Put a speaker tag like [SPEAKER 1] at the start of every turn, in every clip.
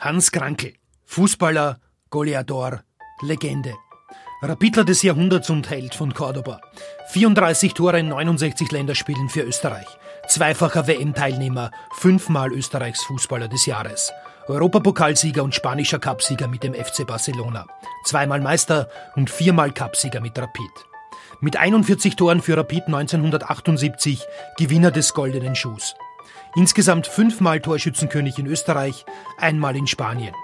[SPEAKER 1] Hans Krankel, Fußballer, Goleador, Legende. Rapidler des Jahrhunderts und Held von Cordoba. 34 Tore in 69 Länderspielen für Österreich. Zweifacher WM-Teilnehmer, fünfmal Österreichs Fußballer des Jahres. Europapokalsieger und spanischer Cupsieger mit dem FC Barcelona. Zweimal Meister und viermal Cupsieger mit Rapid. Mit 41 Toren für Rapid 1978 Gewinner des Goldenen Schuhs. Insgesamt fünfmal Torschützenkönig in Österreich, einmal in Spanien.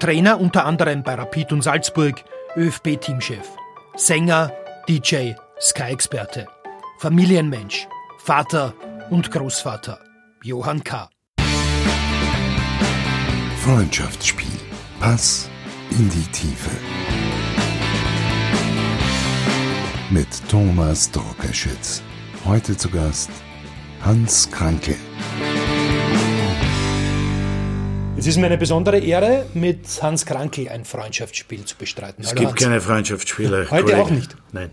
[SPEAKER 1] Trainer unter anderem bei Rapid und Salzburg, ÖFB-Teamchef. Sänger, DJ, Sky-Experte. Familienmensch, Vater und Großvater. Johann K.
[SPEAKER 2] Freundschaftsspiel. Pass in die Tiefe. Mit Thomas Dorkeschütz. Heute zu Gast Hans Kranke.
[SPEAKER 1] Es ist mir eine besondere Ehre, mit Hans Krankel ein Freundschaftsspiel zu bestreiten.
[SPEAKER 3] Es
[SPEAKER 1] Hallo,
[SPEAKER 3] gibt
[SPEAKER 1] Hans.
[SPEAKER 3] keine Freundschaftsspiele.
[SPEAKER 1] Heute
[SPEAKER 3] Kollege.
[SPEAKER 1] auch nicht.
[SPEAKER 3] Nein.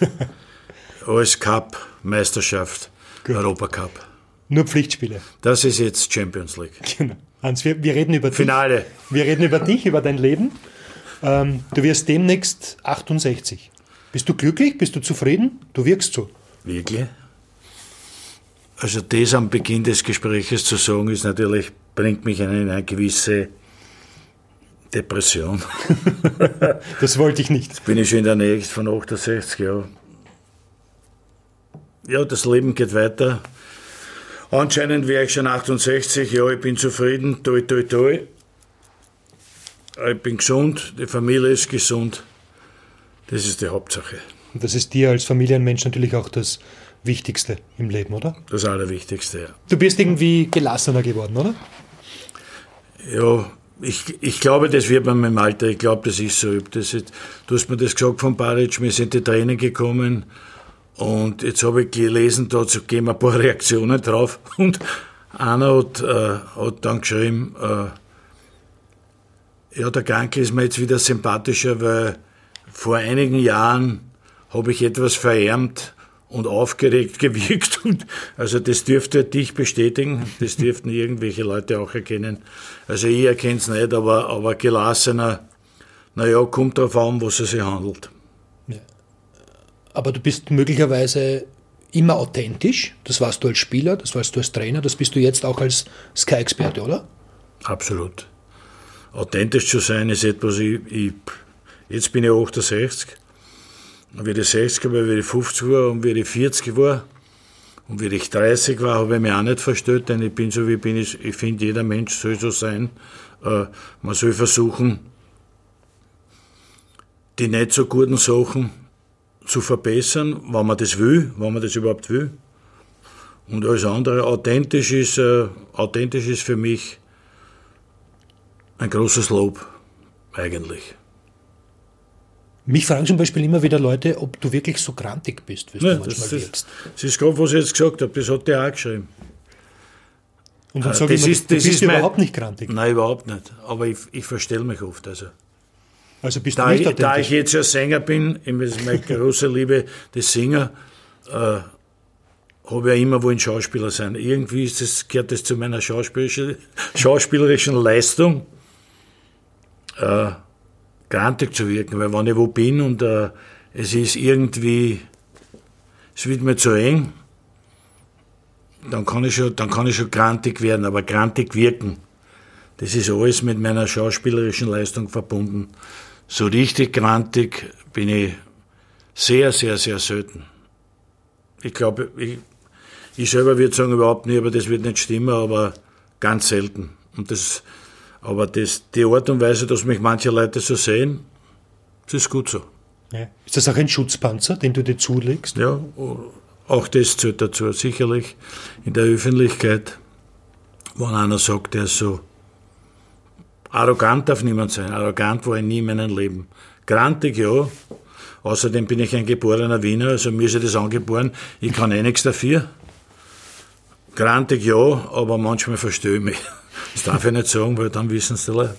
[SPEAKER 3] Alles Cup, Meisterschaft, Europacup.
[SPEAKER 1] Nur Pflichtspiele.
[SPEAKER 3] Das ist jetzt Champions League.
[SPEAKER 1] Genau. Hans, wir, wir reden über
[SPEAKER 3] Finale.
[SPEAKER 1] dich. Wir reden über dich, über dein Leben. Ähm, du wirst demnächst 68. Bist du glücklich? Bist du zufrieden? Du wirkst so.
[SPEAKER 3] Wirklich? Also das am Beginn des Gespräches zu sagen, ist natürlich, bringt mich in eine gewisse Depression.
[SPEAKER 1] Das wollte ich nicht.
[SPEAKER 3] Bin ich schon in der Nähe von 68 Jahren. Ja, das Leben geht weiter. Anscheinend wäre ich schon 68, ja, ich bin zufrieden, toi, toi, toi. Ich bin gesund, die Familie ist gesund. Das ist die Hauptsache,
[SPEAKER 1] Und das ist dir als Familienmensch natürlich auch das Wichtigste im Leben, oder?
[SPEAKER 3] das Allerwichtigste. Ja,
[SPEAKER 1] Du bist irgendwie gelassener geworden, oder?
[SPEAKER 3] ja ich, ich glaube, das wird man mit dem Alter, ich glaube, das ist so. Das ist, du hast mir das gesagt von Baric, mir sind die Tränen gekommen und jetzt habe ich gelesen, dazu gehen ein paar Reaktionen drauf und einer hat, äh, hat dann geschrieben, äh, ja, der Kranke ist mir jetzt wieder sympathischer, weil vor einigen Jahren habe ich etwas verärmt und aufgeregt gewirkt. Und also das dürfte dich bestätigen, das dürften irgendwelche Leute auch erkennen. Also ich erkenne es nicht, aber, aber gelassener, naja, kommt darauf an, was es sich handelt.
[SPEAKER 1] Aber du bist möglicherweise immer authentisch. Das warst du als Spieler, das warst du als Trainer, das bist du jetzt auch als Sky-Experte, oder?
[SPEAKER 3] Absolut. Authentisch zu sein ist etwas, ich, ich, jetzt bin ich 68. Und wie ich 60 war, wie ich 50 war und wie ich 40 war und wie ich 30 war, habe ich mich auch nicht verstellt, denn ich bin so wie ich bin. Ich, ich finde, jeder Mensch soll so sein. Äh, man soll versuchen, die nicht so guten Sachen zu verbessern, wenn man das will, wenn man das überhaupt will. Und alles andere, authentisch ist, äh, authentisch ist für mich ein großes Lob, eigentlich.
[SPEAKER 1] Mich fragen zum Beispiel immer wieder Leute, ob du wirklich so grantig bist, wie
[SPEAKER 3] Ja,
[SPEAKER 1] du manchmal
[SPEAKER 3] das,
[SPEAKER 1] wirkst.
[SPEAKER 3] das ist gerade, was ich jetzt gesagt habe, das hat der auch geschrieben.
[SPEAKER 1] Und dann
[SPEAKER 3] Äh,
[SPEAKER 1] sage ich immer,
[SPEAKER 3] ist-
[SPEAKER 1] du bist
[SPEAKER 3] mein-
[SPEAKER 1] überhaupt nicht grantig.
[SPEAKER 3] Nein, überhaupt nicht. Aber ich, ich verstelle mich oft. Also.
[SPEAKER 1] Also bist du
[SPEAKER 3] Da,
[SPEAKER 1] nicht
[SPEAKER 3] ich, da ich jetzt ja Sänger bin, ist meine große Liebe des Singer, äh, habe ich ja immer wollen Schauspieler sein. Irgendwie ist das, gehört das zu meiner schauspielerischen, schauspielerischen Leistung, äh, grantig zu wirken. Weil wenn ich wo bin und äh, es ist irgendwie, es wird mir zu eng, dann kann ich schon, dann kann ich schon grantig werden, aber grantig wirken. Das ist alles mit meiner schauspielerischen Leistung verbunden. So richtig grantig bin ich sehr, sehr, sehr selten. Ich glaube, ich, ich selber würde sagen überhaupt nicht, aber das wird nicht stimmen, aber ganz selten. Und das, aber das, die Art und Weise, dass mich manche Leute so sehen, das ist gut so.
[SPEAKER 1] Ja. Ist das auch ein Schutzpanzer, den du dir zulegst?
[SPEAKER 3] Ja, auch das zählt dazu. Sicherlich in der Öffentlichkeit, wenn einer sagt, der ist so arrogant darf niemand sein. Arrogant war ich nie in meinem Leben. Grantig, ja. Außerdem bin ich ein geborener Wiener, also mir ist ja das angeboren. Ich kann eh nichts dafür. Grantig, ja, aber manchmal verstehe ich mich. Das darf ich nicht sagen, weil dann wissen es die Leute.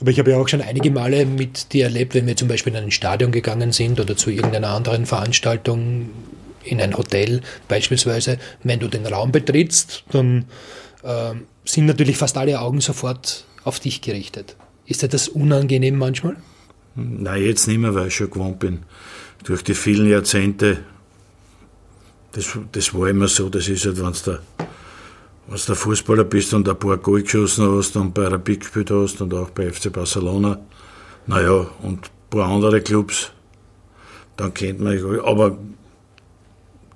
[SPEAKER 1] Aber ich habe ja auch schon einige Male mit dir erlebt, wenn wir zum Beispiel in ein Stadion gegangen sind oder zu irgendeiner anderen Veranstaltung in ein Hotel beispielsweise. Wenn du den Raum betrittst, dann ähm, sind natürlich fast alle Augen sofort auf dich gerichtet. Ist dir das unangenehm manchmal?
[SPEAKER 3] Nein, jetzt nicht mehr, weil ich schon gewohnt bin. Durch die vielen Jahrzehnte, das, das war immer so, das ist halt, wenn du wenn du Fußballer bist und ein paar Goal geschossen hast und bei Rapid gespielt hast und auch bei FC Barcelona, naja, und ein paar andere Clubs, dann kennt man, aber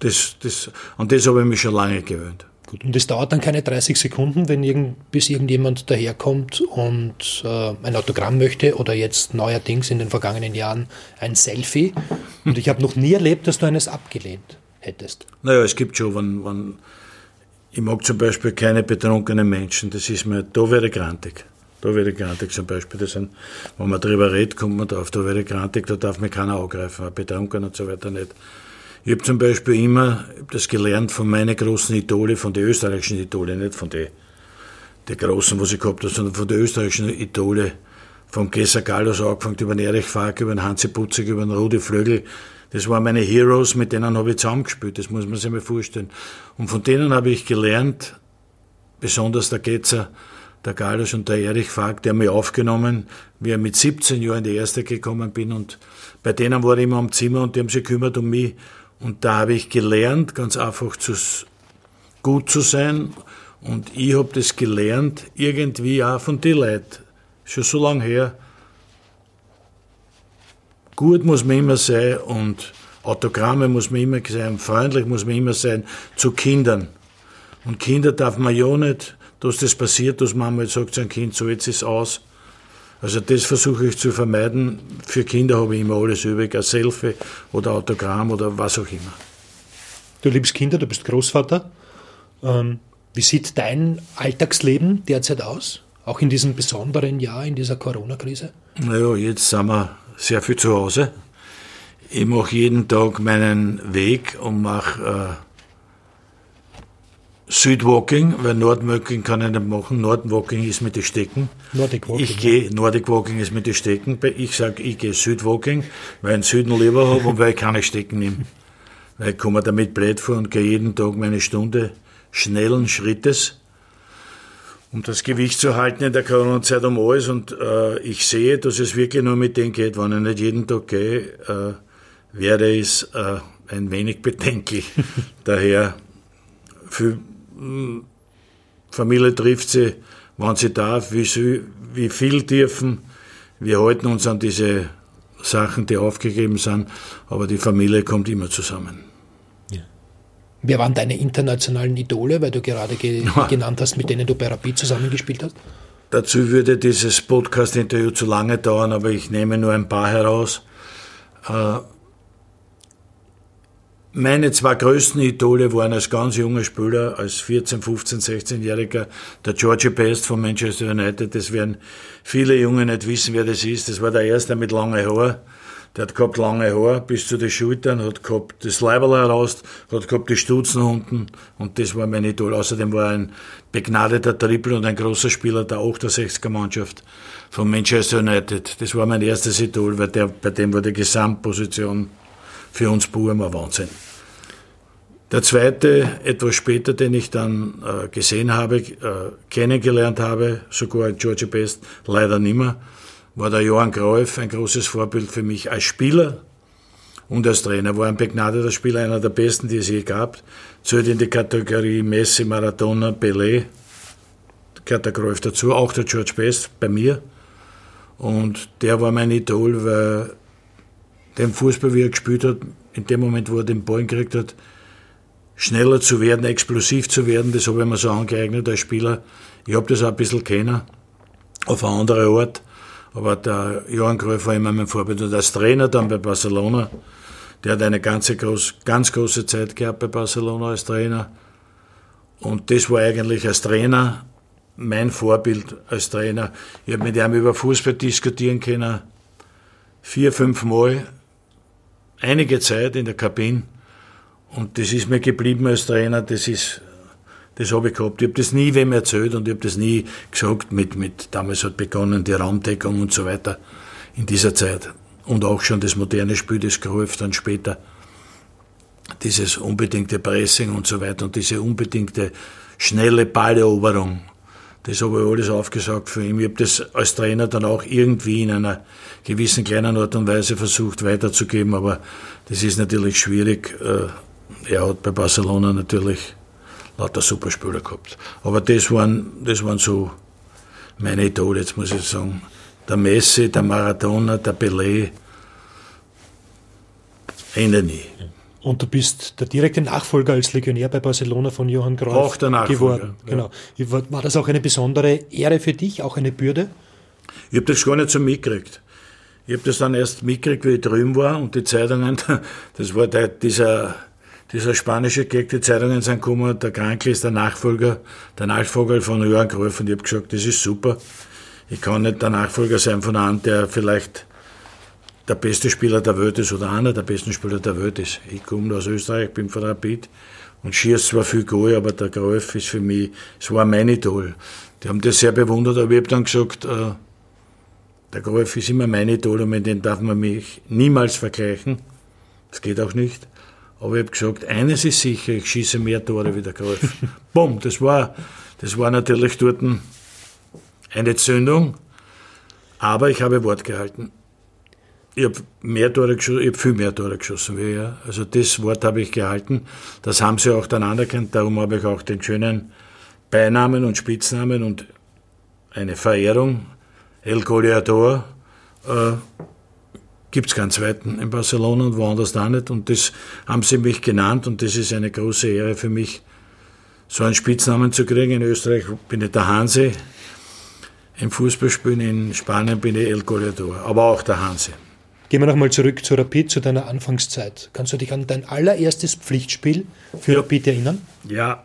[SPEAKER 3] das, das, an das habe ich mich schon lange gewöhnt.
[SPEAKER 1] Gut, und es dauert dann keine 30 Sekunden, wenn irgend, bis irgendjemand daherkommt und äh, ein Autogramm möchte oder jetzt neuerdings in den vergangenen Jahren ein Selfie. Und ich habe noch nie erlebt, dass du eines abgelehnt hättest.
[SPEAKER 3] Naja, es gibt schon, wenn, wenn ich mag zum Beispiel keine betrunkenen Menschen, das ist mir, da ich grantig. Da ich grantig zum Beispiel. Das sind, wenn man darüber redet, kommt man drauf, da ich grantig, da darf mich keiner angreifen, betrunken und so weiter nicht. Ich habe zum Beispiel immer das gelernt von meinen großen Idole, von den österreichischen Idole, nicht von den, den großen, was ich gehabt habe, sondern von den österreichischen Idole, vom Gesser Gallus angefangen, über den Erich Fark, über den Hansi Putzig, über den Rudi Flögel. Das waren meine Heroes, mit denen habe ich zusammengespielt, das muss man sich mal vorstellen. Und von denen habe ich gelernt, besonders der Getzer, der Gallus und der Erich Fark, der mich aufgenommen, wie er mit 17 Jahren in die erste gekommen bin und bei denen war ich immer am Zimmer und die haben sich gekümmert um mich und da habe ich gelernt, ganz einfach zu, gut zu sein. Und ich habe das gelernt, irgendwie auch von den Leuten, schon so lange her. Gut muss man immer sein und Autogramme muss man immer sein, freundlich muss man immer sein zu Kindern. Und Kinder darf man ja nicht, dass das passiert, dass Mama jetzt sagt zu einem Kind, so jetzt ist aus. Also das versuche ich zu vermeiden. Für Kinder habe ich immer alles übrig, ein Selfie oder Autogramm oder was auch immer.
[SPEAKER 1] Du liebst Kinder, du bist Großvater. Ähm, wie sieht dein Alltagsleben derzeit aus? Auch in diesem besonderen Jahr, in dieser Corona-Krise?
[SPEAKER 3] Naja, jetzt sind wir sehr viel zu Hause. Ich mache jeden Tag meinen Weg und mache äh, Südwalking, weil Nordwalking kann ich nicht machen. Nordwalking ist mit den Stecken.
[SPEAKER 1] Nordic Walking.
[SPEAKER 3] Ich gehe, Nordic Walking ist mit den Stecken. Ich sage, ich gehe Südwalking, weil ich den Süden lieber habe und weil ich keine Stecken nehme. Weil ich komme damit blöd vor und gehe jeden Tag meine Stunde schnellen Schrittes, um das Gewicht zu halten in der Corona-Zeit um alles. Und äh, ich sehe, dass es wirklich nur mit dem geht. Wenn ich nicht jeden Tag gehe, äh, wäre es äh, ein wenig bedenklich. Daher für Familie trifft sie, wann sie darf, wie, sie, wie viel dürfen. Wir halten uns an diese Sachen, die aufgegeben sind, aber die Familie kommt immer zusammen.
[SPEAKER 1] Wer waren deine internationalen Idole, weil du gerade ge ja. genannt hast, mit denen du bei Rapid zusammengespielt hast?
[SPEAKER 3] Dazu würde dieses Podcast-Interview zu lange dauern, aber ich nehme nur ein paar heraus. Äh, meine zwei größten Idole waren als ganz junger Spieler, als 14, 15, 16-Jähriger, der Georgie Best von Manchester United. Das werden viele Junge nicht wissen, wer das ist. Das war der erste mit langen Haaren. Der hat gehabt lange Haare bis zu den Schultern, hat gehabt das Leiberl heraus, hat gehabt die Stutzen unten und das war mein Idol. Außerdem war er ein begnadeter Triple und ein großer Spieler der 68er Mannschaft von Manchester United. Das war mein erstes Idol, weil der, bei dem war die Gesamtposition für uns Buben ein Wahnsinn. Der zweite, etwas später, den ich dann äh, gesehen habe, äh, kennengelernt habe, sogar George Best, leider nimmer, war der Johann Cruyff, ein großes Vorbild für mich als Spieler und als Trainer. War ein begnadeter Spieler, einer der besten, die es je gab. Zählt in die Kategorie Messi, Maradona, Pelé. Gehört der Cruyff dazu, auch der George Best bei mir. Und der war mein Idol, weil den Fußball, wie er gespielt hat, in dem Moment, wo er den Ball gekriegt hat, schneller zu werden, explosiv zu werden, das habe ich mir so angeeignet als Spieler. Ich habe das auch ein bisschen kennen, auf eine andere Art. Aber der Johann Cruyff war immer mein Vorbild. Und als Trainer dann bei Barcelona, der hat eine ganze groß, ganz große Zeit gehabt bei Barcelona als Trainer. Und das war eigentlich als Trainer mein Vorbild als Trainer. Ich habe mit ihm über Fußball diskutieren können, vier, fünf Mal einige Zeit in der Kabine und das ist mir geblieben als Trainer, das ist, das habe ich gehabt. Ich habe das nie wem erzählt und ich habe das nie gesagt mit, mit, damals hat begonnen die Raumdeckung und so weiter in dieser Zeit. Und auch schon das moderne Spiel, das geholfen dann später. Dieses unbedingte Pressing und so weiter und diese unbedingte schnelle Balleroberung. Das habe ich alles aufgesagt für ihn. Ich habe das als Trainer dann auch irgendwie in einer gewissen kleinen Art und Weise versucht weiterzugeben, aber das ist natürlich schwierig. Äh, er hat bei Barcelona natürlich lauter Superspieler gehabt. Aber das waren, das waren so meine Idole, jetzt muss ich sagen. Der Messi, der Maradona, der Pelé. Ende nie.
[SPEAKER 1] Und du bist der direkte Nachfolger als Legionär bei Barcelona von Johann Cruyff
[SPEAKER 3] auch der Nachfolger,
[SPEAKER 1] geworden. Genau. War das auch eine besondere Ehre für dich, auch eine Bürde?
[SPEAKER 3] Ich habe das gar nicht so mitgekriegt. Ich habe das dann erst mitgekriegt, wie ich drüben war und die Zeitungen, das war der, dieser, dieser spanische Gag, die Zeitungen sind gekommen, der Krankl ist der Nachfolger, der Nachfolger von Johann Cruyff und ich habe gesagt, das ist super. Ich kann nicht der Nachfolger sein von einem, der vielleicht der beste Spieler der Welt ist oder einer der besten Spieler der Welt ist. Ich komme aus Österreich, bin von Rapid und schieße zwar viel Goal, aber der Graf ist für mich, es war mein Idol. Die haben das sehr bewundert, aber ich habe dann gesagt, äh, der Graf ist immer mein Idol und mit dem darf man mich niemals vergleichen. Das geht auch nicht. Aber ich habe gesagt, eines ist sicher, ich schieße mehr Tore wie der Graf. Bumm, das war, das war natürlich dort eine Zündung, aber ich habe Wort gehalten. Ich habe mehr Tore geschossen, ich habe viel mehr Tore geschossen wie er. Also das Wort habe ich gehalten. Das haben sie auch dann anerkannt. Darum habe ich auch den schönen Beinamen und Spitznamen und eine Verehrung. El Goleador äh, gibt es keinen zweiten in Barcelona und woanders da nicht. Und das haben sie mich genannt und das ist eine große Ehre für mich, so einen Spitznamen zu kriegen. In Österreich bin ich der Hanse. Im Fußballspielen in Spanien bin ich El Goleador, aber auch der Hanse.
[SPEAKER 1] Gehen wir nochmal zurück zu Rapid, zu deiner Anfangszeit. Kannst du dich an dein allererstes Pflichtspiel für ja. Rapid erinnern?
[SPEAKER 3] Ja.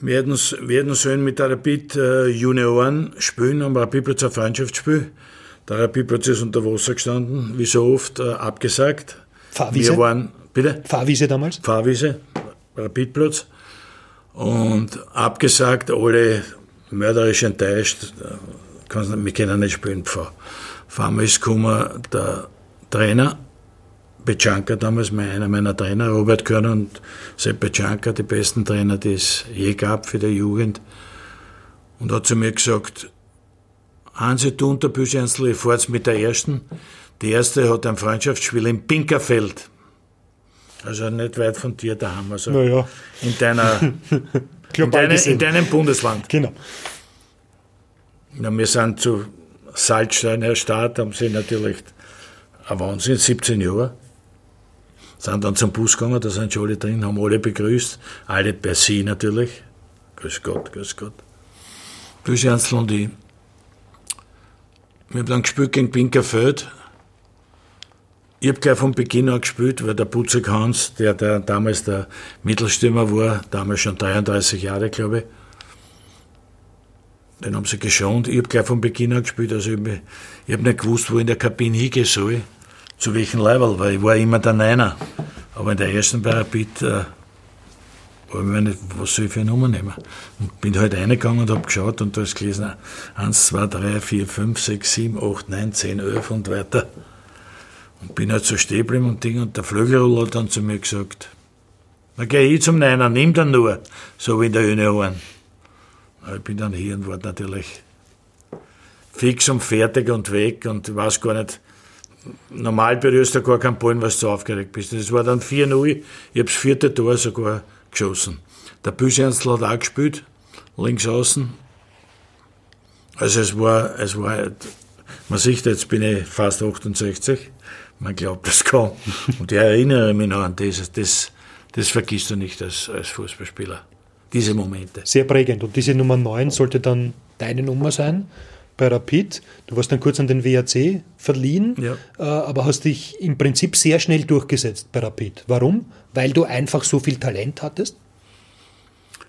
[SPEAKER 3] Wir hätten, wir hätten sollen mit der Rapid äh, Junioren spielen, am Rapidplatz ein Freundschaftsspiel. Ist unter Wasser gestanden, wie so oft, äh, abgesagt.
[SPEAKER 1] Fahrwiese?
[SPEAKER 3] Wir waren, bitte?
[SPEAKER 1] Fahrwiese damals?
[SPEAKER 3] Fahrwiese, Rapidplatz. Und abgesagt, alle mörderisch enttäuscht. Wir können nicht spielen, einmal ist gekommen der Trainer, Bechanka damals, einer meiner Trainer, Robert Körner und Sepp Bechanka, die besten Trainer, die es je gab für die Jugend. Und hat zu mir gesagt, Hansi, du und der Büschensl, fahrt mit der ersten. Die erste hat ein Freundschaftsspiel in Pinkerfeld. Also nicht weit von dir daheim, also
[SPEAKER 1] naja.
[SPEAKER 3] in deiner, in, deine, in deinem Bundesland.
[SPEAKER 1] Genau.
[SPEAKER 3] Ja, wir sind zu Salzsteiner Stadt haben sie natürlich ein Wahnsinn, 17 Jahre. Sind dann zum Bus gegangen, da sind schon alle drin, haben alle begrüßt, alle per Sie natürlich. Grüß Gott, grüß Gott. Grüß Ernst und ich. Wir haben dann gespielt gegen Pinkerfeld. Ich habe gleich von Beginn an gespielt, weil der Butzek Hans, der, der damals der Mittelstürmer war, damals schon 33 Jahre, glaube ich, den haben sie geschont. Ich habe gleich von Beginn an gespielt. Also ich, ich habe nicht gewusst, wo in der Kabine hingehen soll, zu welchem Level, weil ich war immer der Neiner. Aber in der ersten Parapet äh, ich mir nicht, was soll ich für eine Nummer nehmen? Und bin halt reingegangen und habe geschaut und da ist gelesen, 1, 2, 3, 4, 5, 6, 7, 8, 9, 10, 11 und weiter. Und bin halt so stehen geblieben und Ding und der Flügelroller hat dann zu mir gesagt, na geh ich zum Neiner, nimm dann nur, so wie in der Junioren. Ich bin dann hier und war natürlich fix und fertig und weg und weiß gar nicht, normal berührst du gar keinen Ball, was du aufgeregt bist. Das war dann 4-0, ich habe das vierte Tor sogar geschossen. Der Büschernstl hat auch gespielt, links außen. Also es war, es war, man sieht, jetzt bin ich fast 68, man glaubt, das kann. Und ich erinnere mich noch an das, das, das vergisst du nicht als, als Fußballspieler diese Momente.
[SPEAKER 1] Sehr prägend. Und diese Nummer 9 sollte dann deine Nummer sein bei Rapid. Du warst dann kurz an den WAC verliehen, ja. Äh, aber hast dich im Prinzip sehr schnell durchgesetzt bei Rapid. Warum? Weil du einfach so viel Talent hattest?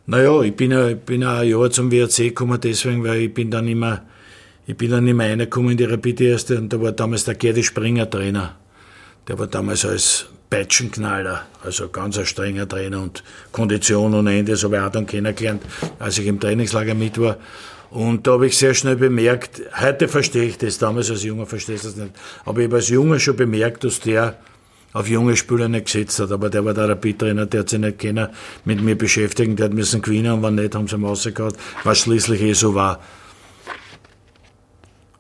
[SPEAKER 3] Naja, ich bin ja, bin ja ein Jahr zum WAC gekommen, deswegen, weil ich bin dann immer, ich bin dann immer reingekommen in die Rapid erste und da war damals der Gerdi Springer Trainer. Der war damals als Peitschenknaller, also ganz ein strenger Trainer und Kondition ohne Ende, das habe ich auch dann kennengelernt, als ich im Trainingslager mit war. Und da habe ich sehr schnell bemerkt, heute verstehe ich das, damals als Junger verstehe ich das nicht, aber ich habe als Junger schon bemerkt, dass der auf junge Spieler nicht gesetzt hat. Aber der war der Rapid-Trainer, der hat sich nicht können mit mir beschäftigen, der hat müssen gewinnen und wenn nicht, haben sie ihn rausgehauen, was schließlich eh so war.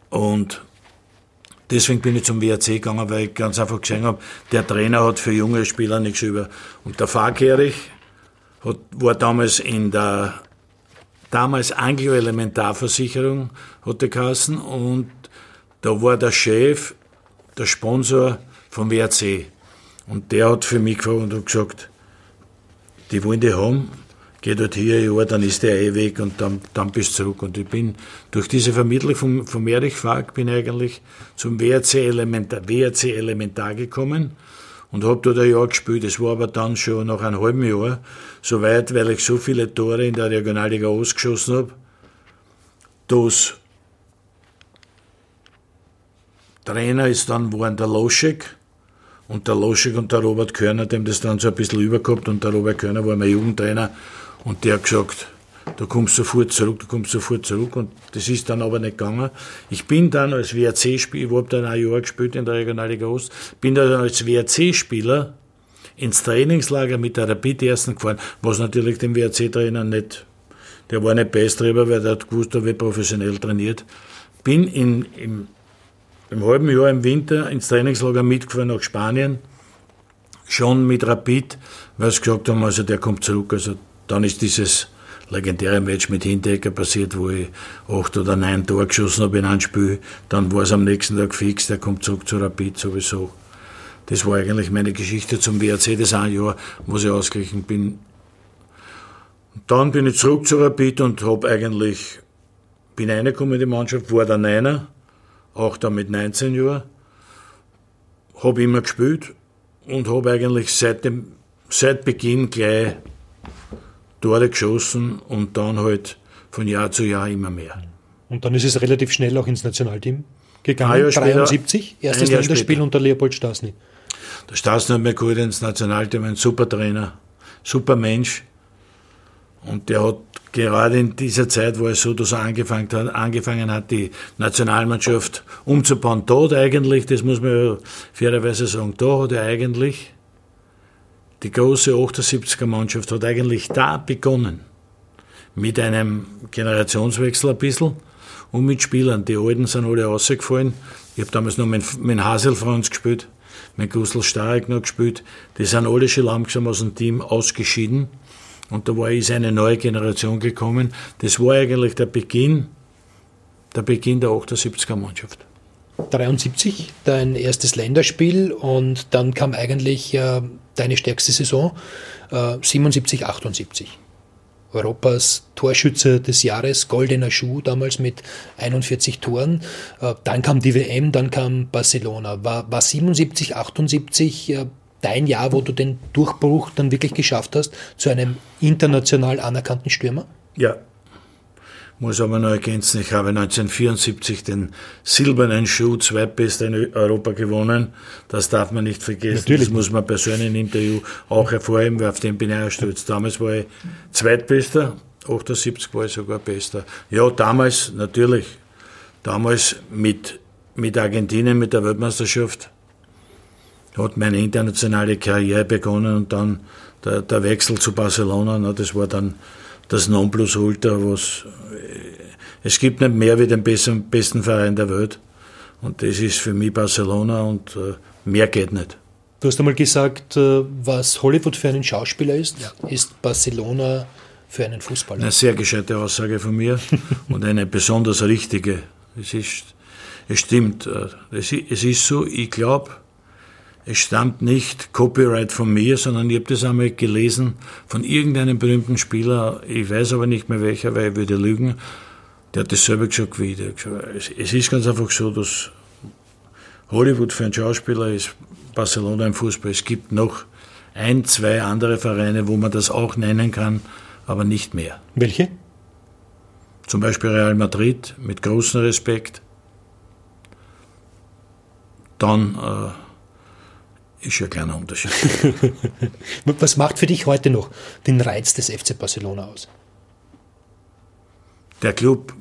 [SPEAKER 3] Und deswegen bin ich zum WRC gegangen, weil ich ganz einfach gesehen habe, der Trainer hat für junge Spieler nichts über. Und der Fahrkerich hat, war damals in der damals Anglo-Elementarversicherung, hat der Kassen, und da war der Chef, der Sponsor vom WRC. Und der hat für mich gefragt und gesagt, die wollen die haben, geh dort hier Jahr, dann ist der eh weg und dann, dann bist du zurück. Und ich bin durch diese Vermittlung vom, vom Erich Fark bin eigentlich zum WRC Elementar, WRC Elementar gekommen und habe dort ein Jahr gespielt. Es war aber dann schon nach einem halben Jahr so weit, weil ich so viele Tore in der Regionalliga ausgeschossen habe, dass Trainer ist dann waren der Loschek und der Loschek und der Robert Körner, dem das dann so ein bisschen übergehabt und der Robert Körner war mein Jugendtrainer und der hat gesagt, du kommst sofort zurück, du kommst sofort zurück und das ist dann aber nicht gegangen. Ich bin dann als WRC-Spieler, ich habe dann ein Jahr gespielt in der Regionalliga Ost, bin dann als WRC-Spieler ins Trainingslager mit der Rapid ersten gefahren, was natürlich dem WRC-Trainer nicht, der war nicht Beistrieber, weil der hat gewusst, er wird professionell trainiert. Bin in, im im halben Jahr im Winter ins Trainingslager mitgefahren nach Spanien, schon mit Rapid, weil sie gesagt haben, also der kommt zurück. Also dann ist dieses legendäre Match mit Hindecker passiert, wo ich acht oder neun Tore geschossen habe in einem Spiel. Dann war es am nächsten Tag fix, der kommt zurück zu Rapid sowieso. Das war eigentlich meine Geschichte zum WRC, das ein Jahr, wo ich ausgeglichen bin. dann bin ich zurück zu Rapid und habe eigentlich, bin reingekommen in die Mannschaft, war der Neiner auch dann mit 19 Jahren. Habe immer gespielt und habe eigentlich seit, dem, seit Beginn gleich Tore geschossen und dann halt von Jahr zu Jahr immer mehr.
[SPEAKER 1] Und dann ist es relativ schnell auch ins Nationalteam gegangen. Ein Jahr 73, später, erstes Länderspiel unter Leopold Stasny.
[SPEAKER 3] Der gut ins Nationalteam, ein super Trainer, super Mensch. Und der hat gerade in dieser Zeit war es so, dass er angefangen hat, angefangen hat die Nationalmannschaft umzubauen. Dort eigentlich, das muss man fairerweise sagen, da hat er eigentlich, die große 78er Mannschaft hat eigentlich da begonnen. Mit einem Generationswechsel ein bisschen und mit Spielern. Die Alten sind alle rausgefallen. Ich habe damals noch mit, mit Hasel Franz gespielt, mit Gustl Starek noch gespielt. Die sind alle schon langsam aus dem Team ausgeschieden. Und da war, ist eine neue Generation gekommen. Das war eigentlich der Beginn, der Beginn der 78er Mannschaft.
[SPEAKER 1] 73 dein erstes Länderspiel und dann kam eigentlich äh, deine stärkste Saison, äh, 77, 78. Europas Torschütze des Jahres, goldener Schuh damals mit 41 Toren. Äh, dann kam die WM, dann kam Barcelona. War, war 77, 78 äh, dein Jahr, wo du den Durchbruch dann wirklich geschafft hast zu einem international anerkannten Stürmer?
[SPEAKER 3] Ja. Muss aber noch ergänzen, ich habe 1974 den silbernen Schuh zweitbester in Europa gewonnen. Das darf man nicht vergessen. Natürlich. Das muss man persönlich im Interview auch hervorheben, weil auf den bin ich auch stolz. Damals war ich zweitbester, 78 war ich sogar bester. Ja, damals natürlich. Damals mit, mit Argentinien, mit der Weltmeisterschaft hat meine internationale Karriere begonnen und dann der, der Wechsel zu Barcelona, na, das war dann das Nonplusultra, was äh, es gibt nicht mehr wie den besten, besten Verein der Welt. Und das ist für mich Barcelona und äh, mehr geht nicht.
[SPEAKER 1] Du hast einmal gesagt, äh, was Hollywood für einen Schauspieler ist, ja. ist Barcelona für einen Fußballer.
[SPEAKER 3] Eine sehr gescheite Aussage von mir und eine besonders richtige. Es, ist, es stimmt. Es, es ist so, ich glaube, es stammt nicht Copyright von mir, sondern ich habe das einmal gelesen von irgendeinem berühmten Spieler, ich weiß aber nicht mehr welcher, weil ich würde lügen, der hat das selber gesagt wie ich. Es ist ganz einfach so, dass Hollywood für einen Schauspieler ist Barcelona im Fußball. Es gibt noch ein, zwei andere Vereine, wo man das auch nennen kann, aber nicht mehr.
[SPEAKER 1] Welche?
[SPEAKER 3] Zum Beispiel Real Madrid, mit großem Respekt. Dann äh, ist ja ein kleiner Unterschied.
[SPEAKER 1] Was macht für dich heute noch den Reiz des FC Barcelona aus?
[SPEAKER 3] Der Club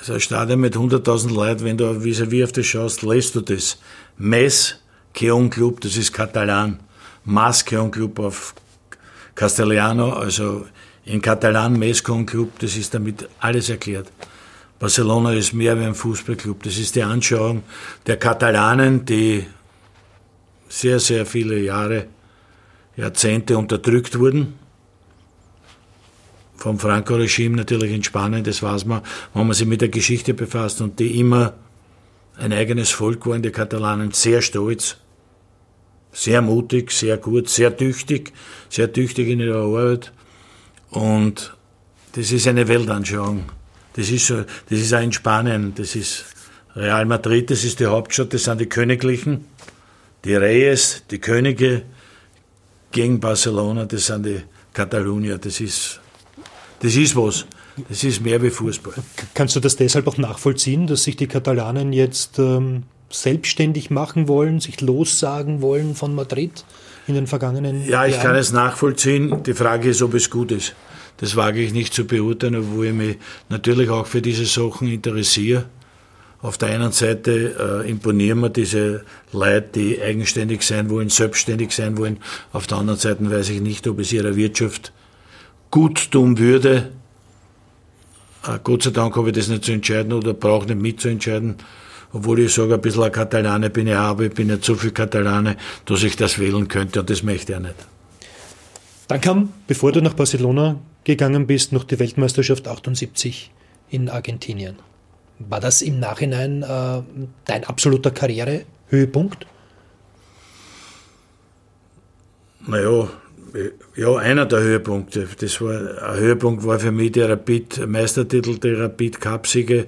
[SPEAKER 3] ist ein Stadion mit 100.000 Leuten. Wenn du vis-à-vis auf das schaust, lässt du das. Mess Keon Club, das ist Katalan. Mas Keon Club auf Castellano, also in Katalan Mes Keon Club, das ist damit alles erklärt. Barcelona ist mehr wie ein Fußballclub. Das ist die Anschauung der Katalanen, die sehr, sehr viele Jahre, Jahrzehnte unterdrückt wurden. Vom Franco-Regime natürlich in Spanien, das weiß man, wenn man sich mit der Geschichte befasst und die immer ein eigenes Volk waren, die Katalanen, sehr stolz, sehr mutig, sehr gut, sehr tüchtig, sehr tüchtig in ihrer Arbeit. Und das ist eine Weltanschauung. Das ist, das ist auch in Spanien, das ist Real Madrid, das ist die Hauptstadt, das sind die Königlichen, die Reyes, die Könige gegen Barcelona, das sind die Katalonier, das ist, das ist was. Das ist mehr wie Fußball.
[SPEAKER 1] Kannst du das deshalb auch nachvollziehen, dass sich die Katalanen jetzt ähm, selbstständig machen wollen, sich lossagen wollen von Madrid in den vergangenen
[SPEAKER 3] Ja, ich Jahren? kann es nachvollziehen. Die Frage ist, ob es gut ist. Das wage ich nicht zu beurteilen, obwohl ich mich natürlich auch für diese Sachen interessiere. Auf der einen Seite äh, imponieren mir diese Leute, die eigenständig sein wollen, selbstständig sein wollen. Auf der anderen Seite weiß ich nicht, ob es ihrer Wirtschaft gut tun würde. Äh, Gott sei Dank habe ich das nicht zu entscheiden oder brauche nicht mitzuentscheiden. Obwohl ich sage, ein bisschen ein Katalane bin ich auch, aber ich bin nicht so viel Katalane, dass ich das wählen könnte und das möchte ich nicht.
[SPEAKER 1] Dann kam, bevor du nach Barcelona gegangen bist, noch die Weltmeisterschaft 78 in Argentinien. War das im Nachhinein äh, dein absoluter Karrierehöhepunkt?
[SPEAKER 3] Naja, ja, einer der Höhepunkte. Das war, ein Höhepunkt war für mich der Rapid Meistertitel, die Rapid Cup-Siege,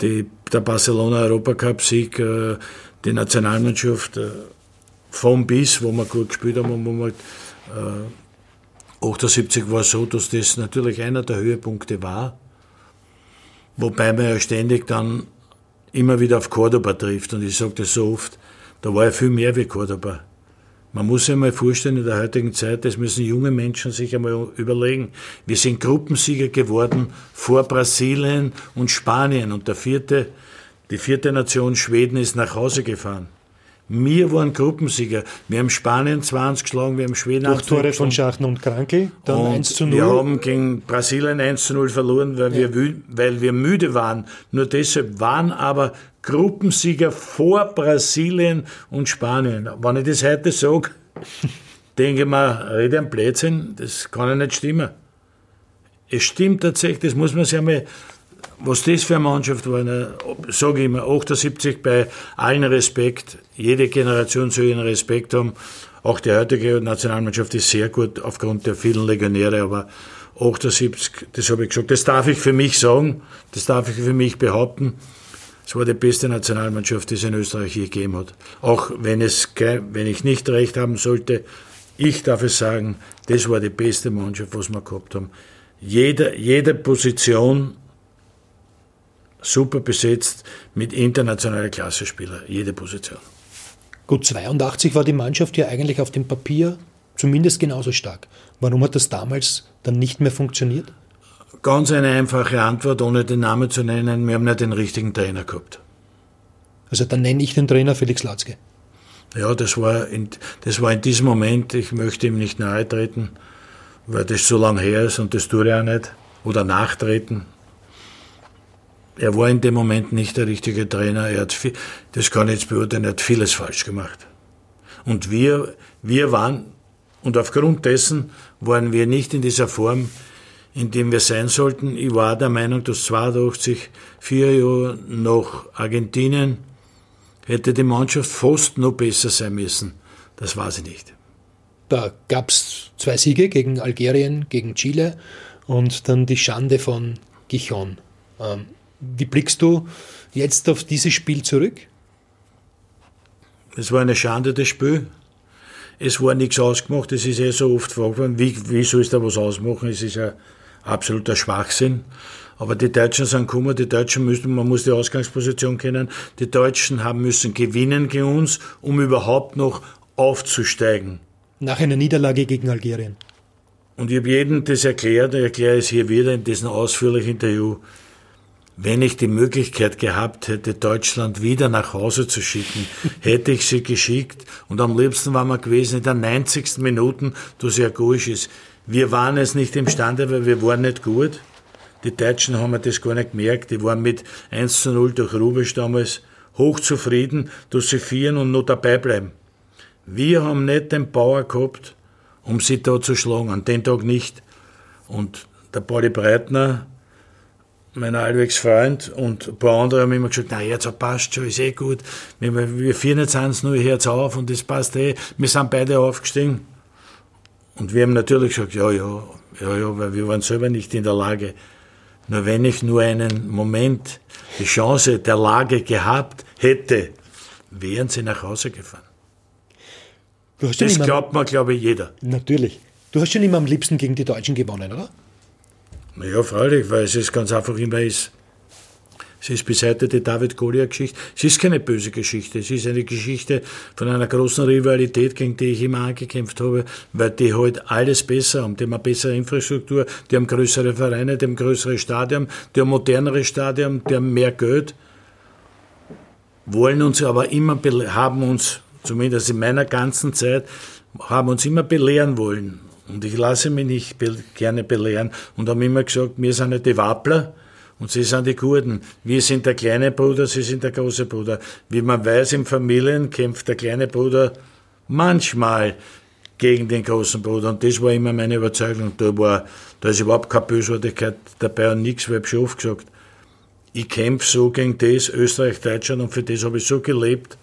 [SPEAKER 3] die, der Barcelona Europacup-Sieg, äh, die Nationalmannschaft äh, vom bis, wo wir gut gespielt haben, wo wir 78 äh, war so, dass das natürlich einer der Höhepunkte war. Wobei man ja ständig dann immer wieder auf Cordoba trifft. Und ich sage das so oft, da war ja viel mehr wie Cordoba. Man muss sich einmal vorstellen, in der heutigen Zeit, das müssen junge Menschen sich einmal überlegen. Wir sind Gruppensieger geworden vor Brasilien und Spanien und der vierte, die vierte Nation Schweden ist nach Hause gefahren. Wir waren Gruppensieger. Wir haben Spanien 20 geschlagen, wir haben Schweden
[SPEAKER 1] Durch Tore von Schachten und Kranke,
[SPEAKER 3] dann und 1 zu 0. Wir haben gegen Brasilien 1 zu 0 verloren, weil, ja. wir, weil wir müde waren. Nur deshalb waren aber Gruppensieger vor Brasilien und Spanien. Wenn ich das heute sage, denke ich mir, rede ein Blödsinn, das kann ja nicht stimmen. Es stimmt tatsächlich, das muss man sich einmal was das für eine Mannschaft war, ne, sage ich immer, 78 bei allen Respekt. Jede Generation soll ihren Respekt haben. Auch die heutige Nationalmannschaft ist sehr gut aufgrund der vielen Legionäre, aber 78, das habe ich gesagt, das darf ich für mich sagen, das darf ich für mich behaupten. Es war die beste Nationalmannschaft, die es in Österreich je gegeben hat. Auch wenn, es, wenn ich nicht recht haben sollte, ich darf es sagen, das war die beste Mannschaft, was wir gehabt haben. Jede, jede Position super besetzt mit internationalen Klassespielern, jede Position.
[SPEAKER 1] Gut, 82 war die Mannschaft ja eigentlich auf dem Papier zumindest genauso stark. Warum hat das damals dann nicht mehr funktioniert?
[SPEAKER 3] Ganz eine einfache Antwort, ohne den Namen zu nennen. Wir haben nicht den richtigen Trainer gehabt.
[SPEAKER 1] Also dann nenne ich den Trainer Felix Latzke.
[SPEAKER 3] Ja, das war, in, das war in diesem Moment, ich möchte ihm nicht nahe treten, weil das so lange her ist und das tue ich auch nicht. Oder nachtreten, er war in dem Moment nicht der richtige Trainer. Er hat viel, das kann ich jetzt beurteilen, er hat vieles falsch gemacht. Und wir, wir waren, und aufgrund dessen waren wir nicht in dieser Form, in dem wir sein sollten. Ich war der Meinung, dass 82, vier Jahre nach Argentinien, hätte die Mannschaft fast noch besser sein müssen. Das war sie nicht.
[SPEAKER 1] Da gab es zwei Siege gegen Algerien, gegen Chile und dann die Schande von Gijon. Ähm, wie blickst du jetzt auf dieses Spiel zurück?
[SPEAKER 3] Es war eine Schande, das Spiel. Es war nichts ausgemacht. Es ist ja so oft gefragt worden, wie, wie soll es da was ausmachen? Es ist ja absoluter Schwachsinn. Aber die Deutschen sind gekommen, die Deutschen müssen, man muss die Ausgangsposition kennen, die Deutschen haben müssen gewinnen gegen uns, um überhaupt noch aufzusteigen.
[SPEAKER 1] Nach einer Niederlage gegen Algerien.
[SPEAKER 3] Und ich habe jedem das erklärt, ich erkläre es hier wieder in diesem ausführlichen Interview. Wenn ich die Möglichkeit gehabt hätte, Deutschland wieder nach Hause zu schicken, hätte ich sie geschickt. Und am liebsten waren wir gewesen in der 90. Minute, du sehr gut ist. Wir waren es nicht imstande, weil wir waren nicht gut. Die Deutschen haben das gar nicht gemerkt. Die waren mit 1 zu 0 durch Rubisch damals hochzufrieden, dass sie vieren und noch dabei bleiben. Wir haben nicht den Bauer gehabt, um sie da zu schlagen. An dem Tag nicht. Und der Pauli Breitner, mein allwegs Freund und ein paar andere haben immer gesagt, na jetzt passt schon, ist eh gut. Wir, wir führen jetzt eins nur jetzt auf und das passt eh. Wir sind beide aufgestiegen. Und wir haben natürlich gesagt, ja, ja, ja, ja, weil wir waren selber nicht in der Lage. Nur wenn ich nur einen Moment die Chance der Lage gehabt hätte, wären sie nach Hause gefahren. das glaubt man, glaube ich, jeder.
[SPEAKER 1] Natürlich. Du hast schon immer am liebsten gegen die Deutschen gewonnen, oder?
[SPEAKER 3] Naja, freilich, weil es ist ganz einfach immer ist. Es ist bis heute die David-Goliath-Geschichte. Es ist keine böse Geschichte. Es ist eine Geschichte von einer großen Rivalität, gegen die ich immer angekämpft habe, weil die halt alles besser haben. Die haben eine bessere Infrastruktur, die haben größere Vereine, die haben größere Stadien, die haben modernere Stadien, die haben mehr Geld. Wollen uns aber immer, haben uns, zumindest in meiner ganzen Zeit, haben uns immer belehren wollen. Und ich lasse mich nicht gerne belehren und haben immer gesagt, wir sind nicht die Wappler und sie sind die Kurden. Wir sind der kleine Bruder, sie sind der große Bruder. Wie man weiß, in Familien kämpft der kleine Bruder manchmal gegen den großen Bruder. Und das war immer meine Überzeugung. Da, war, da ist überhaupt keine Bösartigkeit dabei und nichts, weil ich schon oft gesagt, ich kämpfe so gegen das, Österreich, Deutschland, und für das habe ich so gelebt,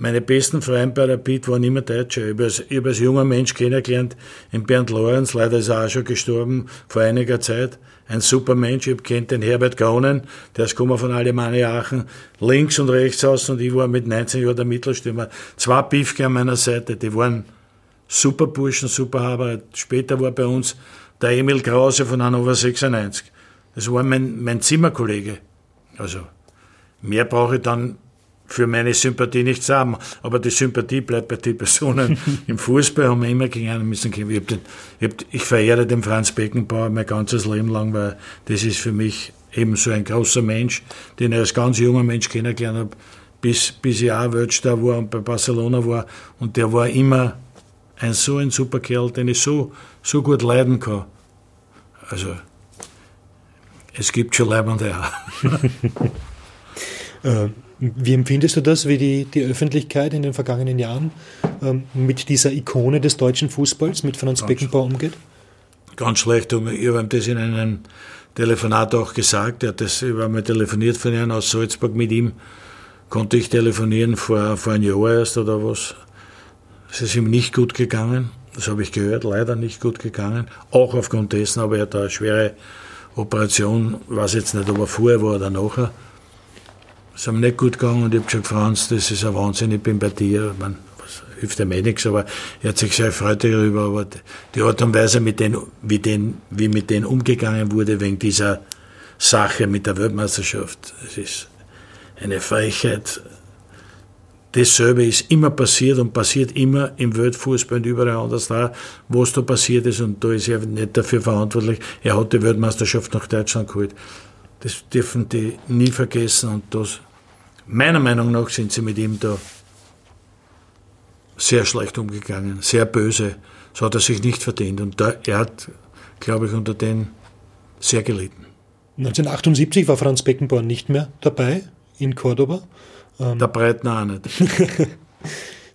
[SPEAKER 3] meine besten Freunde bei Rapid waren immer Deutsche. Ich habe als, junger Mensch kennengelernt in Bernd Lorenz, leider ist er auch schon gestorben vor einiger Zeit. Ein super Mensch, ich habe kennt den Herbert Gronen, der ist gekommen von Alemannia Aachen, links und rechts aus und ich war mit 19 Jahren der Mittelstürmer. Zwei Piefke an meiner Seite, die waren super Burschen, super Haber. Später war bei uns der Emil Krause von Hannover 96. Das war mein, mein Zimmerkollege. Also, mehr brauche ich dann für meine Sympathie nichts haben. Aber die Sympathie bleibt bei den Personen. Im Fußball haben wir immer gegen einen müssen kämpfen. Ich, den, ich, hab, ich verehre den Franz Beckenbauer mein ganzes Leben lang, weil das ist für mich eben so ein großer Mensch, den ich als ganz junger Mensch kennengelernt habe, bis, bis ich auch Weltstar war und bei Barcelona war. Und der war immer ein so ein super Kerl, den ich so, so gut leiden kann. Also, es gibt schon Leibende
[SPEAKER 1] auch. Wie empfindest du das, wie die, die Öffentlichkeit in den vergangenen Jahren ähm, mit dieser Ikone des deutschen Fußballs, mit Franz Beckenbauer umgeht?
[SPEAKER 3] Ganz schlecht. Ich habe ihm das in einem Telefonat auch gesagt. Er hat das, ich habe mal telefoniert von ihm aus Salzburg mit ihm. Konnte ich telefonieren vor, vor einem Jahr erst oder was. Es ist ihm nicht gut gegangen. Das habe ich gehört, leider nicht gut gegangen. Auch aufgrund dessen, aber er hat eine schwere Operation, ich weiß jetzt nicht, ob er vorher war oder nachher es ist mir nicht gut gegangen und ich habe gesagt, Franz, das ist ein Wahnsinn, ich bin bei dir. Man, was hilft ja mir nichts, aber er hat sich sehr gefreut darüber. Aber die Art und Weise, mit denen, wie, den, wie mit denen umgegangen wurde wegen dieser Sache mit der Weltmeisterschaft, das ist eine Frechheit. Dasselbe ist immer passiert und passiert immer im Weltfußball und überall anders da, wo es da passiert ist und da ist er nicht dafür verantwortlich. Er hat die Weltmeisterschaft nach Deutschland geholt. Das dürfen die nie vergessen und das Meiner Meinung nach sind sie mit ihm da sehr schlecht umgegangen, sehr böse. So hat er sich nicht verdient. Und da, er hat, glaube ich, unter denen sehr gelitten.
[SPEAKER 1] 1978 war Franz Beckenbauer nicht mehr dabei in Cordoba.
[SPEAKER 3] Ähm der Breitner auch nicht.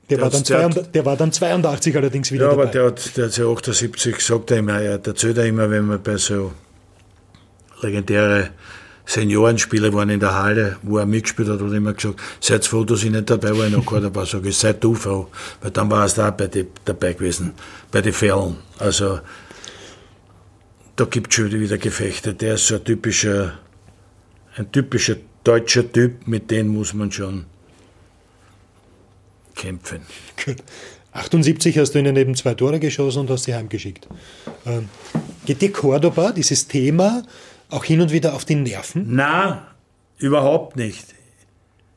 [SPEAKER 1] der, war dann 82, der war dann 82 allerdings wieder
[SPEAKER 3] ja,
[SPEAKER 1] dabei.
[SPEAKER 3] Ja, aber der hat, der hat ja 78 gesagt er immer, er erzählt er immer, wenn man bei so legendäre Seniorenspieler waren in der Halle, wo er mitgespielt hat, hat er immer gesagt, seid froh, dass ich nicht dabei war, ich noch dabei sage ich, seid du froh, weil dann war er da bei die, dabei gewesen, bei den Fällen. Also, da gibt es schon wieder Gefechte. Der ist so ein typischer, ein typischer deutscher Typ, mit dem muss man schon kämpfen.
[SPEAKER 1] Gut. 78 hast du ihnen eben zwei Tore geschossen und hast sie heimgeschickt. Ähm, geht dir Cordoba, dieses Thema, auch hin und wieder auf die Nerven?
[SPEAKER 3] Na, überhaupt nicht.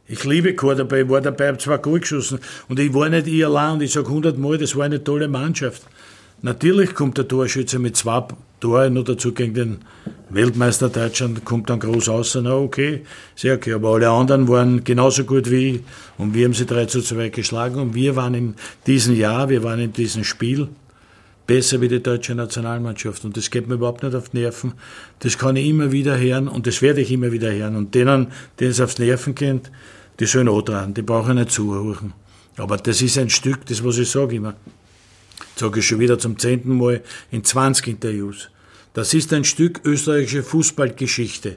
[SPEAKER 3] Ich liebe Cordoba, ich war dabei, habe zwei Goal geschossen und ich war nicht ich allein und ich sage hundertmal, das war eine tolle Mannschaft. Natürlich kommt der Torschütze mit zwei Toren nur dazu gegen den Weltmeister Deutschland, kommt dann groß aus, na okay, sehr okay. Aber alle anderen waren genauso gut wie ich und wir haben sie 3 zu 2 geschlagen und wir waren in diesem Jahr, wir waren in diesem Spiel besser wie die deutsche Nationalmannschaft und das geht mir überhaupt nicht auf Nerven. Das kann ich immer wieder hören und das werde ich immer wieder hören und denen, denen es aufs Nerven geht, die sollen auch dran, die brauchen nicht zuhören. Aber das ist ein Stück, das was ich sage immer sage ich schon wieder zum zehnten Mal in 20 Interviews. Das ist ein Stück österreichische Fußballgeschichte.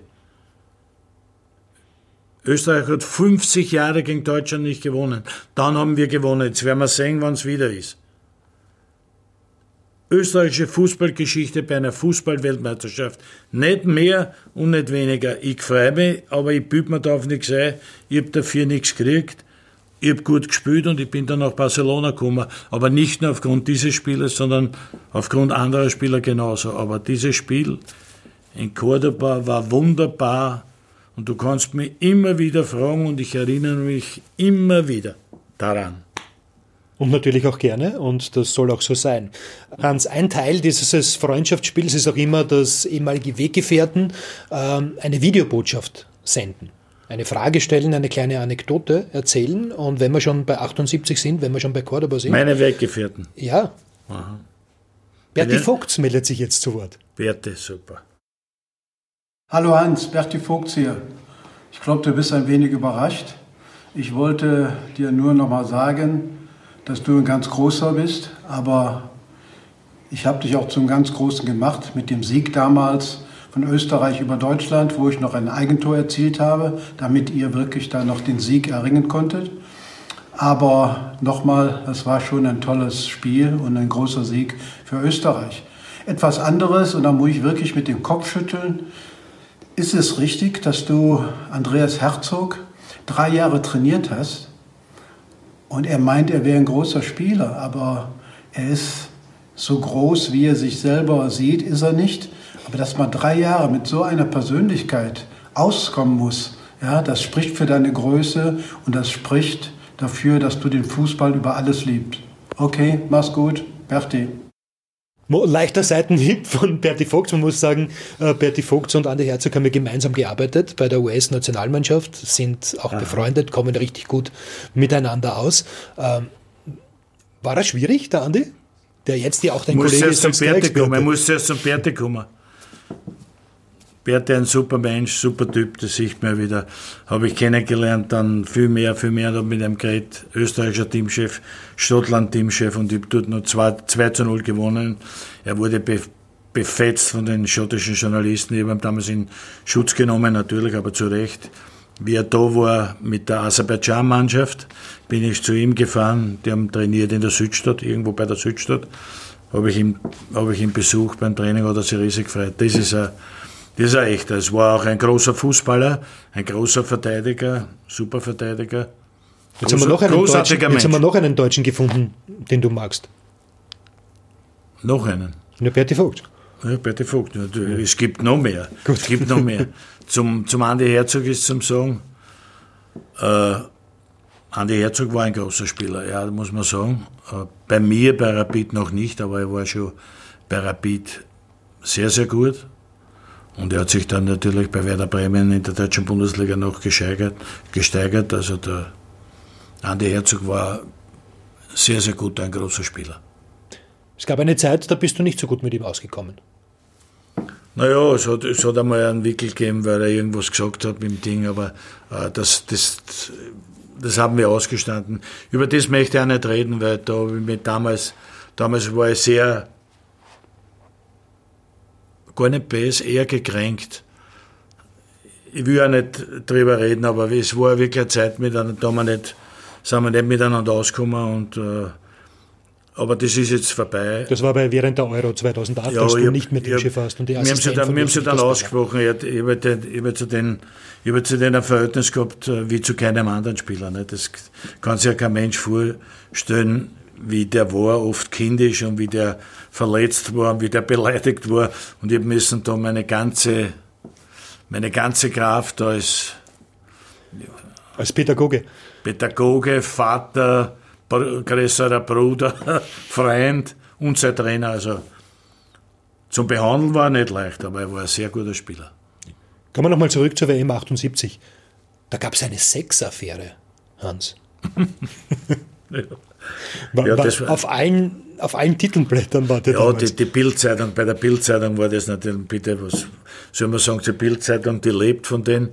[SPEAKER 3] Österreich hat 50 Jahre gegen Deutschland nicht gewonnen. Dann haben wir gewonnen. Jetzt werden wir sehen, wann es wieder ist. Österreichische Fußballgeschichte bei einer Fußballweltmeisterschaft. Nicht mehr und nicht weniger. Ich freue mich, aber ich büte mir da auf nichts ein. Ich habe dafür nichts gekriegt ich habe gut gespielt und ich bin dann nach Barcelona gekommen. Aber nicht nur aufgrund dieses Spieles, sondern aufgrund anderer Spieler genauso. Aber dieses Spiel in Cordoba war wunderbar und du kannst mich immer wieder fragen und ich erinnere mich immer wieder daran.
[SPEAKER 1] Und natürlich auch gerne und das soll auch so sein. Hans, ein Teil dieses Freundschaftsspiels ist auch immer, dass ehemalige Weggefährten ähm, eine Videobotschaft senden eine Frage stellen, eine kleine Anekdote erzählen. Und wenn wir schon bei 78 sind, wenn wir schon bei Cordoba sind.
[SPEAKER 3] Meine Weggefährten.
[SPEAKER 1] Ja. Aha. Berti Vogts meldet sich jetzt zu Wort.
[SPEAKER 3] Berti, super.
[SPEAKER 4] Hallo Hans, Berti Vogts hier. Ich glaube, du bist ein wenig überrascht. Ich wollte dir nur noch mal sagen, dass du ein ganz großer bist, aber ich habe dich auch zum ganz Großen gemacht mit dem Sieg damals von Österreich über Deutschland, wo ich noch ein Eigentor erzielt habe, damit ihr wirklich da noch den Sieg erringen konntet. Aber nochmal, das war schon ein tolles Spiel und ein großer Sieg für Österreich. Etwas anderes, und da muss ich wirklich mit dem Kopf schütteln, ist es richtig, dass du Andreas Herzog drei Jahre trainiert hast und er meint, er wäre ein großer Spieler, aber er ist so groß, wie er sich selber sieht, ist er nicht. Aber dass man drei Jahre mit so einer Persönlichkeit auskommen muss, ja, das spricht für deine Größe und das spricht dafür, dass du den Fußball über alles liebst. Okay, mach's gut, Berti.
[SPEAKER 1] Leichter Seitenhieb von Berti Vogt. Man muss sagen, äh, Berti Vogt und Andi Herzog haben wir gemeinsam gearbeitet bei der US-Nationalmannschaft, sind auch Aha. befreundet, kommen richtig gut miteinander aus. Ähm, war das schwierig, der Andi? Der jetzt ja auch dein
[SPEAKER 3] muss
[SPEAKER 1] Kollege
[SPEAKER 3] ist. Zum Berti kommen. Er muss erst zum Berti kommen. Berti ein super Mensch, super Typ, das sieht man wieder. Habe ich kennengelernt, dann viel mehr, viel mehr mit einem Gerät, österreichischer Teamchef, Schottland Teamchef und ich habe dort noch 2, 2 zu 0 gewonnen. Er wurde be, befetzt von den schottischen Journalisten. Ich habe ihn damals in Schutz genommen, natürlich, aber zu Recht. Wie er da war mit der Aserbaidschan-Mannschaft, bin ich zu ihm gefahren. Die haben trainiert in der Südstadt, irgendwo bei der Südstadt. Habe ich ihn, habe ich ihn besucht beim Training, hat er sich riesig gefreut. Das ist ein das ist ein echter. Es war auch ein großer Fußballer, ein großer Verteidiger, super Verteidiger.
[SPEAKER 1] Jetzt, haben wir, noch einen Deutschen, jetzt haben wir noch einen Deutschen gefunden, den du magst.
[SPEAKER 3] Noch einen?
[SPEAKER 1] Ja, Berti Vogt.
[SPEAKER 3] Ja, Berti Vogt. Es gibt noch mehr. Gut. Es gibt noch mehr. zum, zum Andi Herzog ist zum Sagen, äh, Andi Herzog war ein großer Spieler, ja, muss man sagen. Äh, bei mir, bei Rapid noch nicht, aber er war schon bei Rapid sehr, sehr gut. Und er hat sich dann natürlich bei Werder Bremen in der deutschen Bundesliga noch gesteigert. gesteigert. Also der Andi Herzog war sehr, sehr gut, ein großer Spieler.
[SPEAKER 1] Es gab eine Zeit, da bist du nicht so gut mit ihm ausgekommen.
[SPEAKER 3] Naja, es hat, es hat einmal einen Wickel gegeben, weil er irgendwas gesagt hat mit dem Ding, aber äh, das, das, das haben wir ausgestanden. Über das möchte ich auch nicht reden, weil da mit damals, damals war ich sehr gar nicht böse, eher gekränkt. Ich will ja nicht drüber reden, aber es war wirklich eine Zeit, miteinander, da wir nicht, sind wir nicht miteinander ausgekommen und äh, aber das ist jetzt vorbei.
[SPEAKER 1] Das war bei während der Euro 2008, ja, als du hab, nicht mit dem Schiff warst. Und die
[SPEAKER 3] wir haben sie dann, haben sie dann ausgesprochen. Ich habe, ich habe zu den, ich habe zu denen ein Verhältnis gehabt äh, wie zu keinem anderen Spieler. Ne? Das kann sich ja kein Mensch vorstellen, wie der war, oft kindisch und wie der verletzt war, wie der beleidigt war. Und ich müssen da meine ganze, meine ganze Kraft als,
[SPEAKER 1] als Pädagoge.
[SPEAKER 3] Pädagoge, Vater, größerer Bruder, Freund und sein Trainer. Also zum Behandeln war er nicht leicht, aber er war ein sehr guter Spieler.
[SPEAKER 1] Kommen wir nochmal zurück zur WM 78. Da gab es eine Sexaffäre, Hans. ja. Ja, war auf, allen, auf allen Titelblättern war
[SPEAKER 3] der Ja, damals. die, die Bildzeitung, bei der Bildzeitung war das natürlich, bitte, was soll man sagen, die Bildzeitung, die lebt von denen.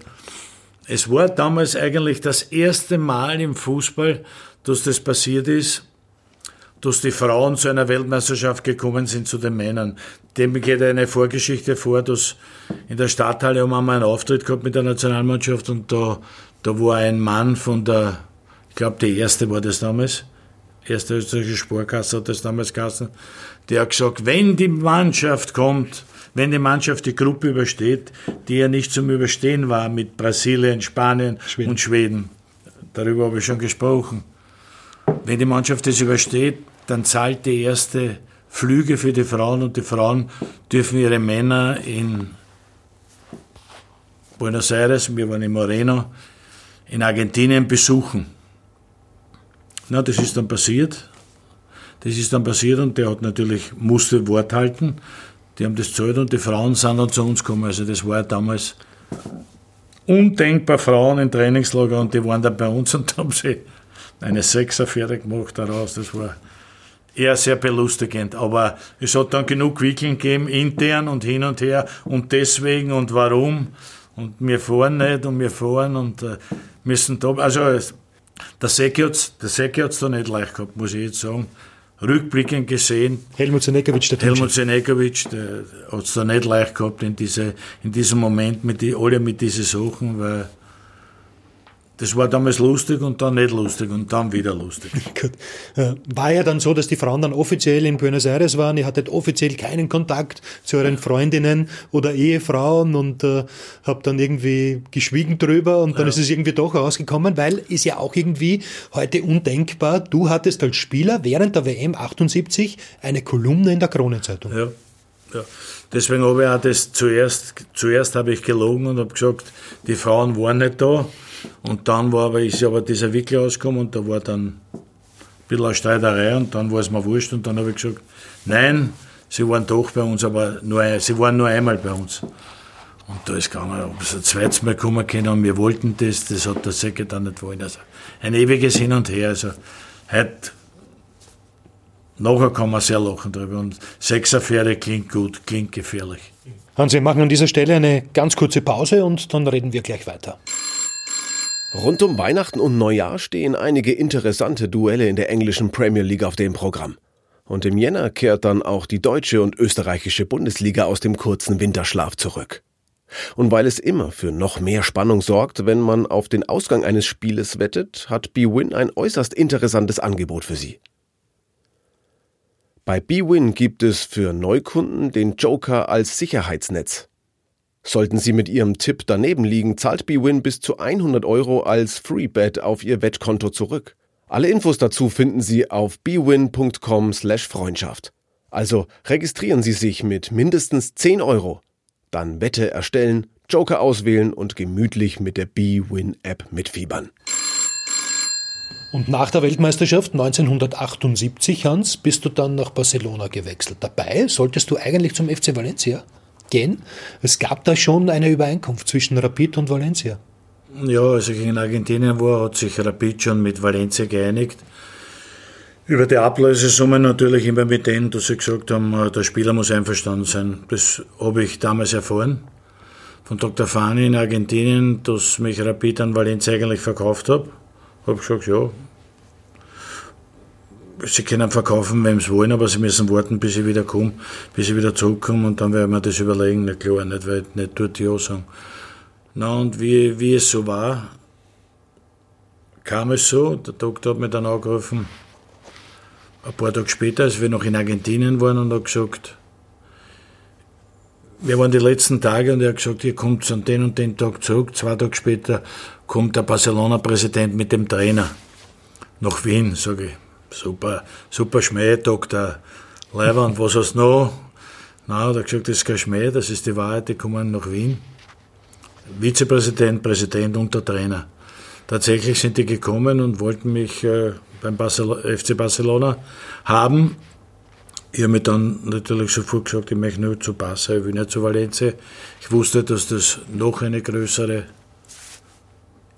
[SPEAKER 3] Es war damals eigentlich das erste Mal im Fußball, dass das passiert ist, dass die Frauen zu einer Weltmeisterschaft gekommen sind zu den Männern. Dem geht eine Vorgeschichte vor, dass in der Stadthalle haben wir einmal einen Auftritt gehabt mit der Nationalmannschaft und da, da war ein Mann von der, ich glaube, die erste war das damals, erste österreichische Sportkasse hat das damals geheißen, der hat gesagt, wenn die Mannschaft kommt, wenn die Mannschaft die Gruppe übersteht, die ja nicht zum Überstehen war mit Brasilien, Spanien Schweden. und Schweden, darüber habe ich schon gesprochen, wenn die Mannschaft das übersteht, dann zahlt die erste Flüge für die Frauen und die Frauen dürfen ihre Männer in Buenos Aires, wir waren in Moreno, in Argentinien besuchen. Na, das ist dann passiert. Das ist dann passiert und der hat natürlich, musste Wort halten. Die haben das zahlt und die Frauen sind dann zu uns gekommen. Also das war damals undenkbar Frauen im Trainingslager und die waren dann bei uns und haben sie eine Sechserpferde gemacht daraus. Das war eher sehr belustigend. Aber es hat dann genug Wickeln gegeben, intern und hin und her und deswegen und warum. Und wir fahren nicht und wir fahren und äh, müssen da. Also der Säcke hat es da nicht leicht gehabt, muss ich jetzt sagen. Rückblickend gesehen.
[SPEAKER 1] Helmut Senekovic,
[SPEAKER 3] der Helmut Senekovic, der hat es da nicht leicht gehabt in, diese, in diesem Moment mit die, alle mit diesen Sachen, weil das war damals lustig und dann nicht lustig und dann wieder lustig.
[SPEAKER 1] Gut. Äh, war ja dann so, dass die Frauen dann offiziell in Buenos Aires waren. Ihr hattet offiziell keinen Kontakt zu euren Freundinnen oder Ehefrauen und äh, habt dann irgendwie geschwiegen drüber und dann ja. ist es irgendwie doch rausgekommen, weil ist ja auch irgendwie heute undenkbar. Du hattest als Spieler während der WM 78 eine Kolumne in der Kronenzeitung.
[SPEAKER 3] Ja. Ja. Deswegen habe ich auch das zuerst, zuerst habe ich gelogen und habe gesagt, die Frauen waren nicht da. Und dann war aber, ist aber dieser Wickel ausgekommen und da war dann ein bisschen eine Streiterei und dann war es mir wurscht und dann habe ich gesagt, nein, sie waren doch bei uns, aber nur, sie waren nur einmal bei uns. Und da ist gegangen, ob es ein zweites Mal kommen können und wir wollten das, das hat der Säcke dann nicht wollen. Also ein ewiges Hin und Her. Also heute, nachher kann man sehr lachen drüber. Und Sechserpferde klingt gut, klingt gefährlich.
[SPEAKER 1] Hans, wir machen an dieser Stelle eine ganz kurze Pause und dann reden wir gleich weiter.
[SPEAKER 5] Rund um Weihnachten und Neujahr stehen einige interessante Duelle in der englischen Premier League auf dem Programm. Und im Jänner kehrt dann auch die deutsche und österreichische Bundesliga aus dem kurzen Winterschlaf zurück. Und weil es immer für noch mehr Spannung sorgt, wenn man auf den Ausgang eines Spieles wettet, hat BWin ein äußerst interessantes Angebot für Sie. Bei BWin gibt es für Neukunden den Joker als Sicherheitsnetz. Sollten Sie mit Ihrem Tipp daneben liegen, zahlt BWin bis zu 100 Euro als Freebet auf Ihr Wettkonto zurück. Alle Infos dazu finden Sie auf bwin.com/freundschaft. Also registrieren Sie sich mit mindestens 10 Euro. Dann Wette erstellen, Joker auswählen und gemütlich mit der BWin-App mitfiebern.
[SPEAKER 1] Und nach der Weltmeisterschaft 1978, Hans, bist du dann nach Barcelona gewechselt. Dabei solltest du eigentlich zum FC Valencia gehen. Es gab da schon eine Übereinkunft zwischen Rapid und Valencia.
[SPEAKER 3] Ja, als ich in Argentinien war, hat sich Rapid schon mit Valencia geeinigt. Über die Ablösesumme natürlich immer mit denen, dass sie gesagt haben, äh, der Spieler muss einverstanden sein. Das habe ich damals erfahren von Dr. Fani in Argentinien, dass mich Rapid an Valencia eigentlich verkauft hat. Habe gesagt, ja, sie können verkaufen, wenn sie wollen, aber sie müssen warten, bis ich wieder komme, bis ich wieder zurückkomme und dann werden wir das überlegen. Na klar, nicht, weil ich nicht dort Ja sagen. Na, und wie, wie es so war, kam es so, der Doktor hat mich dann angerufen, ein paar Tage später, als wir noch in Argentinien waren und hat gesagt, wir waren die letzten Tage und er hat gesagt, ihr kommt an den und den Tag zurück. Zwei Tage später kommt der Barcelona-Präsident mit dem Trainer nach Wien, sage ich super, super Schmäh, Dr. Leiwand, was hast du noch? Na, hat er gesagt, das ist kein Schmäh, das ist die Wahrheit, die kommen nach Wien. Vizepräsident, Präsident und der Trainer. Tatsächlich sind die gekommen und wollten mich äh, beim Barcelona, FC Barcelona haben. ich habe mir dann natürlich sofort gesagt, ich möchte nur zu Barca, ich will nicht zu Valencia. Ich wusste, dass das noch eine größere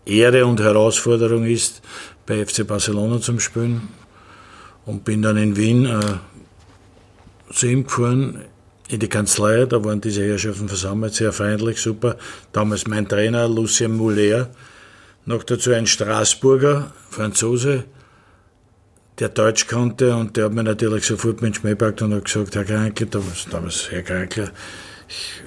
[SPEAKER 3] Ehre und Herausforderung ist, bei FC Barcelona zum Spielen. Und bin dann in Wien äh, zu ihm gefahren, in die Kanzlei, da waren diese Herrschaften versammelt, sehr freundlich, super. Damals mein Trainer, Lucien Mouler, noch dazu ein Straßburger, Franzose, der Deutsch konnte. Und der hat mir natürlich sofort mit Schmäh gepackt und hat gesagt, Herr Krankl, damals, damals Herr Krankl, ich,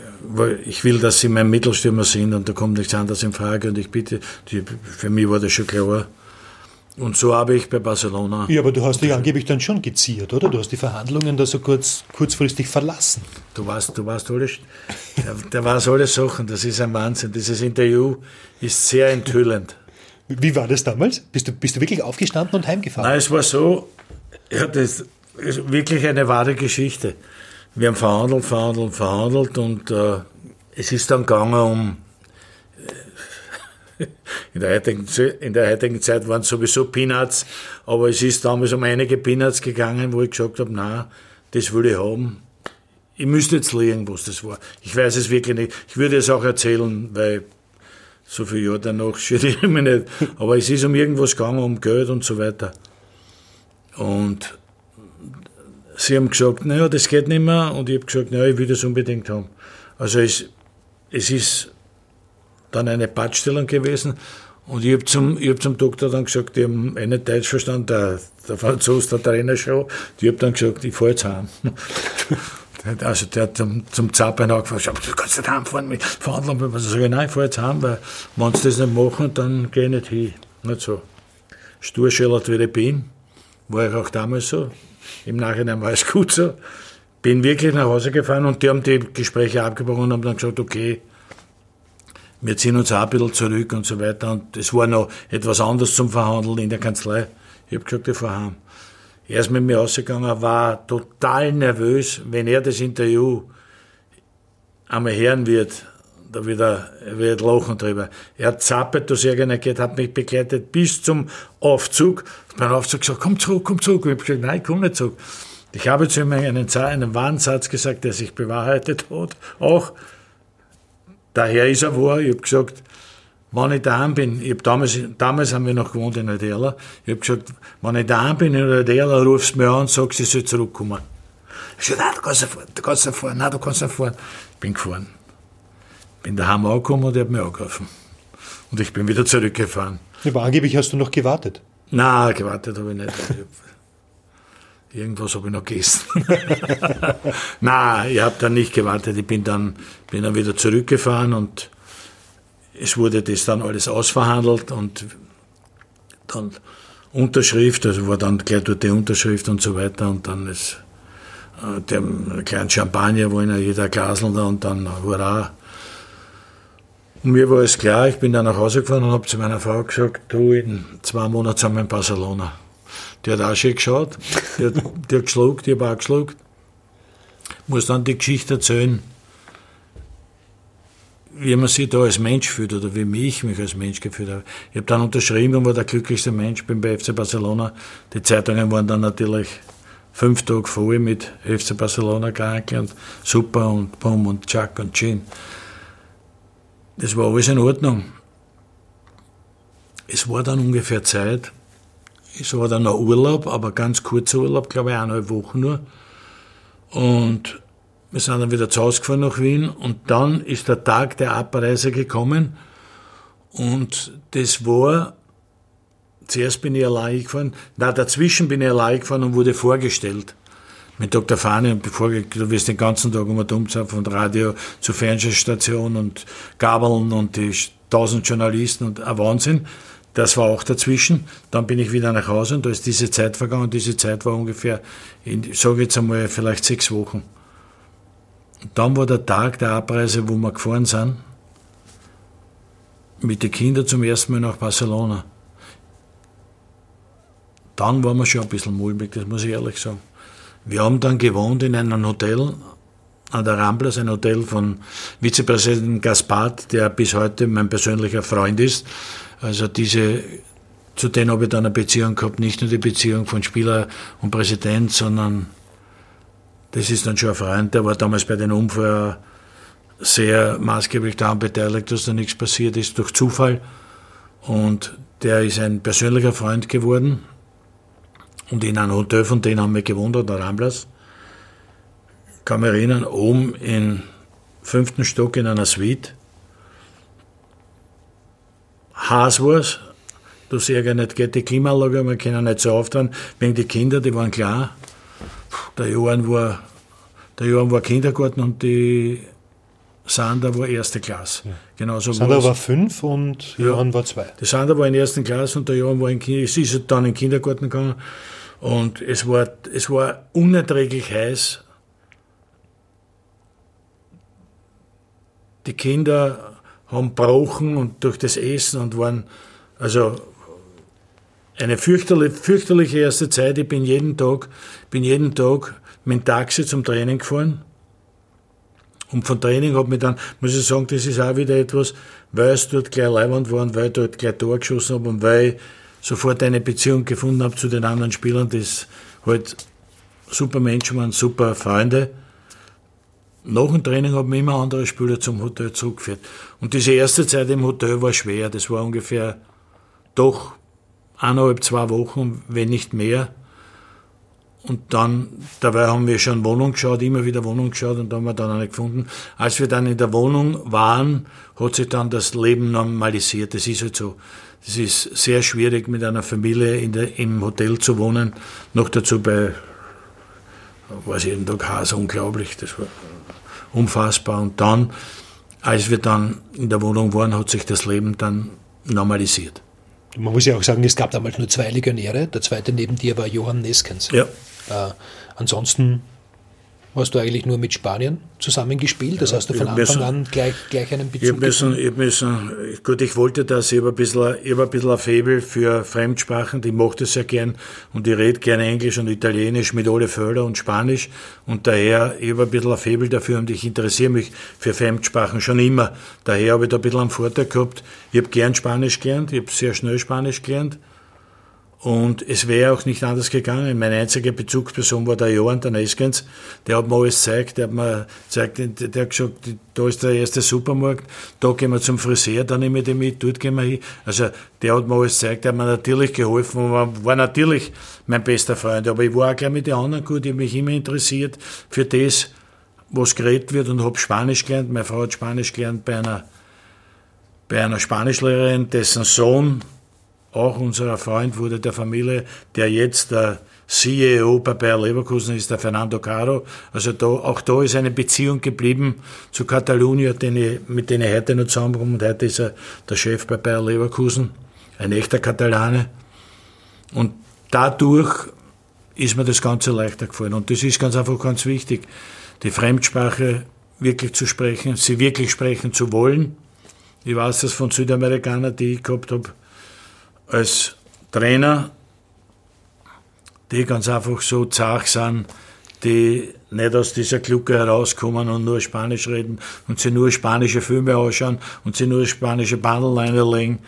[SPEAKER 3] ich will, dass Sie mein Mittelstürmer sind und da kommt nichts anderes in Frage. Und ich bitte, die, für mich war das schon klar. Und so habe ich bei Barcelona.
[SPEAKER 1] Ja, aber du hast dich angeblich dann schon geziert, oder? Du hast die Verhandlungen da so kurz, kurzfristig verlassen.
[SPEAKER 3] Du weißt, du weißt alles, der, der weiß alle Sachen, das ist ein Wahnsinn. Dieses Interview ist sehr enthüllend.
[SPEAKER 1] Wie war das damals? Bist du, bist du wirklich aufgestanden und heimgefahren?
[SPEAKER 3] Nein, es war so, ja, das ist wirklich eine wahre Geschichte. Wir haben verhandelt, verhandelt, verhandelt und äh, es ist dann gegangen um, in der, heutigen, in der heutigen Zeit waren es sowieso Peanuts, aber es ist damals um einige Peanuts gegangen, wo ich gesagt habe, na, das will ich haben. Ich müsste jetzt liegen, was das war. Ich weiß es wirklich nicht. Ich würde es auch erzählen, weil so viele Jahre danach schädiere ich mich nicht. Aber es ist um irgendwas gegangen, um Geld und so weiter. Und sie haben gesagt, naja, das geht nicht mehr. Und ich habe gesagt, naja, ich will das unbedingt haben. Also es, es ist dann eine Pattstellung gewesen. Und ich habe zum, hab zum Doktor dann gesagt, die haben nicht Deutsch verstanden, der, der Franzose, der Trainer schon. Die habe dann gesagt, ich fahre jetzt heim. Also der hat zum, zum Zappern angefangen, du kannst nicht heimfahren mit Verhandlungen. Also sage ich, nein, ich fahre jetzt heim, weil wenn sie das nicht machen, dann gehe ich nicht hin. Nicht so. Sturschellert wie ich bin, war ich auch damals so. Im Nachhinein war es gut so. Bin wirklich nach Hause gefahren und die haben die Gespräche abgebrochen und haben dann gesagt, okay, wir ziehen uns auch ein bisschen zurück und so weiter. Und es war noch etwas anderes zum Verhandeln in der Kanzlei. Ich habe gesagt, ich fahre heim. Er ist mit mir ausgegangen, war total nervös, wenn er das Interview einmal hören wird, da wird er, er wird lachen drüber. Er hat zappelt, er gerne geht, hat mich begleitet bis zum Aufzug. Beim Aufzug gesagt, komm zurück, komm zurück. Ich habe gesagt, nein, komm nicht zurück. Ich habe zu ihm einen, einen wahren Satz gesagt, der sich bewahrheitet hat. Auch, daher ist er wahr. Ich habe gesagt, wenn ich daheim bin, ich hab damals, damals haben wir noch gewohnt in Adela, ich habe gesagt, wenn ich daheim bin in Adela, rufst du mir an und sagst, ich soll zurückkommen. Ich sage, nein, du kannst fahren, du kannst fahren, nein, du kannst fahren. Bin gefahren. Bin daheim angekommen und er hat mich angerufen. Und ich bin wieder zurückgefahren.
[SPEAKER 1] Aber angeblich hast du noch gewartet.
[SPEAKER 3] Nein, gewartet habe ich nicht. Irgendwas habe ich noch gegessen. Nein, ich habe dann nicht gewartet. Ich bin dann, bin dann wieder zurückgefahren und es wurde das dann alles ausverhandelt und dann Unterschrift, also war dann gleich dort die Unterschrift und so weiter und dann ist äh, der kleinen Champagner, wo in jeder Glasel da und dann hurra. Und mir war es klar, ich bin dann nach Hause gefahren und habe zu meiner Frau gesagt, du, in zwei Monaten sind wir in Barcelona. Die hat auch schon geschaut, die hat, hat geschluckt, ich habe auch geschluckt. Muss dann die Geschichte erzählen, wie man sich da als Mensch fühlt oder wie ich mich als Mensch gefühlt habe. Ich habe dann unterschrieben und war der glücklichste Mensch, bin bei FC Barcelona. Die Zeitungen waren dann natürlich fünf Tage voll mit FC Barcelona Kranke und Super und Bum und Chuck und Chin. Das war alles in Ordnung. Es war dann ungefähr Zeit. Es war dann noch Urlaub, aber ganz kurzer Urlaub, glaube ich, eineinhalb Wochen nur. Und wir sind dann wieder zu Hause gefahren nach Wien und dann ist der Tag der Abreise gekommen und das war, zuerst bin ich allein gefahren, na dazwischen bin ich allein gefahren und wurde vorgestellt mit Dr. Fahne und bevor du wirst den ganzen Tag immer dumm sein, von Radio zur Fernsehstation und Gabeln und die tausend Journalisten und ein Wahnsinn. Das war auch dazwischen. Dann bin ich wieder nach Hause und da ist diese Zeit vergangen. Diese Zeit war ungefähr, ich sage jetzt einmal, vielleicht sechs Wochen. Dann war der Tag der Abreise, wo wir gefahren sind, mit den Kindern zum ersten Mal nach Barcelona. Dann waren wir schon ein bisschen mulmig, das muss ich ehrlich sagen. Wir haben dann gewohnt in einem Hotel an der Ramblas, ein Hotel von Vizepräsident Gaspard, der bis heute mein persönlicher Freund ist. Also diese, zu denen habe ich dann eine Beziehung gehabt, nicht nur die Beziehung von Spieler und Präsident, sondern das ist dann schon ein Freund, der war damals bei den Unfall sehr maßgeblich daran beteiligt, dass da nichts passiert ist, durch Zufall. Und der ist ein persönlicher Freund geworden. Und in einem Hotel von denen haben wir gewohnt, der Ramblas. Kann mich erinnern, oben im fünften Stock in einer Suite. War es. Da sehe ich nicht, geht die Klimaanlage, wir können nicht so auftragen. Wegen die Kinder, die waren klar. Der Johann war, der Johann war Kindergarten und die Sander war erste Klasse. Ja.
[SPEAKER 1] Genauso Sander war fünf und ja, Johann war zwei.
[SPEAKER 3] Der Sander war in der ersten Klasse und der Johann war in es ist dann in den Kindergarten gegangen. Und es war, es war unerträglich heiß. Die Kinder haben brauchen und durch das Essen und waren, also eine fürchterliche, fürchterliche erste Zeit. Ich bin jeden Tag, bin jeden Tag mit dem Taxi zum Training gefahren und von Training hat mich dann, muss ich sagen, das ist auch wieder etwas, weil es dort gleich Leibwand waren, weil ich dort gleich Tor geschossen habe und weil ich sofort eine Beziehung gefunden habe zu den anderen Spielern, das halt super Menschen waren, super Freunde. Nach dem Training haben mich immer andere Spieler zum Hotel zurückgeführt. Und diese erste Zeit im Hotel war schwer. Das war ungefähr doch eineinhalb, zwei Wochen, wenn nicht mehr. Und dann, dabei haben wir schon Wohnung geschaut, immer wieder Wohnung geschaut und haben wir dann eine gefunden. Als wir dann in der Wohnung waren, hat sich dann das Leben normalisiert. Das ist halt so. Das ist sehr schwierig, mit einer Familie in der, im Hotel zu wohnen. Noch dazu bei, was jeden Tag Hase, unglaublich. Das war unfassbar. Und dann, als wir dann in der Wohnung waren, hat sich das Leben dann normalisiert.
[SPEAKER 1] Man muss ja auch sagen, es gab damals nur zwei Legionäre. Der zweite neben dir war Johann Neskens.
[SPEAKER 3] Ja.
[SPEAKER 1] Äh, ansonsten hast du eigentlich nur mit Spanien zusammengespielt. Das ja, hast du von Anfang müssen, an gleich, gleich einen Bezug
[SPEAKER 3] ich müssen, ich müssen, Gut, ich wollte das, ich habe ein bisschen, ich habe ein bisschen ein Faible für Fremdsprachen, die mochte sehr gern und ich rede gerne Englisch und Italienisch mit alle Förder und Spanisch und daher, ich habe ein bisschen ein Faible dafür und ich interessiere mich für Fremdsprachen schon immer. Daher habe ich da ein bisschen einen Vorteil gehabt. Ich habe gern Spanisch gelernt, ich habe sehr schnell Spanisch gelernt und es wäre auch nicht anders gegangen. Meine einzige Bezugsperson war der Johann, der Neskens. Der hat mir alles gezeigt. Der hat mir gezeigt, der hat gesagt, da ist der erste Supermarkt, da gehen wir zum Friseur, da nehme ich den mit, dort gehen wir hin. Also, der hat mir alles gezeigt, der hat mir natürlich geholfen, war, war natürlich mein bester Freund. Aber ich war auch gleich mit den anderen gut, ich habe mich immer interessiert für das, was geredet wird und habe Spanisch gelernt. Meine Frau hat Spanisch gelernt bei einer, bei einer Spanischlehrerin, dessen Sohn auch unser Freund wurde der Familie, der jetzt der CEO bei Bayer Leverkusen ist, der Fernando Caro. Also da, auch da ist eine Beziehung geblieben zu Katalonien, mit denen ich heute noch zusammenkomme. Und heute ist er der Chef bei Bayer Leverkusen, ein echter Katalane. Und dadurch ist mir das Ganze leichter gefallen. Und das ist ganz einfach ganz wichtig, die Fremdsprache wirklich zu sprechen, sie wirklich sprechen zu wollen. Ich weiß das von Südamerikanern, die ich gehabt habe, als Trainer, die ganz einfach so zart sind, die nicht aus dieser Klucke herauskommen und nur Spanisch reden und sie nur spanische Filme ausschauen und sie nur spanische Bandelleine legen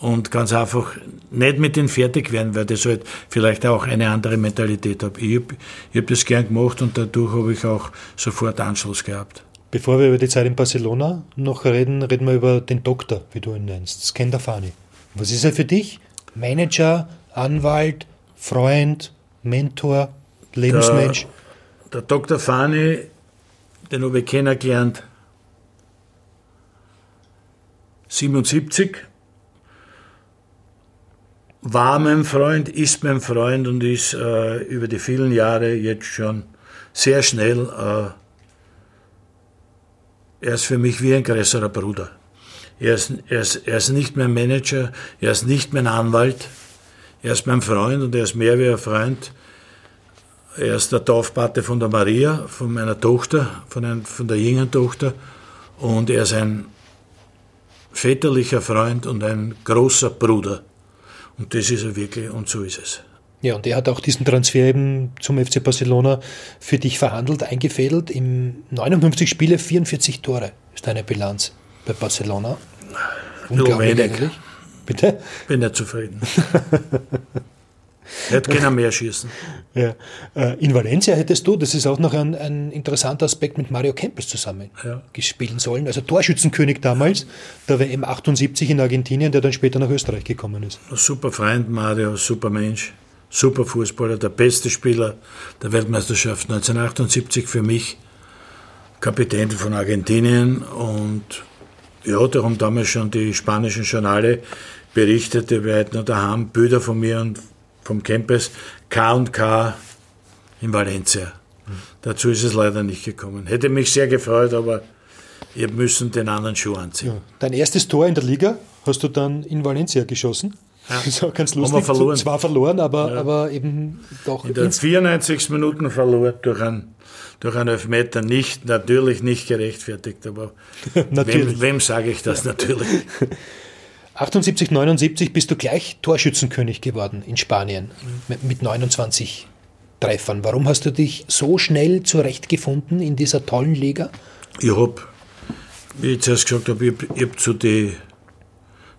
[SPEAKER 3] und ganz einfach nicht mit denen fertig werden, weil das halt vielleicht auch eine andere Mentalität hat. Ich habe hab das gern gemacht und dadurch habe ich auch sofort Anschluss gehabt.
[SPEAKER 1] Bevor wir über die Zeit in Barcelona noch reden, reden wir über den Doktor, wie du ihn nennst, Skendafani. Was ist er für dich? Manager, Anwalt, Freund, Mentor, Lebensmensch?
[SPEAKER 3] Der, der Dr. Fani, den habe ich kennengelernt 77, war mein Freund, ist mein Freund und ist äh, über die vielen Jahre jetzt schon sehr schnell, äh, er ist für mich wie ein größerer Bruder. Er ist, er, ist, er ist nicht mein Manager, er ist nicht mein Anwalt, er ist mein Freund und er ist mehr wie ein Freund. Er ist der Taufpate von der Maria, von meiner Tochter, von, ein, von der jüngeren Tochter. Und er ist ein väterlicher Freund und ein großer Bruder. Und das ist er wirklich und so ist es.
[SPEAKER 1] Ja, und er hat auch diesen Transfer eben zum FC Barcelona für dich verhandelt, eingefädelt. Im 59 Spiele 44 Tore ist deine Bilanz bei Barcelona.
[SPEAKER 3] Unglaublich wenig. Bitte? Bin nicht zufrieden. Hätte keiner mehr schießen.
[SPEAKER 1] Ja. Äh, in Valencia hättest du, das ist auch noch ein, ein interessanter Aspekt, mit Mario Kempes zusammen
[SPEAKER 3] Ja.
[SPEAKER 1] gespielt sollen. Also Torschützenkönig damals, der WM 78 in Argentinien, der dann später nach Österreich gekommen ist.
[SPEAKER 3] Ein super Freund, Mario, super Mensch, super Fußballer, der beste Spieler der Weltmeisterschaft 1978 für mich, Kapitän von Argentinien und ja, da haben damals schon die spanischen Journale berichtet, wir hatten noch daheim Bilder von mir und vom Kempes, K und K in Valencia. Dazu ist es leider nicht gekommen. Hätte mich sehr gefreut, aber ihr müssen den anderen Schuh anziehen.
[SPEAKER 1] Ja. Dein erstes Tor in der Liga hast du dann in Valencia geschossen. Das ist auch ganz
[SPEAKER 3] wir
[SPEAKER 1] lustig.
[SPEAKER 3] verloren.
[SPEAKER 1] Zwar verloren, aber, aber eben doch.
[SPEAKER 3] In der 94. Minuten verloren durch einen, durch einen Elfmeter nicht, natürlich nicht gerechtfertigt, aber wem, wem sage ich das natürlich?
[SPEAKER 1] 78, 79 bist du gleich Torschützenkönig geworden in Spanien mit, mit 29 Treffern. Warum hast du dich so schnell zurechtgefunden in dieser tollen Liga?
[SPEAKER 3] Ich habe, wie ich zuerst gesagt habe, ich habe hab zu den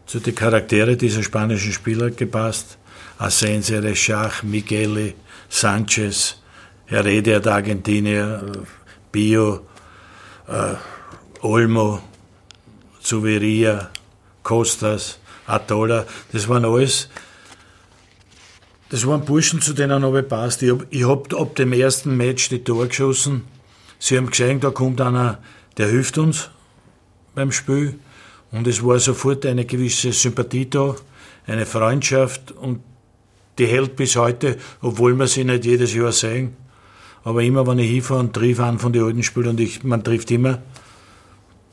[SPEAKER 3] zu die Charaktere dieser spanischen Spieler gepasst. Asensio, Rechach, Migueli, Sanchez, Heredia der Argentinier, Bio, äh, Olmo, Zuveria, Costas, Atola. Das waren alles das waren Burschen, zu denen habe ich passt. Ich habe hab ab dem ersten Match die Tor geschossen. Sie haben gesehen, da kommt einer, der hilft uns beim Spiel. Und es war sofort eine gewisse Sympathie da, eine Freundschaft und die hält bis heute, obwohl wir sie nicht jedes Jahr sehen. Aber immer, wenn ich hinfahre und triff einen von den alten Spielern, und ich, man trifft immer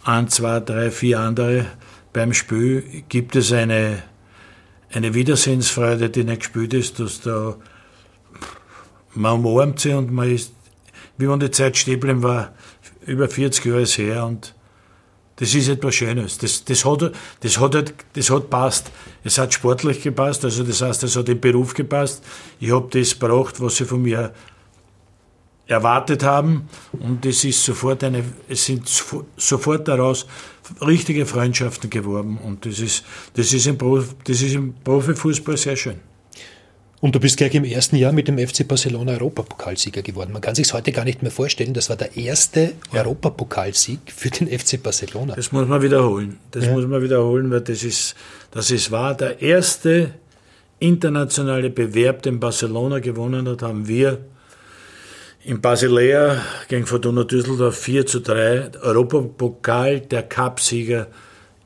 [SPEAKER 3] ein, zwei, drei, vier andere beim Spiel, gibt es eine, eine Wiedersehensfreude, die nicht gespielt ist, dass da man umarmt sie und man ist, wie wenn die Zeit stehen war, über 40 Jahre ist her und das ist etwas Schönes. Das, das, hat, das, hat, halt- das hat passt. Es hat sportlich gepasst, also das heißt, es hat im Beruf gepasst. Ich habe das gebracht, was sie von mir erwartet haben und es ist sofort eine, es sind sofo- sofort daraus richtige Freundschaften geworden und das ist, das ist im, Prof, das ist im Profifußball sehr schön.
[SPEAKER 1] Und du bist gleich im ersten Jahr mit dem FC Barcelona Europapokalsieger geworden. Man kann sich heute gar nicht mehr vorstellen, das war der erste Europapokalsieg für den FC Barcelona.
[SPEAKER 3] Das muss man wiederholen. Das
[SPEAKER 1] Ja.
[SPEAKER 3] muss man wiederholen, weil das ist, das ist wahr. Der erste internationale Bewerb, den Barcelona gewonnen hat, haben wir in Basilea gegen Fortuna Düsseldorf 4 zu 3. Europapokal, der Cupsieger.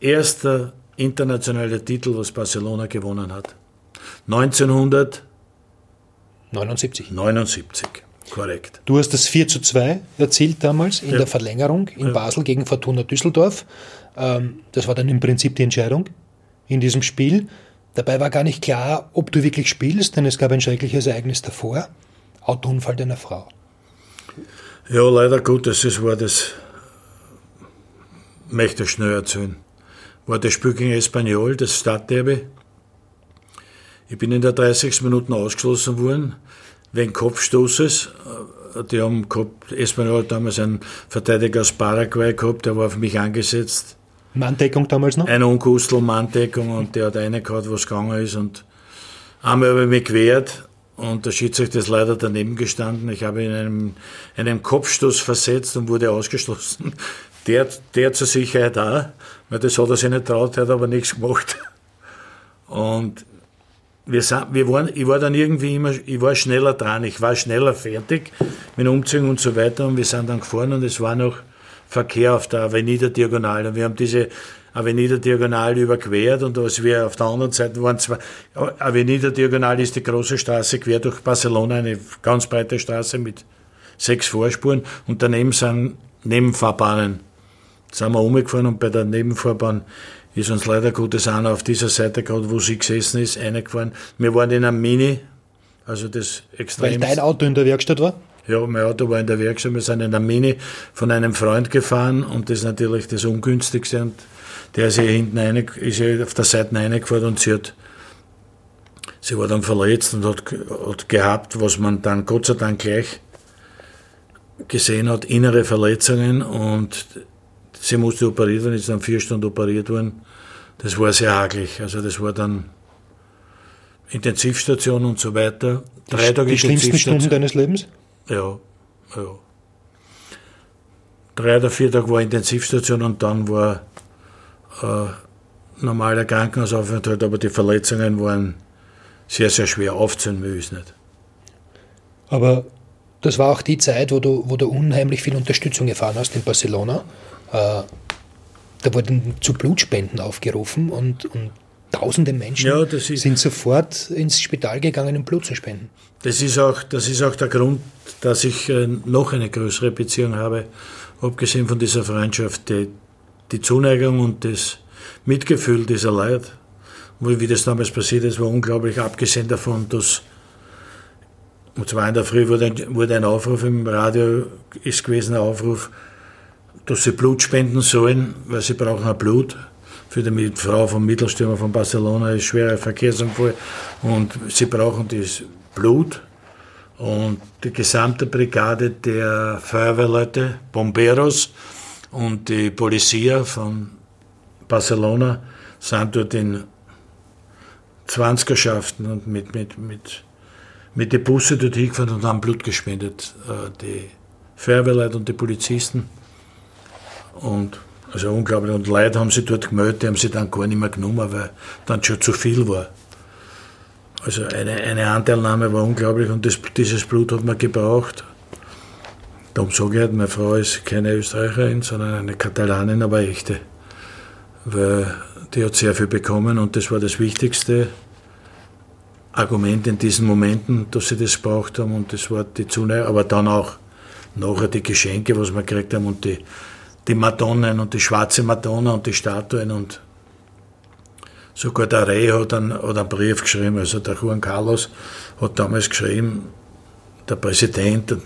[SPEAKER 3] Erster internationaler Titel, was Barcelona gewonnen hat. 1979.
[SPEAKER 1] 79.
[SPEAKER 3] Korrekt.
[SPEAKER 1] Du hast das 4 zu 2 erzielt damals in
[SPEAKER 3] Ja.
[SPEAKER 1] der Verlängerung in Basel gegen Fortuna Düsseldorf. Ähm, das war dann im Prinzip die Entscheidung in diesem Spiel. Dabei war gar nicht klar, ob du wirklich spielst, denn es gab ein schreckliches Ereignis davor. Autounfall deiner Frau.
[SPEAKER 3] Ja, leider Gottes, es war das, möchte ich schnell erzählen, war das Spiel gegen Espanyol, das Stadtderby. Ich bin in der 30. Minute ausgeschlossen worden, wegen Kopfstoßes. Die haben gehabt, Espanyol hat damals einen Verteidiger aus Paraguay gehabt, der war auf mich angesetzt.
[SPEAKER 1] Manndeckung damals noch?
[SPEAKER 3] Eine Unkustel Manndeckung und der hat eine gehabt, was gegangen ist und einmal habe ich mich gewehrt und der Schiedsrichter ist leider daneben gestanden. Ich habe ihn in einem, einen Kopfstoß versetzt und wurde ausgeschlossen. Der, der zur Sicherheit auch, weil das hat er sich nicht traut, hat aber nichts gemacht. Und wir, wir waren, ich war dann irgendwie immer, ich war schneller dran, ich war schneller fertig mit Umzug und so weiter und wir sind dann gefahren und es war noch Verkehr auf der Avenida Diagonal und wir haben diese Avenida Diagonal überquert und als wir auf der anderen Seite waren zwei, Avenida Diagonal ist die große Straße quer durch Barcelona, eine ganz breite Straße mit sechs Vorspuren und daneben sind Nebenfahrbahnen. Da sind wir umgefahren und bei der Nebenfahrbahn ist uns leider Gottes einer auf dieser Seite gerade, wo sie gesessen ist, reingefahren. Wir waren in einem Mini, also das
[SPEAKER 1] Weil
[SPEAKER 3] extrem.
[SPEAKER 1] dein Auto in der Werkstatt war?
[SPEAKER 3] Ja, mein Auto war in der Werkstatt, wir sind in einem Mini von einem Freund gefahren und das ist natürlich das Ungünstigste und der ist hier hinten rein, ist hier auf der Seite reingefahren und sie hat, sie war dann verletzt und hat, hat gehabt, was man dann Gott sei Dank gleich gesehen hat, innere Verletzungen und sie musste operiert werden, ist dann vier Stunden operiert worden. Das war sehr hakelig, also das war dann Intensivstation und so weiter. Drei
[SPEAKER 1] die,
[SPEAKER 3] Tage
[SPEAKER 1] die schlimmsten Stunden deines Lebens?
[SPEAKER 3] Ja, ja. Drei oder vier Tage war Intensivstation und dann war äh, normaler Krankenhausaufenthalt, aber die Verletzungen waren sehr, sehr schwer aufzunehmen, will ich nicht.
[SPEAKER 1] Aber das war auch die Zeit, wo du, wo du unheimlich viel Unterstützung erfahren hast in Barcelona. Äh, da wurden zu Blutspenden aufgerufen und, und tausende Menschen
[SPEAKER 3] Ja,
[SPEAKER 1] sind sofort ins Spital gegangen, um Blut zu spenden.
[SPEAKER 3] Das ist auch, das ist auch der Grund, dass ich äh, noch eine größere Beziehung habe, abgesehen von dieser Freundschaft, die, die Zuneigung und das Mitgefühl dieser Leute. Wie das damals passiert ist, war unglaublich, abgesehen davon, dass um zwei in der Früh wurde ein, wurde ein Aufruf im Radio, ist gewesen ein Aufruf, dass sie Blut spenden sollen, weil sie brauchen ein Blut. Für die Frau vom Mittelstürmer von Barcelona ist schwerer Verkehrsunfall und sie brauchen das Blut. Und die gesamte Brigade der Feuerwehrleute, Bomberos und die Polizia von Barcelona sind dort in Zwanzigerschaften und mit, mit, mit, mit den Busse dort hingefahren und haben Blut gespendet. Äh, Die Feuerwehrleute und die Polizisten. Und also unglaublich. Und Leute haben sich dort gemeldet, die haben sie dann gar nicht mehr genommen, weil dann schon zu viel war. Also eine, eine Anteilnahme war unglaublich und das, dieses Blut hat man gebraucht. Darum sage ich halt, meine Frau ist keine Österreicherin, sondern eine Katalanin, aber echte. Weil die hat sehr viel bekommen und das war das wichtigste Argument in diesen Momenten, dass sie das braucht haben und das war die Zuneigung, aber dann auch nachher die Geschenke, was wir gekriegt haben und die, die Madonnen und die schwarze Madonna und die Statuen und sogar der Reh hat einen, hat einen Brief geschrieben, also der Juan Carlos hat damals geschrieben, der Präsident,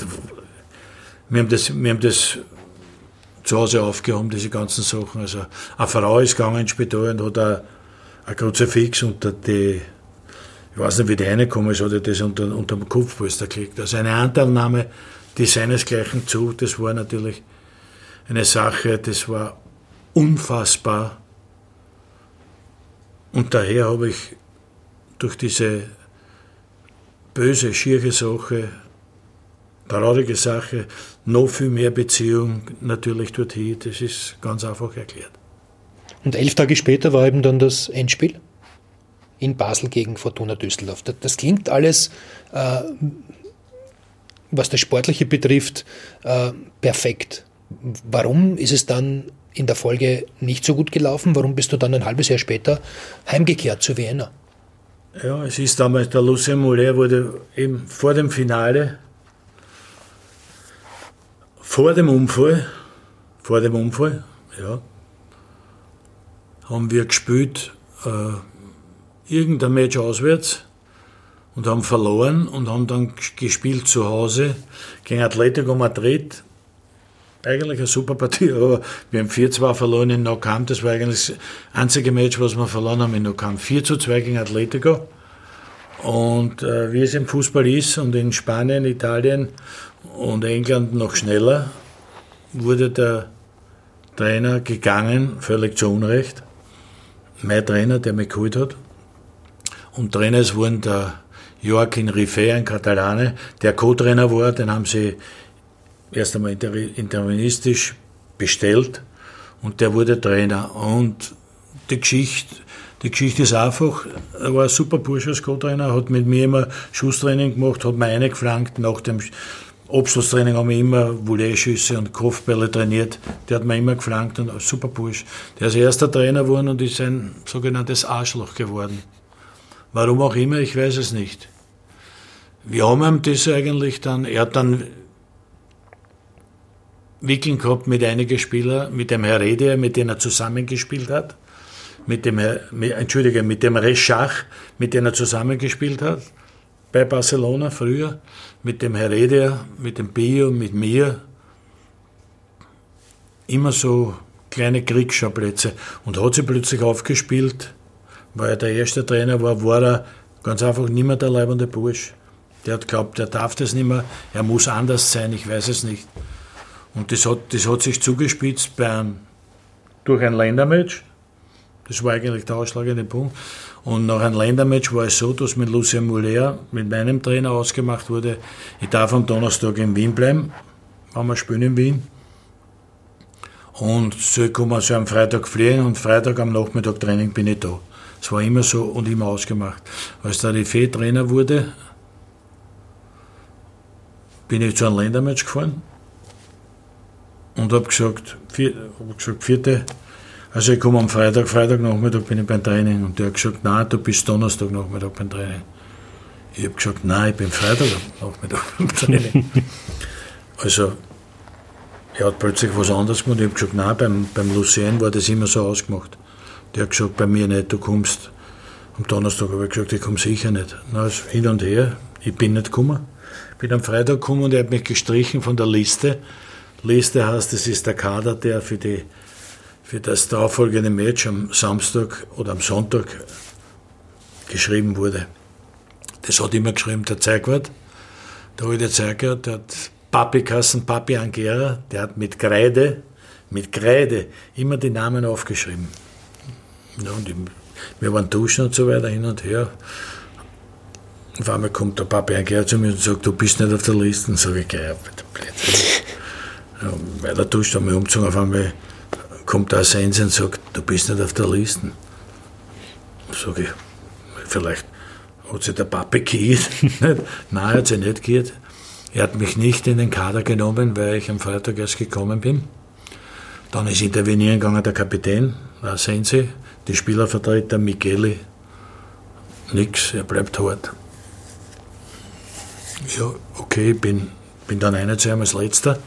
[SPEAKER 3] wir haben das, wir haben das zu Hause aufgehoben, diese ganzen Sachen. Also eine Frau ist gegangen ins Spital und hat ein, ein Kruzifix unter die, ich weiß nicht, wie die reingekommen ist, hat das unter, unter dem Kopfpolster gelegt. Also eine Anteilnahme, die seinesgleichen zu, das war natürlich eine Sache, das war unfassbar. Und daher habe ich durch diese böse, schiere Sache, traurige Sache, noch viel mehr Beziehung natürlich dorthin. Das ist ganz einfach erklärt.
[SPEAKER 1] Und elf Tage später war eben dann das Endspiel in Basel gegen Fortuna Düsseldorf. Das, klingt alles, äh, was das Sportliche betrifft, äh, perfekt. Warum ist es dann in der Folge nicht so gut gelaufen? Warum bist du dann ein halbes Jahr später heimgekehrt zu Vienna?
[SPEAKER 3] Ja, es ist damals, der Lucien Moller wurde eben vor dem Finale, vor dem Unfall, vor dem Unfall, ja, haben wir gespielt, äh, irgendein Match auswärts und haben verloren und haben dann gespielt zu Hause gegen Atletico Madrid. Eigentlich eine super Partie, aber wir haben 4-2 verloren in Nou Camp. Das war eigentlich das einzige Match, was wir verloren haben in Nou Camp. 4 zu 2 gegen Atletico. Und äh, wie es im Fußball ist und in Spanien, Italien und England noch schneller, wurde der Trainer gegangen, völlig zu Unrecht. Mein Trainer, der mich geholt hat. Und Trainers wurden der Joaquin Rifé, ein Katalane, der Co-Trainer war, den haben sie erst einmal inter interministisch bestellt und der wurde Trainer. Und die Geschichte, die Geschichte ist einfach, er war ein super Bursche als Co-Trainer, hat mit mir immer Schusstraining gemacht, hat mir eingeflankt, nach dem Abschlusstraining haben wir immer Volleyschüsse und Kopfbälle trainiert. Der hat mir immer geflankt und super Bursch. Der ist erster Trainer geworden und ist ein sogenanntes Arschloch geworden. Warum auch immer, ich weiß es nicht. Wir haben ihm das eigentlich dann, er hat dann Wickeln gehabt mit einigen Spielern, mit dem Heredia, mit dem er zusammengespielt hat, mit dem, Herr- Entschuldige, mit dem Reschach, mit dem er zusammengespielt hat, bei Barcelona früher, mit dem Heredia, mit dem Bio, mit mir. Immer so kleine Kriegsschauplätze. Und hat sie plötzlich aufgespielt, weil er der erste Trainer war, war er ganz einfach nicht mehr der leibende Bursch. Der hat glaubt, er darf das nicht mehr, er muss anders sein, ich weiß es nicht. Und das hat, das hat sich zugespitzt beim, durch ein Ländermatch. Das war eigentlich der ausschlagende Punkt. Und nach einem Ländermatch war es so, dass mit Lucien Muller, mit meinem Trainer ausgemacht wurde, ich darf am Donnerstag in Wien bleiben, wenn wir spielen in Wien. Und so kommen so am Freitag fliegen und Freitag am Nachmittag Training bin ich da. Es war immer so und immer ausgemacht. Als der Riffet Trainer wurde, bin ich zu einem Ländermatch gefahren und habe gesagt, vier, hab gesagt, vierte, also ich komme am Freitag, Freitagnachmittag bin ich beim Training und der hat gesagt, nein, du bist Donnerstagnachmittag beim Training. Ich habe gesagt, nein, ich bin Freitagnachmittag beim Training. also er hat plötzlich was anderes gemacht. Ich habe gesagt, nein, beim, beim Lucien war das immer so ausgemacht. Der hat gesagt, bei mir nicht, du kommst am Donnerstag. habe ich gesagt, ich komme sicher nicht. Na, also hin und her, ich bin nicht gekommen. Ich bin am Freitag gekommen und er hat mich gestrichen von der Liste. Liste heißt, das ist der Kader, der für, die, für das darauffolgende Match am Samstag oder am Sonntag geschrieben wurde. Das hat immer geschrieben der Zeigwart, der alte Zeigwart, der hat Papi Kassen, Papi Angera, der hat mit Kreide, mit Kreide immer die Namen aufgeschrieben. Ja, und wir waren duschen und so weiter hin und her. Auf einmal kommt der Papi Angera zu mir und sagt, du bist nicht auf der Liste. Und sage ich, ja, bitte, bitte. Ja, weil er duscht, haben wir umgezogen, auf einmal kommt der Sense und sagt, du bist nicht auf der Liste. Sag ich, vielleicht hat sich der Papi geirrt. Nein, hat sich nicht geirrt. Er hat mich nicht in den Kader genommen, weil ich am Freitag erst gekommen bin. Dann ist intervenieren gegangen der Kapitän, der Sense, die Spielervertreter Michele. Nix, er bleibt hart. Ja, okay, bin, bin dann einer zu ihm als Letzter.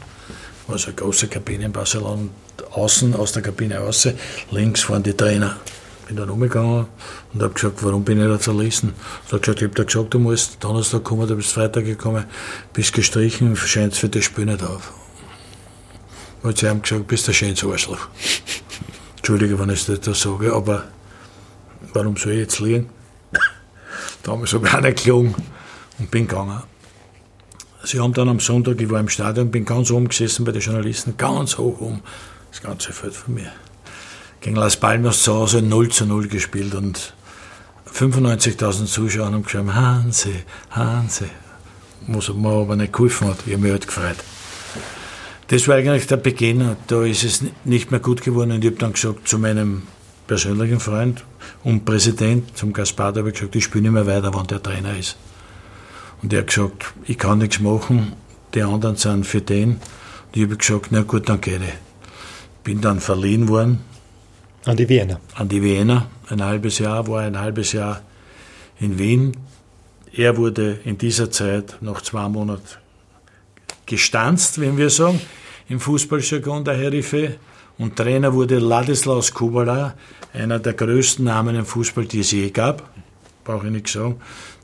[SPEAKER 3] War so eine große Kabine in Barcelona. Außen, aus der Kabine raus, links waren die Trainer. Bin dann umgegangen und habe gesagt, warum bin ich da zerrissen? Er hat gesagt, ich habe dir gesagt, du musst Donnerstag kommen, du bist Freitag gekommen, bist gestrichen, scheint für das Spiel nicht auf. Und sie haben gesagt, bist der schönste Arschloch. Entschuldige, wenn ich das sage, aber warum soll ich jetzt liegen? Damals habe ich auch nicht gelogen und bin gegangen. Sie haben dann am Sonntag, ich war im Stadion, bin ganz oben gesessen bei den Journalisten, ganz hoch oben, das ganze Feld von mir. Gegen Las Palmas zu Hause 0 zu 0 gespielt und 95.000 Zuschauer haben geschrieben, Hanse, Hanse. Was mir aber nicht geholfen hat, ich habe mich halt gefreut. Das war eigentlich der Beginn, da ist es nicht mehr gut geworden und ich habe dann gesagt zu meinem persönlichen Freund und Präsident, zum Gaspard, habe ich gesagt, ich spiele nicht mehr weiter, wenn der Trainer ist. Und er hat gesagt, ich kann nichts machen, die anderen sind für den. Und ich habe gesagt, na gut, dann gehe ich. Bin dann verliehen worden.
[SPEAKER 1] An die Wiener?
[SPEAKER 3] An die Wiener. Ein halbes Jahr, war ein halbes Jahr in Wien. Er wurde in dieser Zeit noch zwei Monate gestanzt, wenn wir sagen, im Fußballjargon der Herife. Und Trainer wurde Ladislaus Kubala, einer der größten Namen im Fußball, die es je gab. Brauche ich nicht sagen.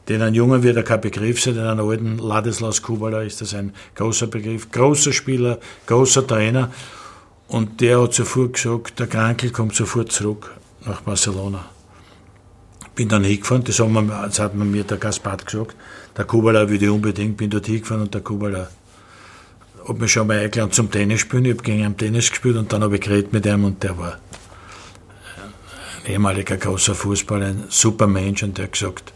[SPEAKER 3] Den ein Junger wird er kein Begriff sein, den einen alten Ladislaus Kubala ist das ein großer Begriff. Großer Spieler, großer Trainer. Und der hat sofort gesagt, der Krankel kommt sofort zurück nach Barcelona. Bin dann hingefahren, das, haben wir, das hat mir der Gaspard gesagt. Der Kubala würde unbedingt, bin dort hingefahren und der Kubala hat mich schon mal eingeladen zum Tennis spielen. Ich habe gegen ihn Tennis gespielt und dann habe ich geredet mit ihm und der war ein ehemaliger großer Fußballer, ein super Mensch und der hat gesagt,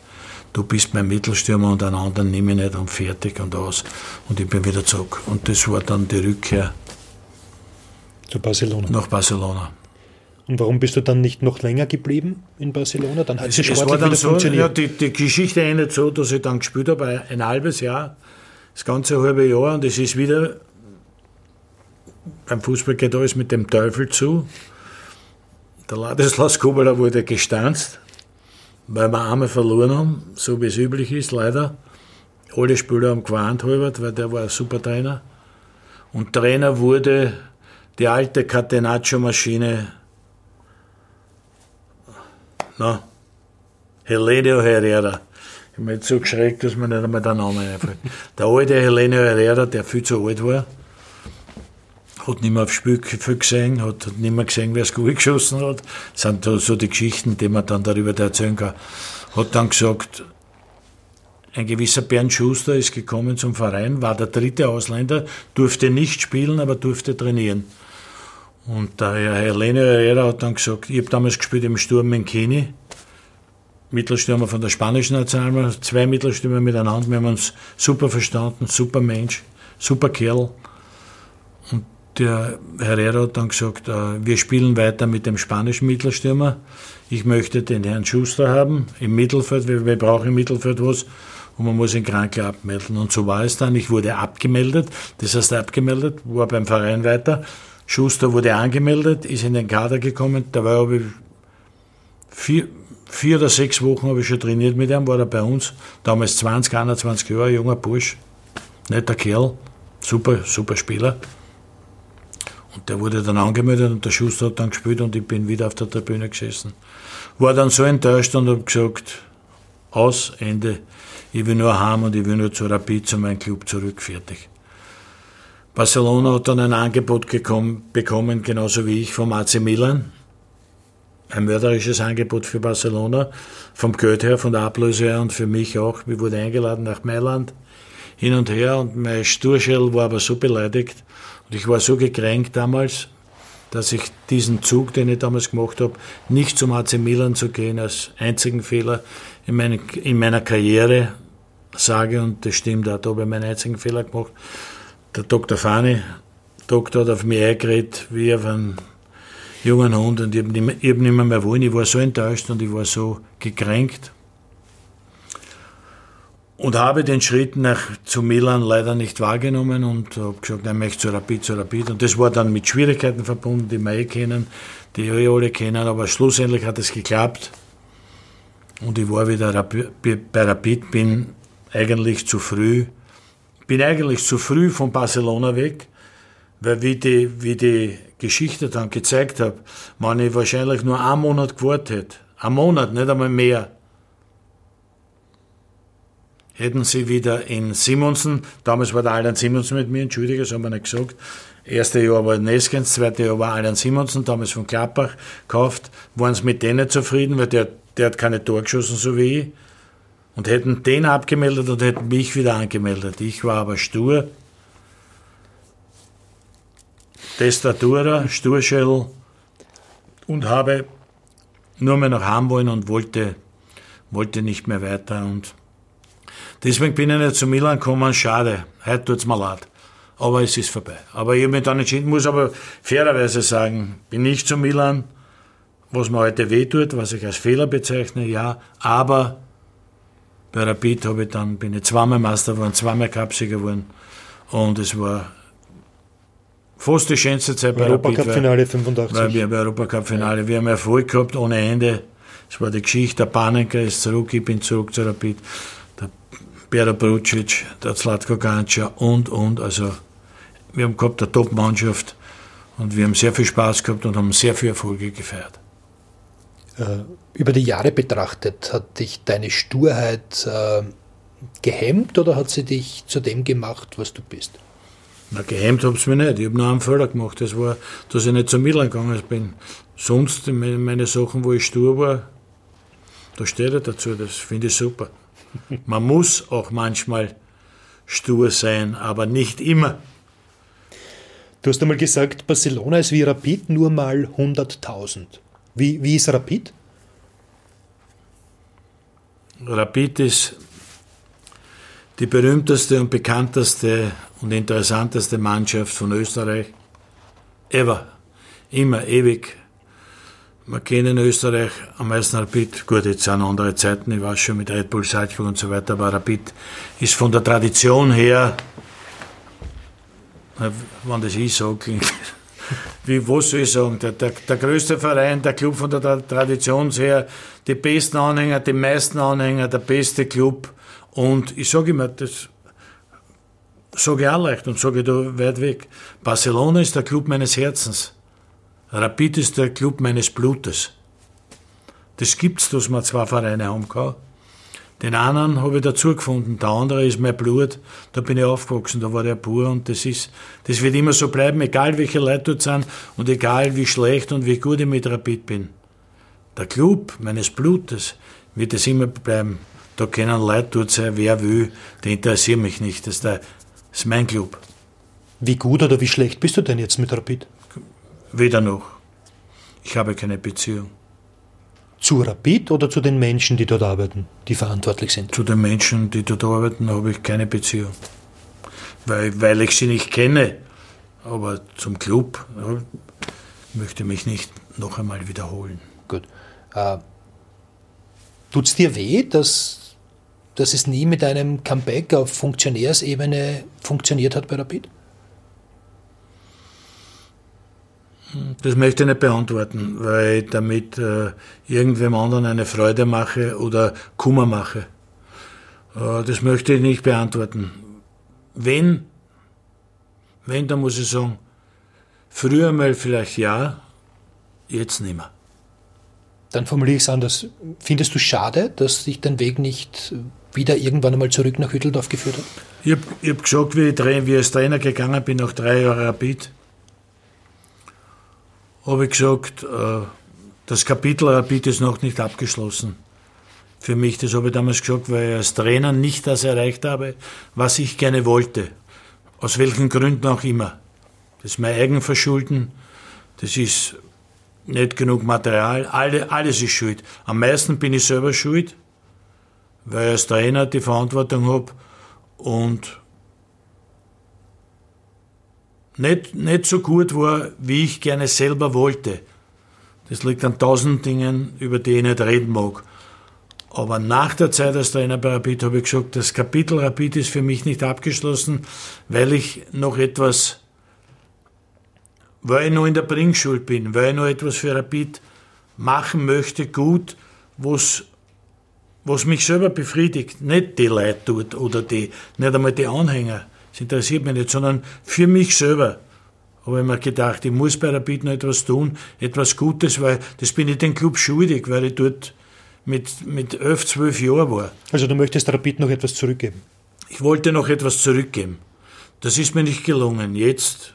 [SPEAKER 3] du bist mein Mittelstürmer und einen anderen nehme ich nicht und fertig und aus. Und ich bin wieder zurück. Und das war dann die Rückkehr
[SPEAKER 1] zu Barcelona.
[SPEAKER 3] nach Barcelona.
[SPEAKER 1] Und warum bist du dann nicht noch länger geblieben in Barcelona? Dann hat es,
[SPEAKER 3] es war dann so, ja, die, die Geschichte endet so, dass ich dann gespielt habe, ein halbes Jahr, das ganze halbe Jahr und es ist wieder, beim Fußball geht alles mit dem Teufel zu. Der Ladislaus Kubala wurde gestanzt, weil wir einmal verloren haben, so wie es üblich ist, leider. Alle Spieler haben gewarnt, Halbert, weil der war ein super Trainer. Und Trainer wurde die alte Catenaccio-Maschine na, Helenio Herrera. Ich habe mich so geschreckt, dass mir nicht einmal der Name einfällt. Der alte Helenio Herrera, der viel zu alt war, hat nicht mehr aufs Spiel viel gesehen, hat nicht mehr gesehen, wer es gut geschossen hat. Das sind so die Geschichten, die man dann darüber erzählen kann. Hat dann gesagt, ein gewisser Bernd Schuster ist gekommen zum Verein, war der dritte Ausländer, durfte nicht spielen, aber durfte trainieren. Und der Herr Helene Herrera hat dann gesagt, ich habe damals gespielt im Sturm in Kini, Mittelstürmer von der spanischen Nationalmannschaft, zwei Mittelstürmer miteinander, wir haben uns super verstanden, super Mensch, super Kerl. Und der Herrera hat dann gesagt, äh, wir spielen weiter mit dem spanischen Mittelstürmer. Ich möchte den Herrn Schuster haben im Mittelfeld, wir, wir brauchen im Mittelfeld was und man muss ihn krank abmelden. Und so war es dann. Ich wurde abgemeldet, das heißt abgemeldet, war beim Verein weiter. Schuster wurde angemeldet, ist in den Kader gekommen. Da war ich vier, vier oder sechs Wochen habe ich schon trainiert mit ihm, war er bei uns. Damals 20, 21 Jahre, junger Bursch, netter Kerl, super, super Spieler. Und der wurde dann angemeldet und der Schuster hat dann gespielt und ich bin wieder auf der Tribüne gesessen. War dann so enttäuscht und habe gesagt, aus, Ende. Ich will nur heim und ich will nur zu Rapid, zu meinem Club zurück, fertig. Barcelona hat dann ein Angebot gekommen, bekommen, genauso wie ich, vom AC Milan. Ein mörderisches Angebot für Barcelona, vom Geld her, von der Ablöse her und für mich auch. Ich wurde eingeladen nach Mailand, hin und her und mein Sturschell war aber so beleidigt und ich war so gekränkt damals, dass ich diesen Zug, den ich damals gemacht habe, nicht zum AC Milan zu gehen, als einzigen Fehler in, meine, in meiner Karriere sage, und das stimmt, da habe ich meinen einzigen Fehler gemacht, der Dr. Fani, Doktor hat auf mich eingeredet, wie auf einen jungen Hund und ich habe nicht, mehr, mehr wollen. Ich war so enttäuscht und ich war so gekränkt und habe den Schritt nach zu Milan leider nicht wahrgenommen und habe gesagt, ich möchte zu Rapid, zu Rapid. Und das war dann mit Schwierigkeiten verbunden, die wir eh kennen, die eh alle kennen, aber schlussendlich hat es geklappt. Und ich war wieder bei Rapid, bin eigentlich zu früh bin eigentlich zu früh von Barcelona weg, weil wie die, wie die Geschichte dann gezeigt hat, wenn ich wahrscheinlich nur einen Monat gewartet hätte, einen Monat, nicht einmal mehr, hätten sie wieder in Simonsen, damals war der Alan Simonsen mit mir, entschuldige, das haben wir nicht gesagt, erste Jahr war Neskens, zweite Jahr war Alan Simonsen, damals von Klappbach, gekauft, waren sie mit denen zufrieden, weil der, der hat keine Tor geschossen, so wie ich und hätten den abgemeldet und hätten mich wieder angemeldet. Ich war aber stur. Testatura, Sturschell und habe nur mehr nach Hause wollen und wollte, wollte nicht mehr weiter. Und deswegen bin ich nicht zu Milan gekommen. Schade, heute tut es mir leid. Aber es ist vorbei. Aber ich habe mich dann entschieden, muss aber fairerweise sagen, bin nicht zu Milan, was mir heute wehtut, was ich als Fehler bezeichne, ja, aber bei Rapid habe ich dann, bin ich zweimal Meister geworden, zweimal Cupsieger geworden. Und es war fast die schönste Zeit bei
[SPEAKER 1] Rapid. Europacup-Finale 85.
[SPEAKER 3] Weil wir bei Europacup-Finale, wir haben Erfolg gehabt ohne Ende. Es war die Geschichte, der Panenka ist zurück, ich bin zurück zu Rapid. Der Bera Brucic, der Zlatko Gancia und, und. Also, wir haben gehabt eine Top-Mannschaft und wir haben sehr viel Spaß gehabt und haben sehr viele Erfolge gefeiert.
[SPEAKER 1] Äh, über die Jahre betrachtet, hat dich deine Sturheit äh, gehemmt oder hat sie dich zu dem gemacht, was du bist?
[SPEAKER 3] Na, gehemmt habe ich mich nicht. Ich habe nur einen Fehler gemacht. Das war, dass ich nicht zu Milan gegangen bin. Sonst, meine Sachen, wo ich stur war, da steht er dazu. Das finde ich super. Man muss auch manchmal stur sein, aber nicht immer.
[SPEAKER 1] Du hast einmal gesagt, Barcelona ist wie Rapid nur mal 100.000. Wie, wie ist Rapid?
[SPEAKER 3] Rapid ist die berühmteste und bekannteste und interessanteste Mannschaft von Österreich ever. Immer, ewig. Wir kennen Österreich am meisten Rapid. Gut, jetzt sind andere Zeiten, ich weiß schon mit Red Bull Salzburg und so weiter, aber Rapid ist von der Tradition her, wenn das ich sage, klingt wie, was soll ich sagen, der, der, der größte Verein, der Club von der Tradition her, die besten Anhänger, die meisten Anhänger, der beste Club. Und ich sage immer, das sage ich auch leicht und sage da weit weg. Barcelona ist der Club meines Herzens. Rapid ist der Club meines Blutes. Das gibt's, dass man zwei Vereine haben kann. Den einen habe ich dazu gefunden, der andere ist mein Blut. Da bin ich aufgewachsen, da war der pur und das ist, das wird immer so bleiben, egal welche Leute dort sind und egal wie schlecht und wie gut ich mit Rapid bin. Der Club meines Blutes wird es immer bleiben. Da können Leute dort sein, wer will, die interessieren mich nicht. Das ist, der, das ist mein Club.
[SPEAKER 1] Wie gut oder wie schlecht bist du denn jetzt mit Rapid?
[SPEAKER 3] Weder noch. Ich habe keine Beziehung.
[SPEAKER 1] Zu Rapid oder zu den Menschen, die dort arbeiten, die verantwortlich sind?
[SPEAKER 3] Zu den Menschen, die dort arbeiten, habe ich keine Beziehung. Weil, weil ich sie nicht kenne. Aber zum Club ja, möchte mich nicht noch einmal wiederholen.
[SPEAKER 1] Gut. Äh, Tut es dir weh, dass, dass es nie mit einem Comeback auf Funktionärsebene funktioniert hat bei Rapid?
[SPEAKER 3] Das möchte ich nicht beantworten, weil ich damit äh, irgendwem anderen eine Freude mache oder Kummer mache. Äh, das möchte ich nicht beantworten. Wenn, wenn, dann muss ich sagen, früher mal vielleicht ja, jetzt nicht mehr.
[SPEAKER 1] Dann formuliere ich es anders. Findest du schade, dass sich dein Weg nicht wieder irgendwann einmal zurück nach Hütteldorf geführt hat?
[SPEAKER 3] Ich habe hab gesagt, wie ich, wie ich als Trainer gegangen bin, nach drei Jahren Rapid, habe ich gesagt, äh, das Kapitel Rapid ist noch nicht abgeschlossen. Für mich, das habe ich damals gesagt, weil ich als Trainer nicht das erreicht habe, was ich gerne wollte. Aus welchen Gründen auch immer. Das ist mein Eigenverschulden. Das ist nicht genug Material. Alle, alles ist schuld. Am meisten bin ich selber schuld, weil ich als Trainer die Verantwortung habe und nicht, nicht so gut war, wie ich gerne selber wollte. Das liegt an tausend Dingen, über die ich nicht reden mag. Aber nach der Zeit als Trainer bei Rapid habe ich gesagt, das Kapitel Rapid ist für mich nicht abgeschlossen, weil ich noch etwas, weil ich noch in der Bringschuld bin, weil ich noch etwas für Rapid machen möchte, gut, was was mich selber befriedigt, nicht die Leute tut oder die, nicht einmal die Anhänger. Das interessiert mich nicht, sondern für mich selber habe ich mir gedacht, ich muss bei Rapid noch etwas tun, etwas Gutes, weil das bin ich dem Club schuldig, weil ich dort mit, mit elf, zwölf Jahren war.
[SPEAKER 1] Also du möchtest Rapid noch etwas zurückgeben?
[SPEAKER 3] Ich wollte noch etwas zurückgeben. Das ist mir nicht gelungen. Jetzt,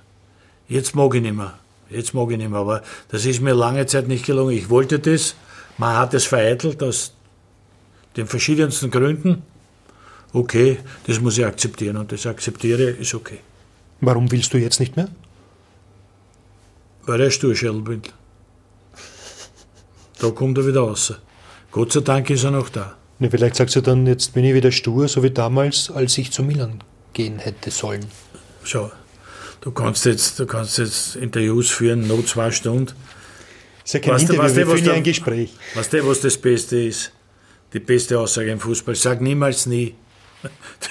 [SPEAKER 3] jetzt mag ich nicht mehr. Jetzt mag ich nicht mehr, aber das ist mir lange Zeit nicht gelungen. Ich wollte das, man hat es vereitelt aus den verschiedensten Gründen okay, das muss ich akzeptieren und das akzeptiere, ist okay.
[SPEAKER 1] Warum willst du jetzt nicht mehr?
[SPEAKER 3] Weil er Sturschädel bin. Da kommt er wieder raus. Gott sei Dank ist er noch da.
[SPEAKER 1] Ja, vielleicht sagst du dann, jetzt bin ich wieder stur, so wie damals, als ich zu Milan gehen hätte sollen.
[SPEAKER 3] Schau, du kannst jetzt, du kannst jetzt Interviews führen, nur zwei Stunden.
[SPEAKER 1] Das ist ja kein weißt Interview, du, wir führen ja ein Gespräch.
[SPEAKER 3] Weißt du, was das Beste ist? Die beste Aussage im Fußball. Sag niemals nie.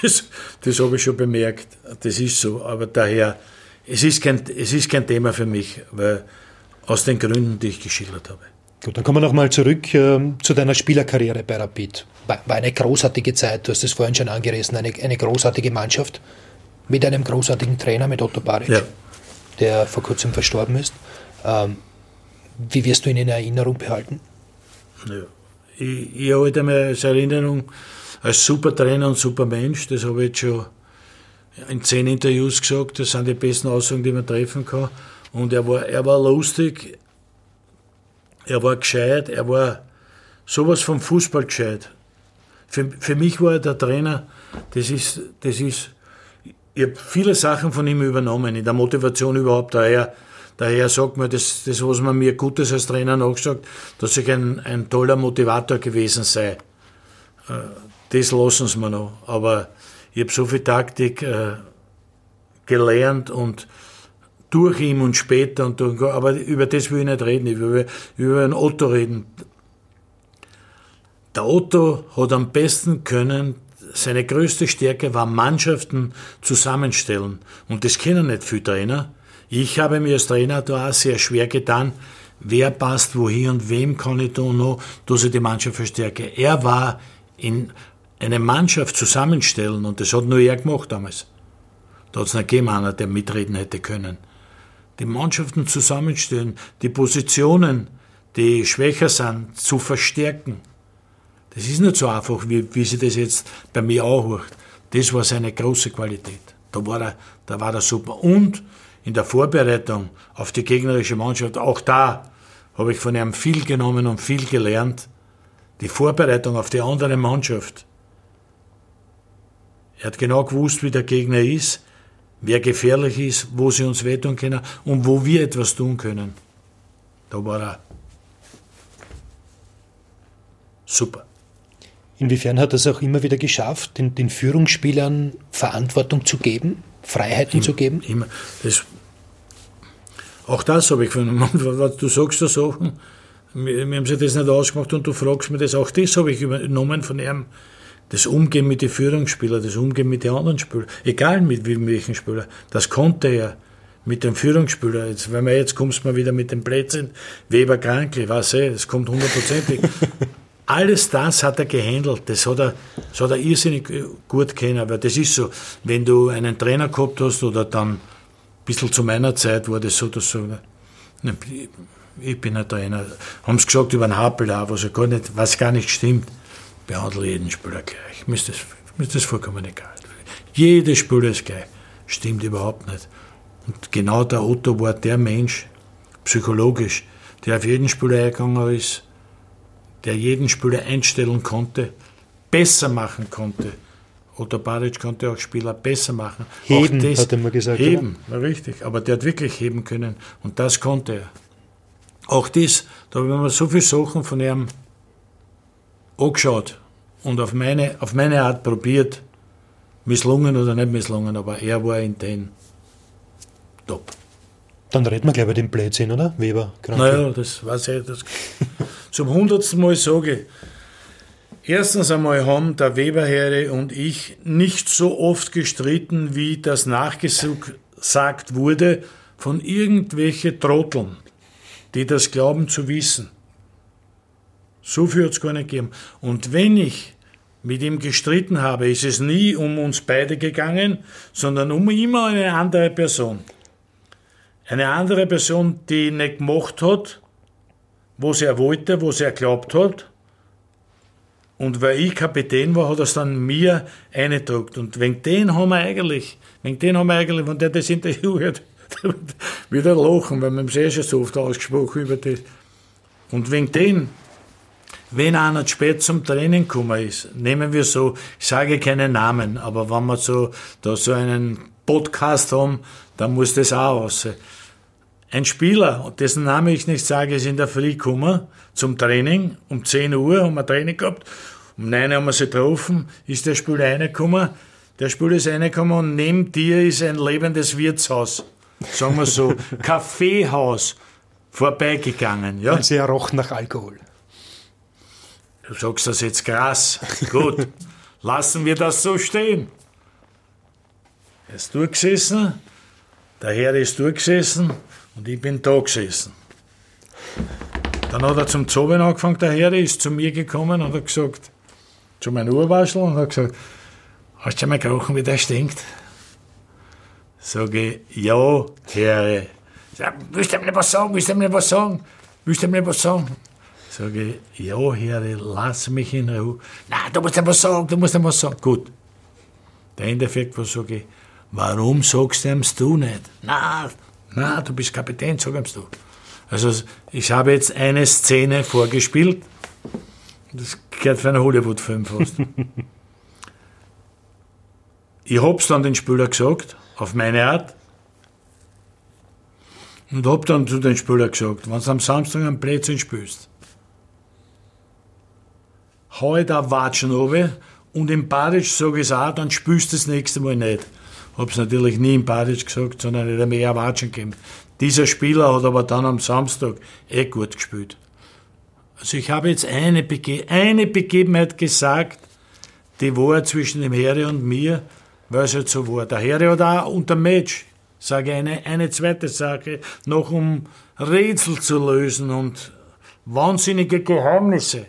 [SPEAKER 3] Das, das habe ich schon bemerkt. Das ist so. Aber daher, es ist, kein, es ist kein Thema für mich, weil aus den Gründen, die ich geschildert habe.
[SPEAKER 1] Gut, dann kommen wir nochmal zurück äh, zu deiner Spielerkarriere bei Rapid. War, war eine großartige Zeit, du hast es vorhin schon angerissen, eine, eine großartige Mannschaft mit einem großartigen Trainer, mit Otto Baric, ja. der vor kurzem verstorben ist. Ähm, wie wirst du ihn in Erinnerung behalten?
[SPEAKER 3] Ja. Ich, ich halte mir als Erinnerung, als super Trainer und super Mensch. Das habe ich jetzt schon in zehn Interviews gesagt. Das sind die besten Aussagen, die man treffen kann. Und er war, er war lustig, er war gescheit, er war sowas vom Fußball gescheit. Für, für mich war er der Trainer, das ist, das ist, ich habe viele Sachen von ihm übernommen, in der Motivation überhaupt. Daher, daher sagt man, das, das, was man mir Gutes als Trainer nachsagt, dass ich ein, ein toller Motivator gewesen sei. Das lassen sie mir noch. Aber ich habe so viel Taktik äh, gelernt und durch ihn und später und durch, aber über das will ich nicht reden, ich will über einen Otto reden. Der Otto hat am besten können, seine größte Stärke war Mannschaften zusammenstellen. Und das kennen nicht viele Trainer. Ich habe mir als Trainer da auch sehr schwer getan, wer passt wohin und wem kann ich da noch, dass ich die Mannschaft verstärke. Er war in eine Mannschaft zusammenstellen, und das hat nur er gemacht damals. Da hat es nicht gegeben, einer, der mitreden hätte können. Die Mannschaften zusammenstellen, die Positionen, die schwächer sind, zu verstärken. Das ist nicht so einfach, wie, wie sie das jetzt bei mir anhört. Das war seine große Qualität. Da war er, da war er super. Und in der Vorbereitung auf die gegnerische Mannschaft, auch da habe ich von ihm viel genommen und viel gelernt. Die Vorbereitung auf die andere Mannschaft. Er hat genau gewusst, wie der Gegner ist. wer gefährlich ist, wo sie uns wehtun können und wo wir etwas tun können. Da war er super.
[SPEAKER 1] Inwiefern hat er es auch immer wieder geschafft, den, den Führungsspielern Verantwortung zu geben, Freiheiten
[SPEAKER 3] immer,
[SPEAKER 1] zu geben?
[SPEAKER 3] Immer. Das, auch das habe ich von Du sagst da Sachen, wir, wir haben sich das nicht ausgemacht und du fragst mir das. Auch das habe ich übernommen von ihm. Das Umgehen mit den Führungsspielern, das Umgehen mit den anderen Spielern, egal mit welchen Spielern, das konnte er mit dem Führungsspieler. Jetzt, wenn man jetzt kommst mal wieder mit den Plätzen, Weber Krankl, was eh, das kommt hundertprozentig. Alles das hat er gehandelt. Das hat er, das hat er irrsinnig gut kennen. Aber das ist so, wenn du einen Trainer gehabt hast oder dann ein bisschen zu meiner Zeit war das so, dass so, ne, ich bin ein Trainer, haben sie gesagt über den Happel auch, was, gar nicht, was gar nicht stimmt. Behandle jeden Spieler gleich. Mir ist das, mir ist das vollkommen egal. Jeder Spieler ist gleich. Stimmt überhaupt nicht. Und genau der Otto war der Mensch, psychologisch, der auf jeden Spieler eingegangen ist, der jeden Spieler einstellen konnte, besser machen konnte. Otto Baric konnte auch Spieler besser machen.
[SPEAKER 1] Heben, das, hat er mal gesagt.
[SPEAKER 3] Heben, oder? richtig. Aber der hat wirklich heben können. Und das konnte er. Auch das, da haben wir so viele Sachen von ihm angeschaut und auf meine, auf meine Art probiert, misslungen oder nicht misslungen, aber er war in den top.
[SPEAKER 1] Dann reden wir gleich über den Blödsinn, oder? Weber.
[SPEAKER 3] Kranke. Naja, das weiß ich. Das zum hundertsten Mal sage ich, erstens einmal haben der Weberherre und ich nicht so oft gestritten, wie das nachgesagt wurde von irgendwelchen Trotteln die das glauben zu wissen. So viel hat es gar nicht gegeben. Und wenn ich mit ihm gestritten habe, ist es nie um uns beide gegangen, sondern um immer eine andere Person. Eine andere Person, die nicht gemacht hat, was er wollte, was er glaubt hat. Und weil ich Kapitän war, hat er es dann mir eingedruckt. Und wegen den haben wir eigentlich, wegen den haben wir eigentlich, wenn der das Interview hört, wieder lachen, weil wir haben sehr schon so oft ausgesprochen über das. Und wegen dem, wenn einer zu spät zum Training gekommen ist, nehmen wir so, ich sage keine Namen, aber wenn wir so, da so einen Podcast haben, dann muss das auch aussehen. Ein Spieler, dessen Name ich nicht sage, ist in der Früh gekommen zum Training. Um 10 Uhr haben wir Training gehabt. Um 9 Uhr haben wir sie getroffen, ist der Spieler reingekommen. Der Spieler ist reingekommen und neben dir ist ein lebendes Wirtshaus sagen wir so, Kaffeehaus vorbeigegangen. Ja?
[SPEAKER 1] Und sie roch nach Alkohol.
[SPEAKER 3] Du sagst das jetzt krass. Gut, lassen wir das so stehen. Er ist durchgesessen, der Herr ist durchgesessen und ich bin da gesessen. Dann hat er zum Zoben angefangen, der Herr ist zu mir gekommen und hat gesagt, zu meinem Urwaschel und hat gesagt, hast du mal gerochen, wie der stinkt? Sage ich, ja, Herr. Willst du mir was sagen? Willst du mir was sagen? Willst du mir was sagen? Sage ich, ja, Herr, lass mich in Ruhe. Nein, du musst was sagen, du musst was sagen. Gut. Der Endeffekt war, sage ich, warum sagst du ihm's du nicht? Nein, nein, du bist Kapitän, sag ihm's du. Also, ich habe jetzt eine Szene vorgespielt. Das gehört für einen Hollywood-Film fast. ich hab's dann den Spieler gesagt auf meine Art. Und hab dann zu den Spielern gesagt, wenn du am Samstag am Plätzchen spielst, hau ich da Watschen runter und im Badisch sage ich es auch, dann spielst du das nächste Mal nicht. Hab's natürlich nie im Badisch gesagt, sondern nicht mehr Watschen gegeben. Dieser Spieler hat aber dann am Samstag eh gut gespielt. Also ich habe jetzt eine, Bege eine Begebenheit gesagt, die war zwischen dem Herre und mir, weil es halt so war. Der Herr hat auch unter Match, sage ich, eine, eine zweite Sache, noch um Rätsel zu lösen und wahnsinnige Geheimnisse.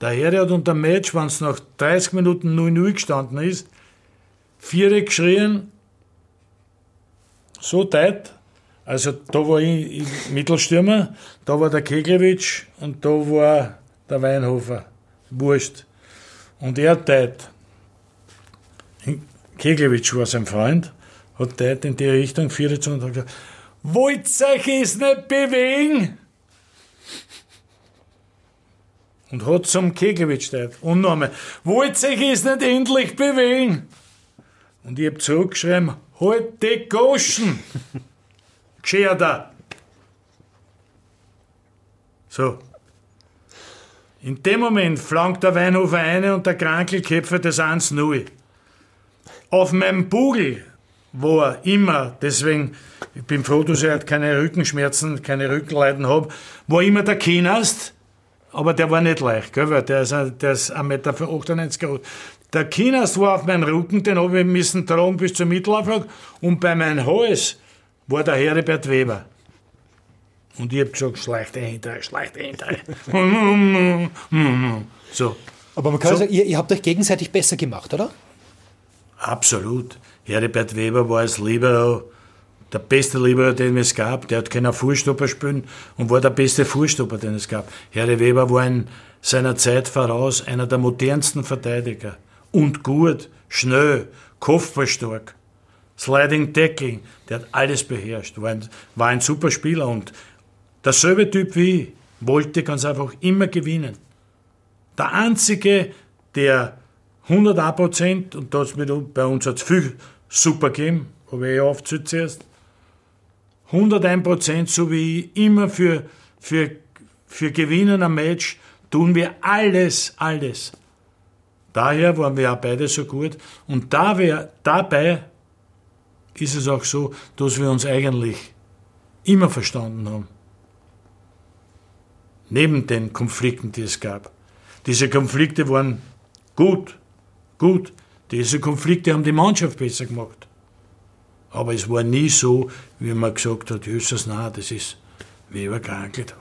[SPEAKER 3] Der Herr hat unter Match, wenn es nach 30 Minuten 0-0 gestanden ist, vier geschrien, so tight, also da war ich, ich Mittelstürmer, da war der Keglewitsch und da war der Weinhofer. Wurscht. Und er tight. Keglewitsch war sein Freund, hat dort in die Richtung geführt und hat gesagt, wollt euch es nicht bewegen? Und hat zum Keglewitsch dort und nochmal, wollt euch es nicht endlich bewegen? Und ich hab zurückgeschrieben, halt die Goschen! Gescherter! So. In dem Moment flankt der Weinhofer eine und der Krankel köpft das 1-0. Auf meinem Bugel war immer, deswegen, ich bin froh, dass ich halt keine Rückenschmerzen, keine Rückenleiden habe, war immer der Kinast, aber der war nicht leicht, gell, weil der ist, ein- der ist 1,98 Meter groß. Der Kinast war auf meinem Rücken, den habe ich müssen tragen bis zur Mittelauflage und bei meinem Hals war der Heribert Weber. Und ich hab gesagt, schleicht hinterher, schleicht hinterher. so.
[SPEAKER 1] Aber man kann sagen, ihr, ihr habt euch gegenseitig besser gemacht, oder?
[SPEAKER 3] Absolut. Heribert Weber war als Libero der beste Libero, den es gab. Der hat keinen Fußstopper spielen und war der beste Fußstopper, den es gab. Harry Weber war in seiner Zeit voraus einer der modernsten Verteidiger. Und gut, schnell, kopfballstark, Sliding Tackling, der hat alles beherrscht. War ein, war ein super Spieler und derselbe Typ wie ich, wollte ganz einfach immer gewinnen. Der einzige, der 101 Prozent, und das mit, bei uns hat es viel super gegeben, habe ich aufgezählt zuerst, 101 Prozent, so wie immer für, für, für Gewinnen am Match, tun wir alles, alles. Daher waren wir auch beide so gut. Und da wir, dabei ist es auch so, dass wir uns eigentlich immer verstanden haben. Neben den Konflikten, die es gab. Diese Konflikte waren gut, gut. Diese Konflikte haben die Mannschaft besser gemacht. Aber es war nie so, wie man gesagt hat, Jesus, nein, das ist Weber krankelt.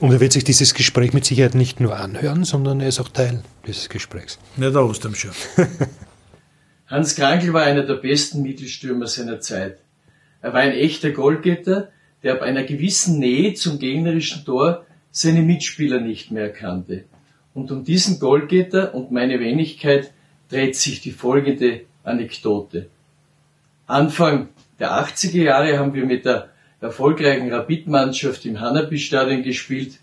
[SPEAKER 1] Und er wird sich dieses Gespräch mit Sicherheit nicht nur anhören, sondern er ist auch Teil dieses Gesprächs.
[SPEAKER 3] Nicht aus dem schon.
[SPEAKER 6] Hans Krankel war einer der besten Mittelstürmer seiner Zeit. Er war ein echter Goalgetter, der ab einer gewissen Nähe zum gegnerischen Tor seine Mitspieler nicht mehr erkannte. Und um diesen Goalgetter und meine Wenigkeit dreht sich die folgende Anekdote. Anfang der 80er Jahre haben wir mit der erfolgreichen Rapidmannschaft im Hanabi-Stadion gespielt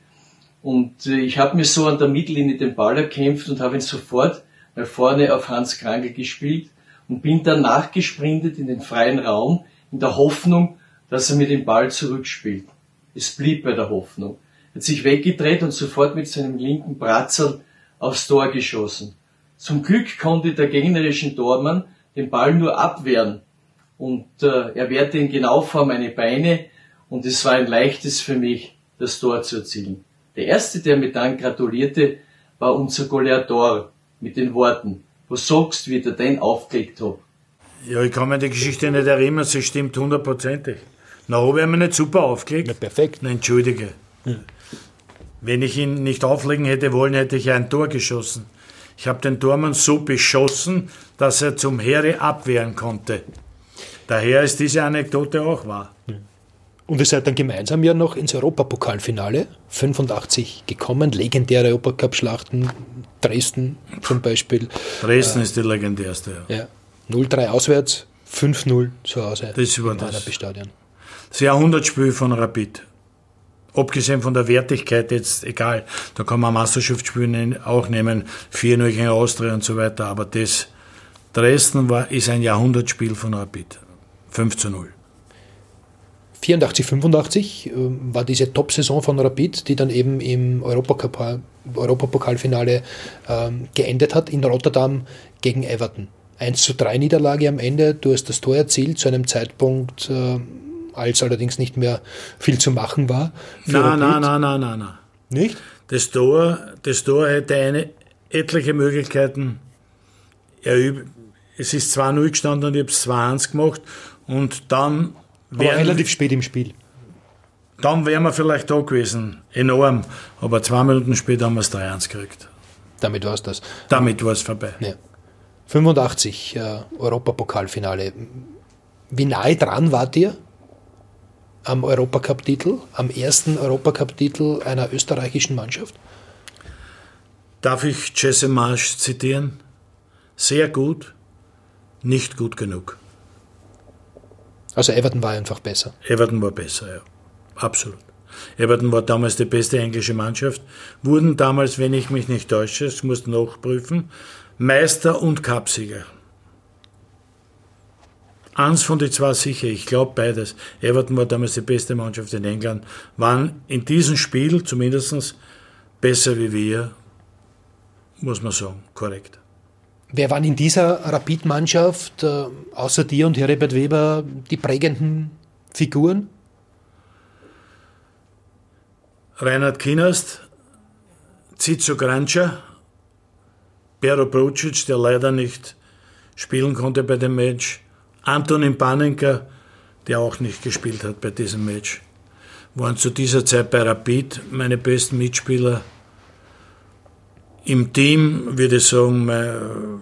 [SPEAKER 6] und äh, ich habe mir so an der Mittellinie den Ball erkämpft und habe ihn sofort mal vorne auf Hans Krankel gespielt und bin dann nachgesprintet in den freien Raum in der Hoffnung, dass er mir den Ball zurückspielt. Es blieb bei der Hoffnung. Er hat sich weggedreht und sofort mit seinem linken Bratzerl aufs Tor geschossen. Zum Glück konnte der gegnerische Tormann den Ball nur abwehren und äh, er wehrte ihn genau vor meine Beine und es war ein leichtes für mich, das Tor zu erzielen. Der erste, der mir dann gratulierte, war unser Goleador mit den Worten, was sagst, wie der den aufgelegt hab.
[SPEAKER 3] Ja, ich kann mir die Geschichte nicht erinnern, sie stimmt hundertprozentig. Na, habe ich mir nicht super aufgelegt?
[SPEAKER 1] Ja, perfekt.
[SPEAKER 3] Na, entschuldige. Wenn ich ihn nicht auflegen hätte wollen, hätte ich ein Tor geschossen. Ich habe den Tormann so beschossen, dass er zum Heere abwehren konnte. Daher ist diese Anekdote auch wahr.
[SPEAKER 1] Und ihr seid dann gemeinsam ja noch ins Europapokalfinale 85 gekommen. Legendäre Europacup-Schlachten, Dresden zum Beispiel.
[SPEAKER 3] Dresden ist die legendärste. Ja.
[SPEAKER 1] Ja. 0-3 auswärts, 5-0 zu Hause.
[SPEAKER 3] Das war das.
[SPEAKER 1] Hanapi-Stadion.
[SPEAKER 3] Das Jahrhundertspiel von Rapid. Abgesehen von der Wertigkeit jetzt, egal, da kann man Meisterschaftsspiele ne- auch nehmen, 4-0 gegen Austria und so weiter, aber das Dresden war, ist ein Jahrhundertspiel von Rapid. 5 zu 0.
[SPEAKER 1] 84, 85 ähm, war diese Top-Saison von Rapid, die dann eben im Europapokalfinale ähm, geendet hat in Rotterdam gegen Everton. 1 zu 3 Niederlage am Ende. Du hast das Tor erzielt zu einem Zeitpunkt, äh, als allerdings nicht mehr viel zu machen war. Rapid.
[SPEAKER 3] nein, nein, nein, nein, nein.
[SPEAKER 1] Nicht?
[SPEAKER 3] Das Tor, das Tor hätte eine, etliche Möglichkeiten erübt. Es ist 2-0 gestanden und ich habe es 2-1 gemacht und dann wären,
[SPEAKER 1] relativ spät im Spiel.
[SPEAKER 3] dann wären wir vielleicht da gewesen. Enorm. Aber zwei Minuten später haben wir es 3-1 gekriegt.
[SPEAKER 1] Damit war es das.
[SPEAKER 3] Damit war es vorbei.
[SPEAKER 1] Ja. 85 äh, Europapokalfinale. Wie nahe dran wart ihr am Europacup-Titel, am ersten Europacup-Titel einer österreichischen Mannschaft?
[SPEAKER 3] Darf ich Jesse Marsch zitieren? Sehr gut, nicht gut genug.
[SPEAKER 1] Also Everton war einfach besser.
[SPEAKER 3] Everton war besser, ja. Absolut. Everton war damals die beste englische Mannschaft, wurden damals, wenn ich mich nicht täusche, ich muss nachprüfen, Meister und Cupsieger. Eins von den zwei sicher, ich glaube beides. Everton war damals die beste Mannschaft in England, waren in diesem Spiel zumindest besser wie wir, muss man sagen, korrekt.
[SPEAKER 1] Wer waren in dieser Rapid-Mannschaft, äh, außer dir und Herbert Weber, die prägenden Figuren?
[SPEAKER 3] Reinhard Kinast, Zizo Grancia, Pero Brucic, der leider nicht spielen konnte bei dem Match, Antonin Panenka, der auch nicht gespielt hat bei diesem Match, waren zu dieser Zeit bei Rapid meine besten Mitspieler. Im Team würde ich sagen, mein,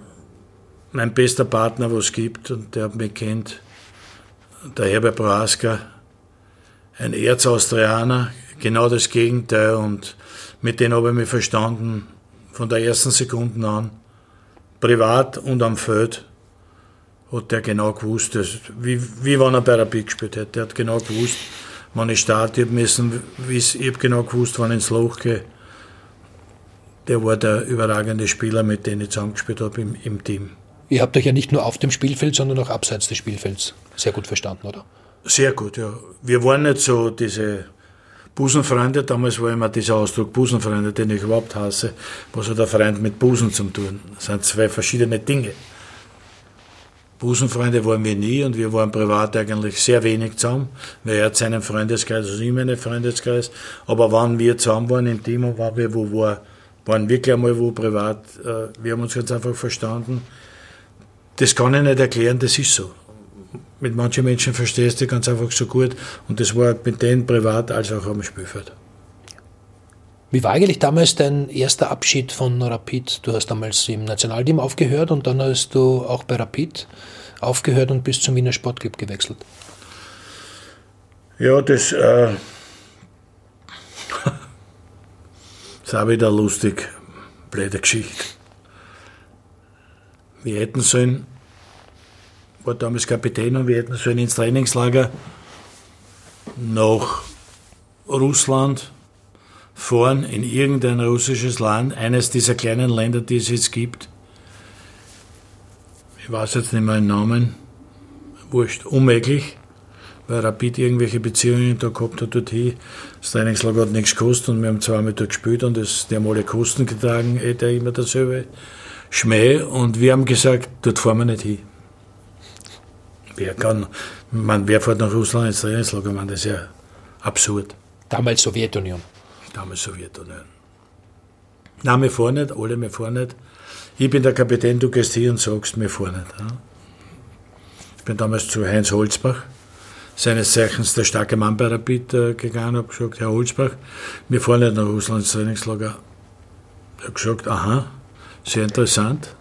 [SPEAKER 3] mein bester Partner, was es gibt, und der mich kennt, der Herbert Proaska, ein Erzaustrianer, genau das Gegenteil und mit denen habe ich mich verstanden von der ersten Sekunde an, privat und am Feld hat der genau gewusst, dass, wie, wie wenn er bei Rapid gespielt hätte. Der hat genau gewusst, wann ich starte. Ich habe hab genau gewusst, wann ich ins Loch gehe. Der war der überragende Spieler, mit dem ich zusammengespielt habe im, im Team.
[SPEAKER 1] Ihr habt euch ja nicht nur auf dem Spielfeld, sondern auch abseits des Spielfelds sehr gut verstanden, oder?
[SPEAKER 3] Sehr gut, ja. Wir waren nicht so diese Busenfreunde, damals war immer dieser Ausdruck Busenfreunde, den ich überhaupt hasse. Was hat der Freund mit Busen zu tun? Das sind zwei verschiedene Dinge. Busenfreunde waren wir nie und wir waren privat eigentlich sehr wenig zusammen. Er hat seinen Freundeskreis, also ich meinen Freundeskreis. Aber wann wir zusammen waren im Team, waren wir wo war, waren wirklich einmal wo privat. Äh, wir haben uns ganz einfach verstanden. Das kann ich nicht erklären, das ist so. Mit manchen Menschen verstehst du ganz einfach so gut und das war mit denen privat als auch am Spielfeld.
[SPEAKER 1] Wie war eigentlich damals dein erster Abschied von Rapid? Du hast damals im Nationalteam aufgehört und dann hast du auch bei Rapid aufgehört und bist zum Wiener Sportclub gewechselt.
[SPEAKER 3] Ja, das, äh, das ist auch wieder lustig, blöde Geschichte. Wir hätten sollen, war damals Kapitän und wir hätten sollen ins Trainingslager nach Russland fahren in irgendein russisches Land, eines dieser kleinen Länder, die es jetzt gibt. Ich weiß jetzt nicht mehr den Namen, wurscht, unmöglich, weil Rapid irgendwelche Beziehungen da gehabt hat dorthin. Das Trainingslager hat nichts gekostet und wir haben zweimal dort gespielt und das, die haben alle Kosten getragen, eh der immer dasselbe Schmäh und wir haben gesagt, dort fahren wir nicht hin. Wer kann, man, wer fährt nach Russland ins Trainingslager, man, das ist ja absurd.
[SPEAKER 1] Damals Sowjetunion
[SPEAKER 3] damals Sowjetunion. Wir fahren nicht, alle, wir fahren nicht. Ich bin der Kapitän, du gehst hier und sagst, wir fahren nicht. Ja. Ich bin damals zu Heinz Holzbach, seines Zeichens der starke Mann bei Rapid, äh, gegangen habe gesagt, Herr Holzbach, wir fahren nicht nach Russland ins Trainingslager. Er hat gesagt, aha, sehr interessant.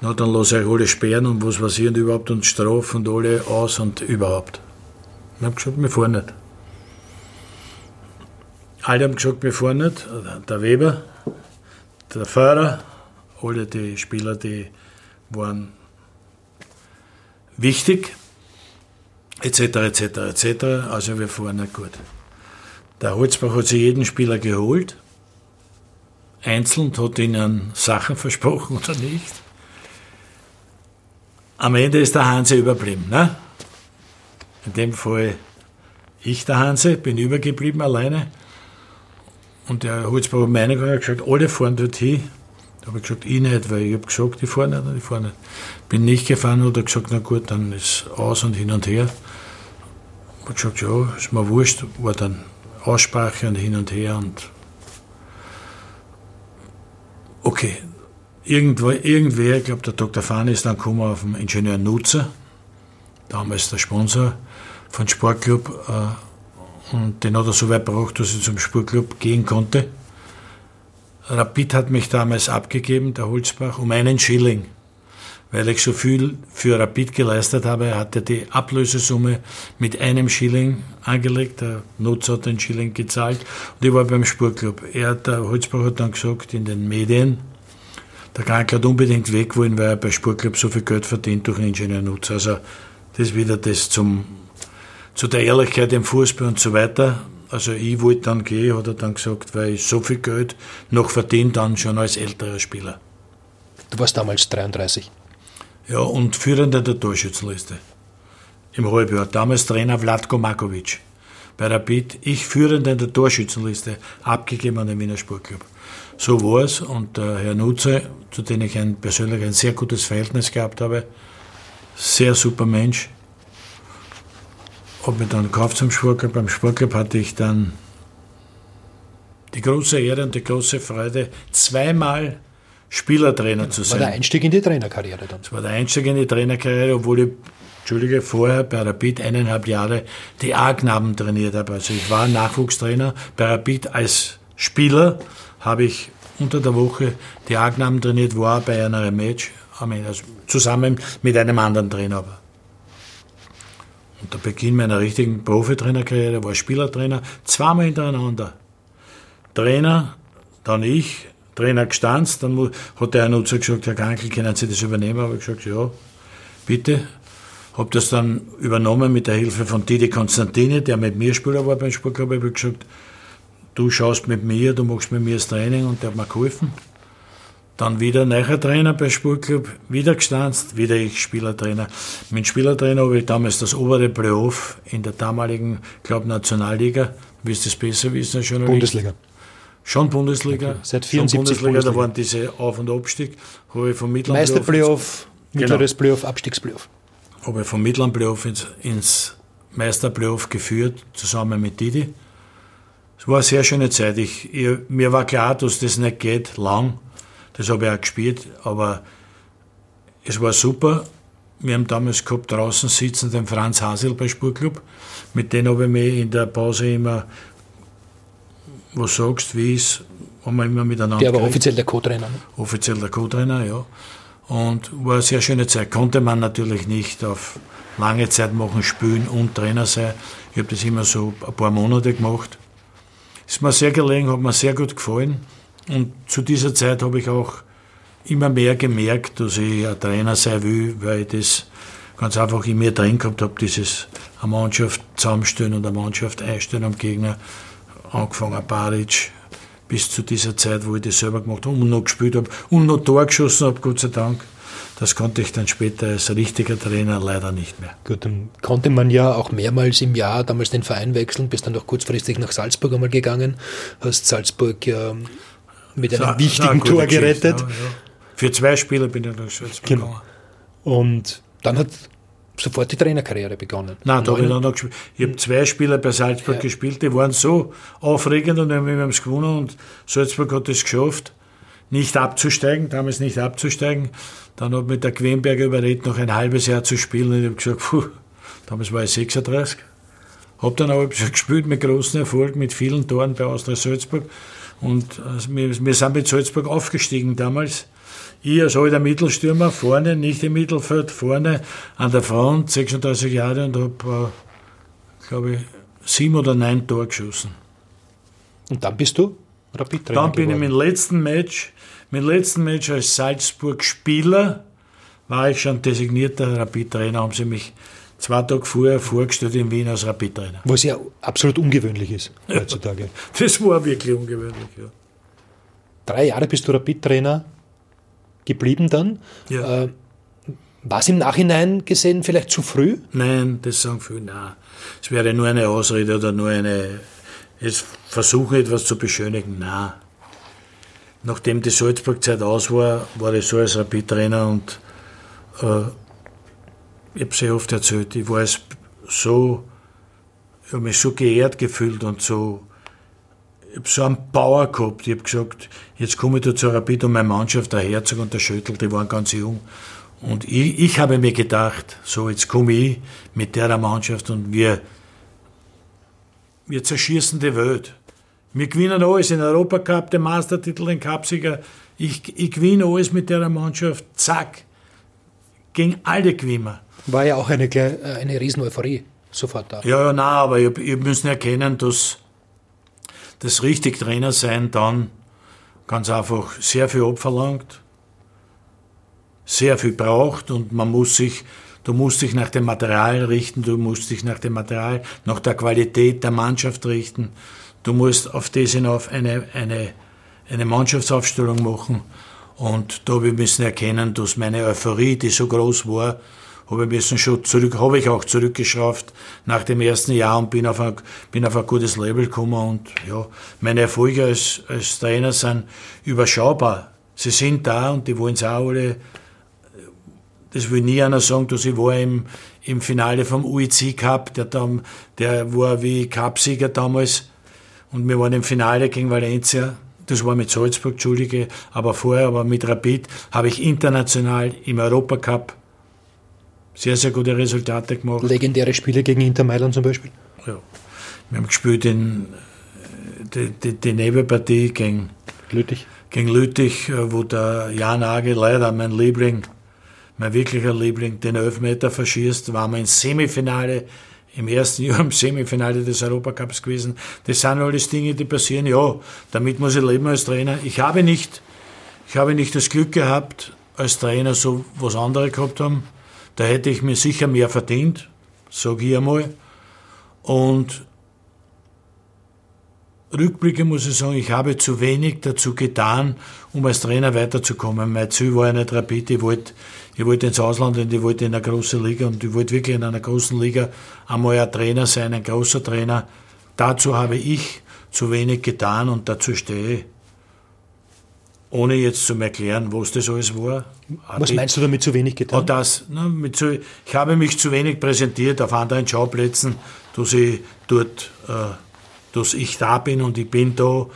[SPEAKER 3] Na, dann lasse ich alle sperren und was ich und überhaupt und strafen und alle aus und überhaupt. Ich habe gesagt, wir fahren nicht. Alle haben gesagt, wir fahren nicht. Der Weber, der Fahrer, alle die Spieler, die waren wichtig, etc., etc., etc. Also wir fahren nicht gut. Der Holzbach hat sich jeden Spieler geholt, einzeln, hat ihnen Sachen versprochen oder nicht. Am Ende ist der Hanse überblieben. Ne? In dem Fall ich, der Hanse, bin übergeblieben alleine. Und der Holzbauer Meininger hat gesagt, alle fahren dort hin. Da habe ich gesagt, ich nicht, weil ich habe gesagt, ich fahre nicht ich fahre nicht. Bin nicht gefahren und er gesagt, na gut, dann ist aus und hin und her. Habe gesagt, ja, ist mir wurscht, war dann Aussprache und hin und her und okay. Irgendwo, irgendwer, ich glaube, der Dr. Fahn ist dann gekommen auf den Ingenieur Nutzer, damals der Sponsor von Sportclub, äh, und den hat er so weit gebracht, dass ich zum Sportclub gehen konnte. Rapid hat mich damals abgegeben, der Holzbach, um einen Schilling. Weil ich so viel für Rapid geleistet habe, hat er die Ablösesumme mit einem Schilling angelegt. Der Nutzer hat den Schilling gezahlt und ich war beim Sportclub. Er, der Holzbach hat dann gesagt in den Medien, der Krank hat unbedingt weg wollen, weil er bei Sportclub so viel Geld verdient durch einen Ingenieurnutzer. Also das ist wieder das zum zu der Ehrlichkeit im Fußball und so weiter. Also ich wollte dann gehen, hat er dann gesagt, weil ich so viel Geld noch verdient dann schon als älterer Spieler.
[SPEAKER 1] Du warst damals 33.
[SPEAKER 3] Ja, und Führender der Torschützenliste. Im Halbjahr. Damals Trainer Vlatko Markovic. Bei Rapid, ich Führender der Torschützenliste, abgegeben an den Wiener Sportclub. So war es und der Herr Nutze, zu dem ich ein, persönlich ein sehr gutes Verhältnis gehabt habe, sehr super Mensch, hat mich dann gekauft zum Sportclub. Beim Sportclub hatte ich dann die große Ehre und die große Freude, zweimal Spielertrainer zu sein.
[SPEAKER 1] War der Einstieg in die Trainerkarriere dann?
[SPEAKER 3] Das war der Einstieg in die Trainerkarriere, obwohl ich, Entschuldige, vorher bei Rapid eineinhalb Jahre die A-Knaben trainiert habe. Also ich war Nachwuchstrainer bei Rapid als Spieler, habe ich unter der Woche die A-Knaben trainiert, war bei einer Match, also zusammen mit einem anderen Trainer. Und der Beginn meiner richtigen Profitrainerkarriere war Spielertrainer, zweimal hintereinander. Trainer, dann ich, Trainer gestanzt, dann hat der Herr gesagt, Herr Kankel, können Sie das übernehmen? Habe ich gesagt, ja, bitte. Habe das dann übernommen mit der Hilfe von Didi Konstantini, der mit mir Spieler war beim Sportclub. Habe ich gesagt, du schaust mit mir, du machst mit mir das Training und der hat mir geholfen. Dann wieder neuer Trainer beim Sportclub, wieder gestanzt, wieder ich Spielertrainer. Mit Spielertrainer habe ich damals das obere Playoff in der damaligen, glaube Nationalliga, willst du es besser wissen, schon
[SPEAKER 1] Bundesliga.
[SPEAKER 3] Schon Bundesliga.
[SPEAKER 1] Okay. Seit 74
[SPEAKER 3] Bundesliga,
[SPEAKER 1] Bundesliga,
[SPEAKER 3] da waren diese Auf- und Abstieg. Habe ich vom mittleren
[SPEAKER 1] Meisterplayoff,
[SPEAKER 3] Genau.
[SPEAKER 1] mittleres Playoff, Abstiegsplayoff.
[SPEAKER 3] habe ich vom mittleren Playoff ins, ins Meisterplayoff geführt, zusammen mit Didi. Es war eine sehr schöne Zeit. Ich, ich, mir war klar, dass das nicht geht, lang. Das habe ich auch gespielt, aber es war super. Wir haben damals gehabt, draußen sitzen den Franz Hasel bei Sportclub. Mit dem habe ich mich in der Pause immer, was sagst, wie ist, haben wir immer miteinander
[SPEAKER 1] Der war offiziell der Co-Trainer. ne?
[SPEAKER 3] offiziell der Co-Trainer, ja. Und war eine sehr schöne Zeit. Konnte man natürlich nicht auf lange Zeit machen, spielen und Trainer sein. Ich habe das immer so ein paar Monate gemacht. Ist mir sehr gelegen, hat mir sehr gut gefallen. Und zu dieser Zeit habe ich auch immer mehr gemerkt, dass ich ein Trainer sein will, weil ich das ganz einfach in mir drin gehabt habe, dieses eine Mannschaft zusammenstellen und eine Mannschaft einstellen am Gegner. Angefangen Baric, bis zu dieser Zeit, wo ich das selber gemacht habe und noch gespielt habe und noch Tor geschossen habe, Gott sei Dank. Das konnte ich dann später als richtiger Trainer leider nicht mehr.
[SPEAKER 1] Gut, dann konnte man ja auch mehrmals im Jahr damals den Verein wechseln, bist dann auch kurzfristig nach Salzburg einmal gegangen, hast Salzburg ja mit einem
[SPEAKER 3] Das
[SPEAKER 1] wichtigen
[SPEAKER 3] war eine
[SPEAKER 1] Tor gerettet.
[SPEAKER 3] Ja, ja. Für zwei Spiele bin ich nach Salzburg
[SPEAKER 1] Genau.
[SPEAKER 3] gegangen.
[SPEAKER 1] Und dann hat sofort die Trainerkarriere begonnen.
[SPEAKER 3] Nein, da habe ich dann noch gespielt. Ich habe zwei Spiele bei Salzburg
[SPEAKER 1] Ja.
[SPEAKER 3] gespielt, die waren so aufregend und wir haben es gewonnen und Salzburg hat es geschafft, nicht abzusteigen, damals nicht abzusteigen. Dann hat mich der Quenberger überredet, noch ein halbes Jahr zu spielen und ich habe gesagt, puh, damals war ich 36. Habe dann aber gespielt mit großem Erfolg, mit vielen Toren bei Austria Salzburg. Und also wir, wir sind mit Salzburg aufgestiegen damals. Ich als alter Mittelstürmer, vorne, nicht im Mittelfeld, vorne an der Front, 36 Jahre und habe, äh, glaube ich, sieben oder neun Tore geschossen.
[SPEAKER 1] Und dann bist du Rapid-Trainer
[SPEAKER 3] Dann bin ich
[SPEAKER 1] geworden.
[SPEAKER 3] im letzten Match, mein letzten Match als Salzburg-Spieler, war ich schon designierter Rapid-Trainer, haben sie mich zwei Tage vorher vorgestellt in Wien als Rapid-Trainer.
[SPEAKER 1] Was ja absolut ungewöhnlich ist heutzutage.
[SPEAKER 3] Das war wirklich ungewöhnlich, ja.
[SPEAKER 1] Drei Jahre bist du Rapid-Trainer geblieben dann.
[SPEAKER 3] Ja.
[SPEAKER 1] Äh, war es im Nachhinein gesehen vielleicht zu früh?
[SPEAKER 3] Nein, das sagen viele, nein. Es wäre nur eine Ausrede oder nur eine, jetzt versuchen etwas zu beschönigen, nein. Nachdem die Salzburg-Zeit aus war, war ich so als Rapid-Trainer und äh, ich habe sehr oft erzählt, ich war es so, ich habe mich so geehrt gefühlt und so, ich habe so einen Power gehabt. Ich habe gesagt, jetzt komme ich da zur Rapid und meine Mannschaft, der Herzog und der Schöttl, die waren ganz jung. Und ich, ich habe mir gedacht, so jetzt komme ich mit der Mannschaft und wir, wir zerschießen die Welt. Wir gewinnen alles, den Europacup, den Meistertitel, den Cupsieger. Ich, ich gewinne alles mit der Mannschaft, zack. Gegen alle gewinnen wir.
[SPEAKER 1] War ja auch eine, äh, eine riesen Euphorie sofort da.
[SPEAKER 3] Ja, ja, nein, aber ich, ich müssen erkennen, dass das richtig Trainer sein dann ganz einfach sehr viel abverlangt, sehr viel braucht und man muss sich, du musst dich nach dem Material richten, du musst dich nach dem Material, nach der Qualität der Mannschaft richten, du musst auf das hinauf eine, eine, eine Mannschaftsaufstellung machen Und da ich müssen erkennen, dass meine Euphorie, die so groß war, habe ich müssen schon zurück, habe ich auch zurückgeschraubt nach dem ersten Jahr und bin auf ein, bin auf ein gutes Level gekommen und ja, meine Erfolge als, als Trainer sind überschaubar. Sie sind da und die wollen es auch alle. Das will nie einer sagen, dass ich war im, im Finale vom UIC Cup, der, der war wie Cupsieger damals und wir waren im Finale gegen Valencia das war mit Salzburg, Entschuldige, aber vorher, aber mit Rapid habe ich international im Europacup sehr, sehr gute Resultate gemacht.
[SPEAKER 1] Legendäre Spiele gegen Inter Mailand zum Beispiel?
[SPEAKER 3] Ja. Wir haben gespielt in die, die, die Nebenpartie gegen
[SPEAKER 1] Lüttich.
[SPEAKER 3] Gegen Lüttich, wo der Jan Nagel, leider mein Liebling, mein wirklicher Liebling, den Elfmeter verschießt, waren wir ins Semifinale im ersten Jahr im Semifinale des Europacups gewesen. Das sind alles Dinge, die passieren. Ja, damit muss ich leben als Trainer. Ich habe nicht, ich habe nicht das Glück gehabt, als Trainer so was andere gehabt haben. Da hätte ich mir sicher mehr verdient, sage ich einmal. Und Rückblicke muss ich sagen, ich habe zu wenig dazu getan, um als Trainer weiterzukommen. Mein Ziel war ja nicht Rapid, ich wollte, ich wollte ins Ausland und ich wollte in eine große Liga und ich wollte wirklich in einer großen Liga einmal ein Trainer sein, ein großer Trainer. Dazu habe ich zu wenig getan und dazu stehe ich. Ohne jetzt zu erklären, was das alles war.
[SPEAKER 1] Was meinst du damit zu wenig getan?
[SPEAKER 3] Das, ne, zu, ich habe mich zu wenig präsentiert auf anderen Schauplätzen, dass ich dort äh, dass ich da bin und ich bin da.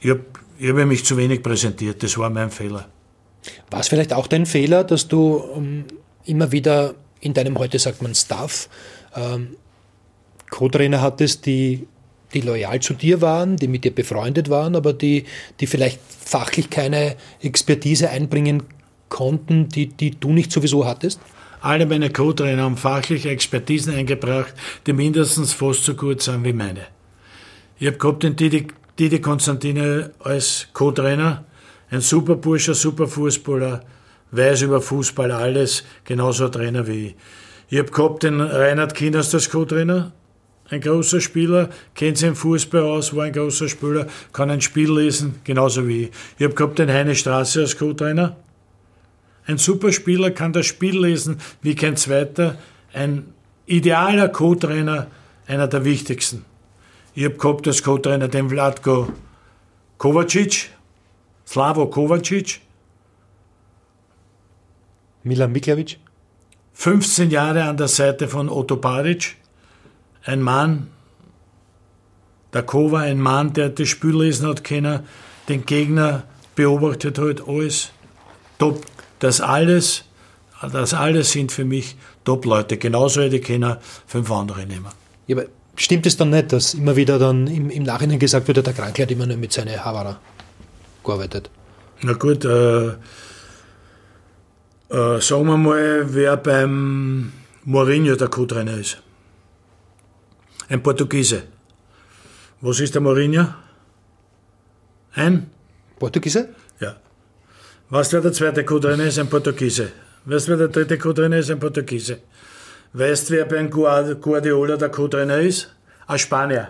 [SPEAKER 3] Ich habe hab mich zu wenig präsentiert, das war mein Fehler.
[SPEAKER 1] War es vielleicht auch dein Fehler, dass du ähm, immer wieder in deinem, heute sagt man Staff, ähm, Co-Trainer hattest, die, die loyal zu dir waren, die mit dir befreundet waren, aber die, die vielleicht fachlich keine Expertise einbringen konnten, die, die du nicht sowieso hattest?
[SPEAKER 3] Alle meine Co-Trainer haben fachliche Expertisen eingebracht, die mindestens fast so gut sind wie meine. Ich habe gehabt den Didi, Didi Konstantine als Co-Trainer, ein super Burscher, super Fußballer, weiß über Fußball alles, genauso ein Trainer wie ich. Ich habe gehabt den Reinhard Kinders als Co-Trainer, ein großer Spieler, kennt sich im Fußball aus, war ein großer Spieler, kann ein Spiel lesen, genauso wie ich. Ich habe gehabt den Heine Straße als Co-Trainer, ein Superspieler kann das Spiel lesen wie kein zweiter. Ein idealer Co-Trainer, einer der wichtigsten. Ich habe gehabt als Co-Trainer den Vladko Kovacic, Slavo Kovacic.
[SPEAKER 1] Milan Miklavic.
[SPEAKER 3] 15 Jahre an der Seite von Otto Baric. Ein Mann, der Kova, ein Mann, der das Spiel lesen hat können, den Gegner beobachtet hat, alles top das alles, das alles sind für mich Top-Leute. Genauso hätte ich können fünf andere nehmen.
[SPEAKER 1] Ja, aber stimmt es dann nicht, dass immer wieder dann im, im Nachhinein gesagt wird, der Kranke hat immer nur mit seinen Havara gearbeitet?
[SPEAKER 3] Na gut, äh, äh, sagen wir mal, wer beim Mourinho der Co-Trainer ist. Ein Portugiese. Was ist der Mourinho? Ein?
[SPEAKER 1] Portugiese?
[SPEAKER 3] Ja. Weißt du, wer der zweite Co-Trainer ist? Ein Portugiese. Weißt du, wer der dritte Co-Trainer ist? Ein Portugiese. Weißt du, wer beim Guardiola der Co-Trainer ist? Ein Spanier.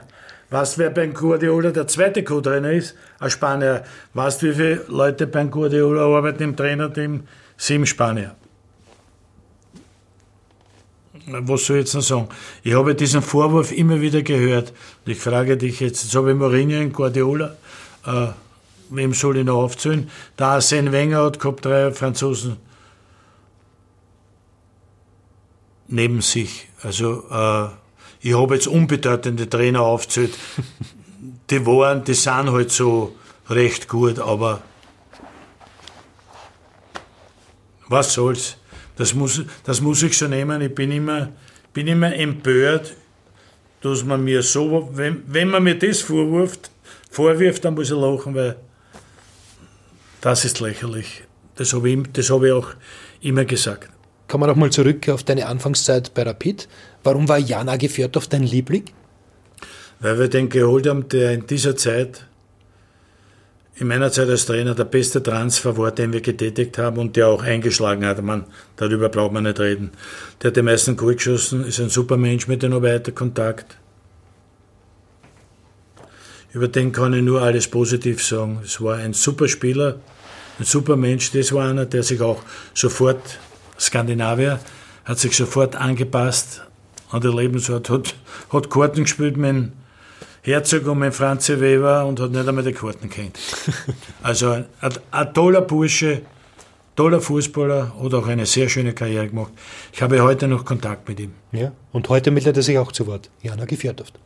[SPEAKER 3] Weißt du, wer beim Guardiola der zweite Co-Trainer ist? Ein Spanier. Weißt du, wie viele Leute beim Guardiola arbeiten im Trainerteam? Sieben Spanier. Was soll ich jetzt noch sagen? Ich habe diesen Vorwurf immer wieder gehört. Und ich frage dich jetzt, jetzt habe ich Mourinho und Guardiola. Äh, wem soll ich noch aufzählen? Der Arsene Wenger hat gehabt drei Franzosen neben sich. Also äh, ich habe jetzt unbedeutende Trainer aufzählt. Die waren, die sind halt so recht gut, aber was soll's? Das muss, das muss ich so nehmen. Ich bin immer, bin immer empört, dass man mir so, wenn, wenn man mir das vorwirft, vorwirft, dann muss ich lachen, weil das ist lächerlich. Das habe ich, das habe ich auch immer gesagt.
[SPEAKER 1] Kommen wir nochmal zurück auf deine Anfangszeit bei Rapid. Warum war Jana Gefjordov dein Liebling?
[SPEAKER 3] Weil wir den geholt haben, der in dieser Zeit, in meiner Zeit als Trainer, der beste Transfer war, den wir getätigt haben und der auch eingeschlagen hat. Man, darüber braucht man nicht reden. Der hat die meisten Goal geschossen, ist ein super Mensch, mit dem noch weiter Kontakt. Über den kann ich nur alles positiv sagen. Es war ein super Spieler, ein super Mensch. Das war einer, der sich auch sofort, Skandinavier, hat sich sofort angepasst an die Lebensart, hat, hat Karten gespielt mit Herzog und mit Franzi Weber und hat nicht einmal die Karten kennt. Also ein, ein toller Bursche, toller Fußballer, hat auch eine sehr schöne Karriere gemacht. Ich habe heute noch Kontakt mit ihm.
[SPEAKER 1] Ja, und heute meldet er sich auch zu Wort. Jana Gefjordhoft.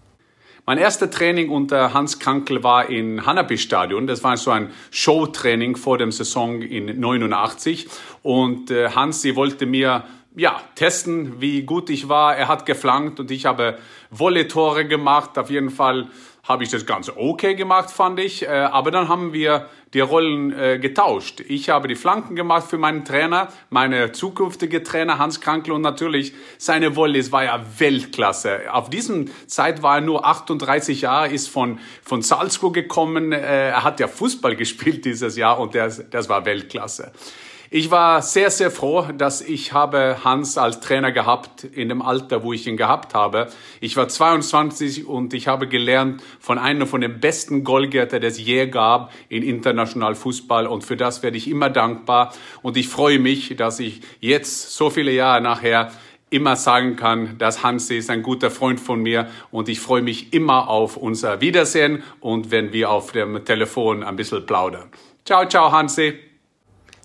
[SPEAKER 7] Mein erster Training unter Hans Krankel war in Hanapi-Stadion. Das war so ein Showtraining vor dem Saison in 89. Und äh, Hans, sie wollte mir ja, testen, wie gut ich war. Er hat geflankt und ich habe Volley-Tore gemacht. Auf jeden Fall habe ich das Ganze okay gemacht, fand ich. Äh, aber dann haben wir die Rollen äh, getauscht. Ich habe die Flanken gemacht für meinen Trainer, meine zukünftige Trainer Hans Krankel und natürlich seine Volleys war ja Weltklasse. Auf diesem Zeit war er nur 38 Jahre, ist von, von Salzburg gekommen. Äh, er hat ja Fußball gespielt dieses Jahr und das, das war Weltklasse. Ich war sehr, sehr froh, dass ich habe Hans als Trainer gehabt in dem Alter, wo ich ihn gehabt habe. Ich war 22 und ich habe gelernt von einem von den besten Goalgetter, der es je gab in international Fußball und für das werde ich immer dankbar und ich freue mich, dass ich jetzt so viele Jahre nachher immer sagen kann, dass Hansi ist ein guter Freund von mir und ich freue mich immer auf unser Wiedersehen und wenn wir auf dem Telefon ein bisschen plaudern. Ciao, ciao, Hansi.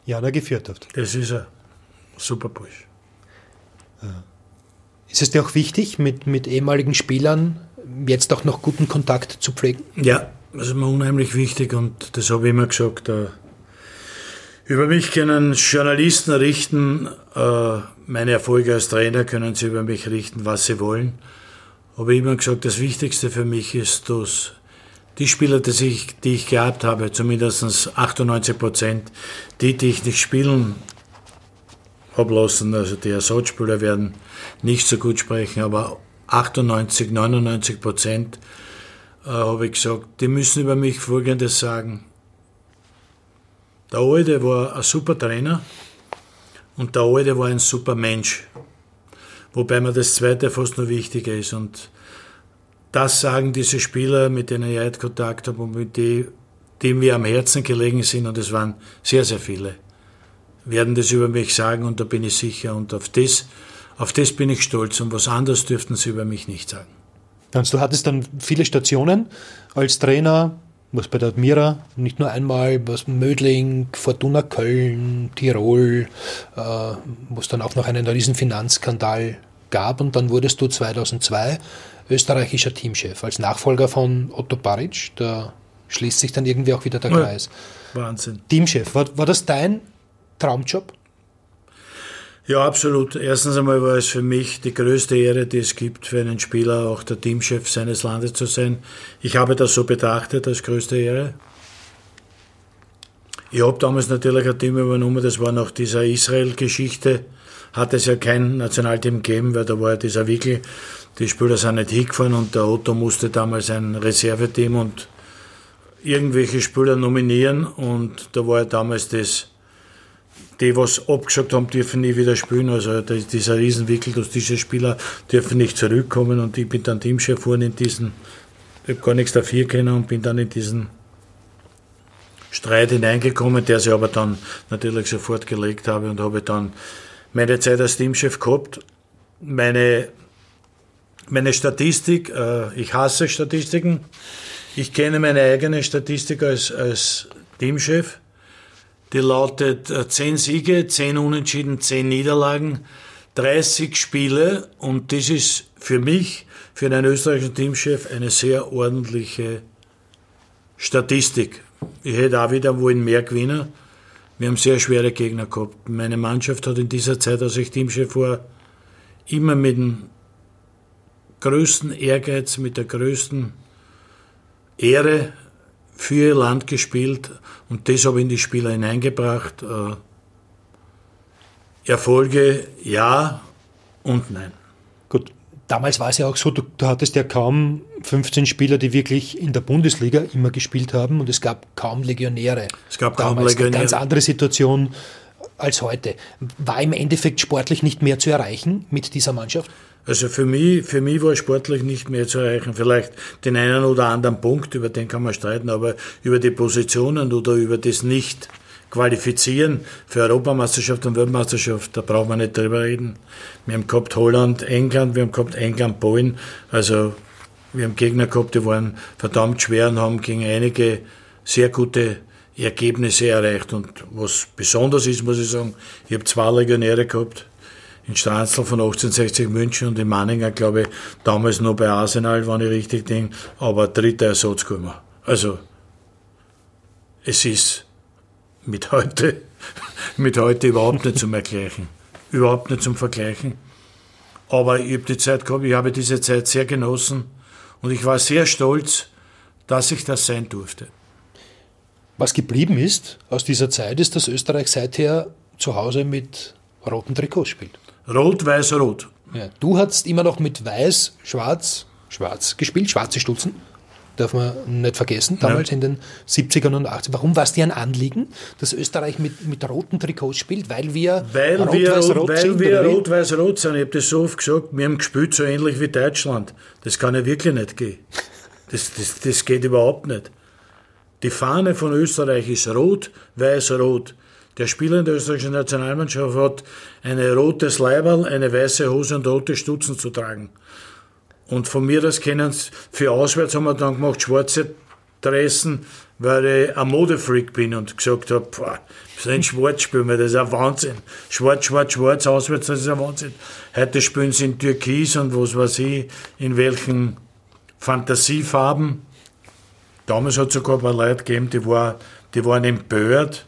[SPEAKER 1] Jana Gefjordhoft.
[SPEAKER 3] Das ist ein super Bursch.
[SPEAKER 1] Ist es dir auch wichtig, mit, mit ehemaligen Spielern jetzt auch noch guten Kontakt zu pflegen?
[SPEAKER 3] Ja, das ist mir unheimlich wichtig und das habe ich immer gesagt. Äh, über mich können Journalisten richten, äh, meine Erfolge als Trainer können sie über mich richten, was sie wollen. Aber ich habe immer gesagt, das Wichtigste für mich ist, dass die Spieler, die ich, die ich gehabt habe, zumindest 98 Prozent, die, die ich nicht spielen habe lassen, also die Ersatzspieler werden nicht so gut sprechen, aber 98, 99 Prozent äh, habe ich gesagt, die müssen über mich Folgendes sagen. Der Alte war ein super Trainer und der Alte war ein super Mensch. Wobei mir das Zweite fast noch wichtiger ist. Und das sagen diese Spieler, mit denen ich heute Kontakt habe und mit denen, mir am Herzen gelegen sind, und es waren sehr, sehr viele, werden das über mich sagen und da bin ich sicher. Und auf das, auf das bin ich stolz und was anderes dürften sie über mich nicht sagen.
[SPEAKER 1] Du hattest dann viele Stationen als Trainer, was bei der Admira, nicht nur einmal, was Mödling, Fortuna Köln, Tirol, äh, wo es dann auch noch einen riesen Finanzskandal gab und dann wurdest du 2002 österreichischer Teamchef, als Nachfolger von Otto Baric. Da schließt sich dann irgendwie auch wieder der Kreis.
[SPEAKER 3] Wahnsinn.
[SPEAKER 1] Teamchef, war, war das dein Traumjob?
[SPEAKER 3] Ja, absolut. Erstens einmal war es für mich die größte Ehre, die es gibt, für einen Spieler auch der Teamchef seines Landes zu sein. Ich habe das so betrachtet als größte Ehre. Ich habe damals natürlich ein Team übernommen, das war nach dieser Israel-Geschichte, hat es ja kein Nationalteam gegeben, weil da war ja dieser Wickel, die Spieler sind nicht hingefahren und der Otto musste damals ein Reserveteam und irgendwelche Spieler nominieren und da war ja damals das, die was abgesagt haben, dürfen nie wieder spielen, also dieser Riesenwickel, dass diese Spieler dürfen nicht zurückkommen und ich bin dann Teamchef geworden in diesen, ich habe gar nichts dafür können und bin dann in diesen Streit hineingekommen, der sich aber dann natürlich sofort gelegt habe und habe dann meine Zeit als Teamchef gehabt. Meine, meine Statistik, äh, ich hasse Statistiken. Ich kenne meine eigene Statistik als, als Teamchef. Die lautet äh, 10 Siege, 10 Unentschieden, 10 Niederlagen, 30 Spiele und das ist für mich, für einen österreichischen Teamchef, eine sehr ordentliche Statistik. Ich hätte auch wieder wollen mehr gewinnen. Wir haben sehr schwere Gegner gehabt. Meine Mannschaft hat in dieser Zeit, als ich Teamchef war, immer mit dem größten Ehrgeiz, mit der größten Ehre für ihr Land gespielt und das habe ich in die Spieler hineingebracht. Äh, Erfolge ja und nein.
[SPEAKER 1] Damals war es ja auch so, du, du, hattest ja kaum 15 Spieler, die wirklich in der Bundesliga immer gespielt haben und es gab kaum Legionäre.
[SPEAKER 3] Es gab
[SPEAKER 1] damals
[SPEAKER 3] kaum Legionäre.
[SPEAKER 1] Eine ganz andere Situation als heute. War im Endeffekt sportlich nicht mehr zu erreichen mit dieser Mannschaft?
[SPEAKER 3] Also für mich, für mich war sportlich nicht mehr zu erreichen. Vielleicht den einen oder anderen Punkt, über den kann man streiten, aber über die Positionen oder über das nicht qualifizieren für Europameisterschaft und Weltmeisterschaft, da brauchen wir nicht drüber reden. Wir haben gehabt Holland, England, wir haben gehabt England, Polen, also wir haben Gegner gehabt, die waren verdammt schwer und haben gegen einige sehr gute Ergebnisse erreicht. Und was besonders ist, muss ich sagen, ich habe zwei Legionäre gehabt, in Stranzl von 1860 München und in Manninger, glaube ich, damals noch bei Arsenal, wenn ich richtig denke, aber dritter Ersatz gekommen. Also, es ist mit heute, mit heute überhaupt nicht zum Vergleichen. Überhaupt nicht zum Vergleichen. Aber ich habe die Zeit gehabt, ich habe diese Zeit sehr genossen und ich war sehr stolz, dass ich das sein durfte.
[SPEAKER 1] Was geblieben ist aus dieser Zeit, ist, dass Österreich seither zu Hause mit roten Trikots spielt.
[SPEAKER 3] Rot, weiß, rot.
[SPEAKER 1] Ja, du hast immer noch mit weiß, schwarz, schwarz gespielt, schwarze Stutzen. Darf man nicht vergessen, damals ja. in den 70ern und 80ern. Warum war es dir ein Anliegen, dass Österreich mit, mit roten Trikots spielt? Weil wir
[SPEAKER 3] weil rot, rot, weil sind, wir rot, rot sind. Ich habe das so oft gesagt, wir haben gespielt so ähnlich wie Deutschland. Das kann ja wirklich nicht gehen. Das, das, das geht überhaupt nicht. Die Fahne von Österreich ist rot, weiß, rot. Der Spieler in der österreichischen Nationalmannschaft hat eine rotes Leiberl, eine weiße Hose und rote Stutzen zu tragen. Und von mir das kennen für auswärts haben wir dann gemacht schwarze Dressen, weil ich ein Modefreak bin und gesagt habe, so ein Schwarz spielen wir, das ist ein Wahnsinn. Schwarz, schwarz, schwarz, auswärts, das ist ein Wahnsinn. Heute spielen sie in Türkis und was weiß ich, in welchen Fantasiefarben. Damals hat es sogar ein paar Leute gegeben, die, war, die waren empört,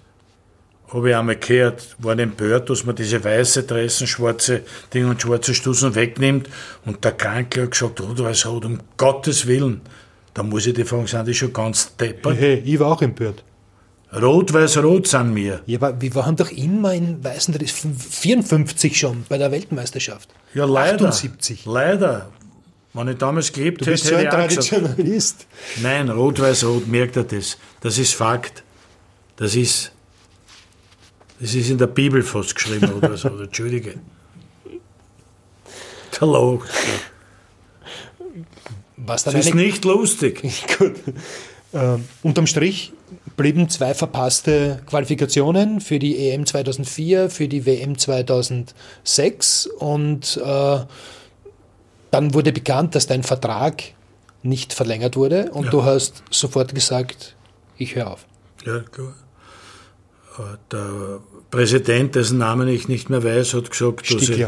[SPEAKER 3] habe ich einmal gehört, waren empört, dass man diese weiße Dressen, schwarze Dinge und schwarze Stussen wegnimmt. Und der Kranke hat gesagt, oh, du weißt, um Gottes Willen. Da muss ich die fragen, sind die schon ganz deppert?
[SPEAKER 1] Hey, ich war auch empört.
[SPEAKER 3] Rot, weiß, rot sind wir.
[SPEAKER 1] Ja, aber wir waren doch immer in weißen Dressen, 54 schon bei der Weltmeisterschaft.
[SPEAKER 3] Ja, leider. 78. Leider. Wenn ich damals gelebt
[SPEAKER 1] hätte, hätte so ein Traditionalist.
[SPEAKER 3] Nein, rot, weiß, rot, merkt er das. Das ist Fakt. Das ist das ist in der Bibel fast geschrieben oder so. Entschuldige. Der. Was das ist nicht lustig.
[SPEAKER 1] Gut. Äh, unterm Strich blieben zwei verpasste Qualifikationen für die EM 2004, für die WM 2006 und äh, dann wurde bekannt, dass dein Vertrag nicht verlängert wurde und ja. du hast sofort gesagt, ich höre auf.
[SPEAKER 3] Ja, klar der Präsident, dessen Namen ich nicht mehr weiß, hat gesagt, dass ich,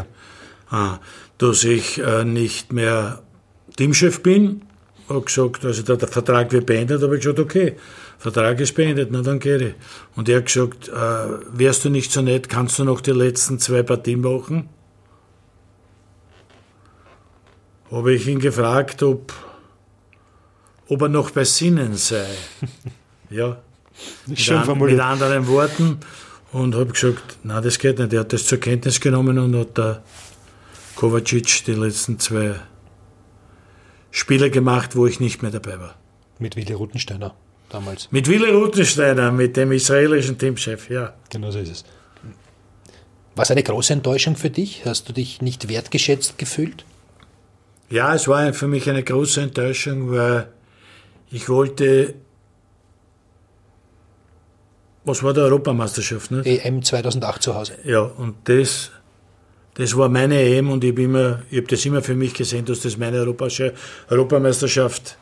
[SPEAKER 3] ah, dass ich äh, nicht mehr Teamchef bin. Hat gesagt, also der, der Vertrag wird beendet, habe ich gesagt, okay, Vertrag ist beendet, na dann gehe ich. Und er hat gesagt, äh, wärst du nicht so nett, kannst du noch die letzten zwei Partien machen? Habe ich ihn gefragt, ob, ob er noch bei Sinnen sei. ja, mit, an, mit, anderen Worten und habe gesagt, na das geht nicht. Er hat das zur Kenntnis genommen und hat der Kovacic die letzten zwei Spiele gemacht, wo ich nicht mehr dabei war.
[SPEAKER 1] Mit Willi Rutensteiner damals.
[SPEAKER 3] Mit Willi Rutensteiner, mit dem israelischen Teamchef, ja.
[SPEAKER 1] Genau so ist es. War es eine große Enttäuschung für dich? Hast du dich nicht wertgeschätzt gefühlt?
[SPEAKER 3] Ja, es war für mich eine große Enttäuschung, weil ich wollte was war die Europameisterschaft? Nicht?
[SPEAKER 1] EM 2008 zu Hause.
[SPEAKER 3] Ja, und das, das war meine EM und ich habe hab das immer für mich gesehen, dass das meine Europameisterschaft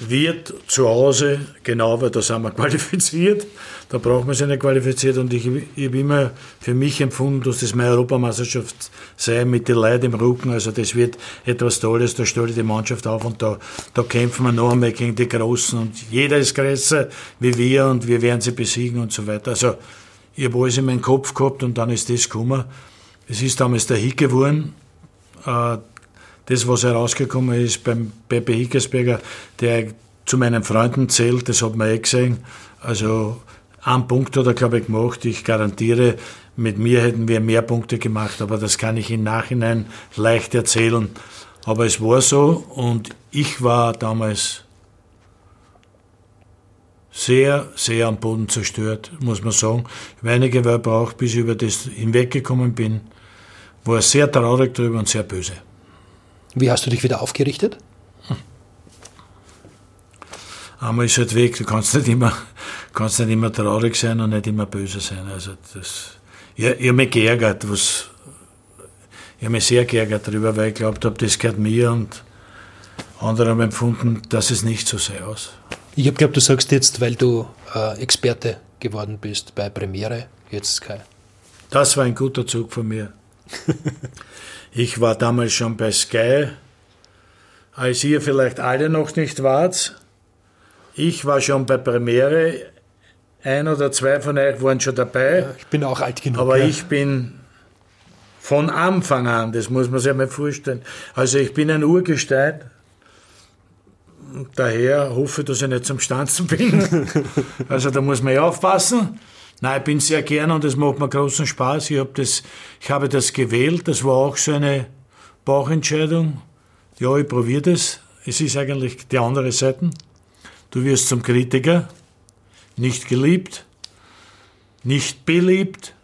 [SPEAKER 3] wird zu Hause, genau, weil da sind wir qualifiziert, da braucht man sich nicht qualifiziert. Und ich, ich habe immer für mich empfunden, dass das meine Europameisterschaft sei mit den Leuten im Rücken, also das wird etwas Tolles, da stelle ich die Mannschaft auf und da, da kämpfen wir noch einmal gegen die Großen. Und jeder ist größer wie wir und wir werden sie besiegen und so weiter. Also ich habe alles in meinem Kopf gehabt und dann ist das gekommen. Es ist damals der Hick geworden, äh, das, was herausgekommen ist beim Pepe Hickersberger, der zu meinen Freunden zählt, das hat man eh gesehen. Also einen Punkt hat er, glaube ich, gemacht. Ich garantiere, mit mir hätten wir mehr Punkte gemacht, aber das kann ich im Nachhinein leicht erzählen. Aber es war so und ich war damals sehr, sehr am Boden zerstört, muss man sagen. Weinige war braucht, bis ich über das hinweggekommen bin. War sehr traurig darüber und sehr böse.
[SPEAKER 1] Wie hast du dich wieder aufgerichtet?
[SPEAKER 3] einmal ist halt weg. Du kannst nicht immer, kannst nicht immer traurig sein und nicht immer böse sein. Also das, ich, ich habe mich geärgert, was, ich habe mich sehr geärgert darüber, weil ich glaubt habe, das gehört mir und andere haben empfunden, dass es nicht so sei aus.
[SPEAKER 1] Ich habe glaubt, du sagst jetzt, weil du äh, Experte geworden bist bei Premiere, jetzt Sky.
[SPEAKER 3] Das war ein guter Zug von mir. ich war damals schon bei Sky, als ihr vielleicht alle noch nicht wart. Ich war schon bei Premiere. Ein oder zwei von euch waren schon dabei.
[SPEAKER 1] Ja, ich bin auch alt genug.
[SPEAKER 3] Aber
[SPEAKER 1] ja.
[SPEAKER 3] ich bin von Anfang an, das muss man sich mal vorstellen. Also ich bin ein Urgestein. Daher hoffe ich, dass ich nicht zum Stanzen bin. also da muss man ja aufpassen. Nein, ich bin sehr gern und es macht mir großen Spaß. Ich, hab das, ich habe das gewählt. Das war auch so eine Bauchentscheidung. Ja, ich probiere das. Es ist eigentlich die andere Seite. Du wirst zum Kritiker, nicht geliebt, nicht beliebt.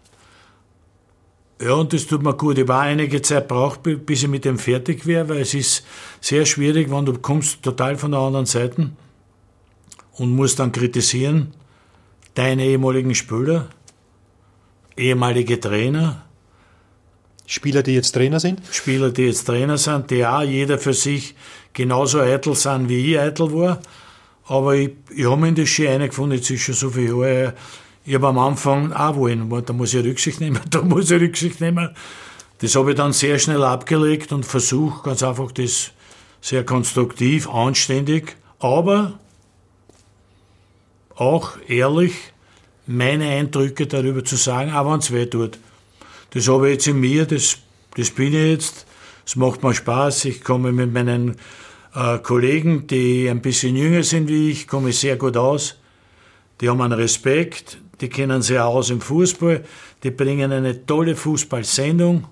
[SPEAKER 3] Ja, und das tut mir gut. Ich war einige Zeit braucht, bis ich mit dem fertig wäre, weil es ist sehr schwierig, wenn du kommst total von der anderen Seite und musst dann kritisieren deine ehemaligen Spieler, ehemalige Trainer.
[SPEAKER 1] Spieler, die jetzt Trainer sind?
[SPEAKER 3] Spieler, die jetzt Trainer sind, die auch jeder für sich genauso eitel sind, wie ich eitel war. Aber ich, ich habe mir in das schon eingefunden, jetzt ist schon so viele Jahre her. Ich habe am Anfang auch wollen, da muss ich Rücksicht nehmen, da muss ich Rücksicht nehmen. Das habe ich dann sehr schnell abgelegt und versuche ganz einfach das sehr konstruktiv, anständig, aber auch ehrlich meine Eindrücke darüber zu sagen, auch wenn es weh tut. Das habe ich jetzt in mir, das, das bin ich jetzt, es macht mir Spaß, ich komme mit meinen äh, Kollegen, die ein bisschen jünger sind wie ich, komme ich sehr gut aus. Die haben einen Respekt, die kennen sich aus im Fußball, die bringen eine tolle Fußballsendung.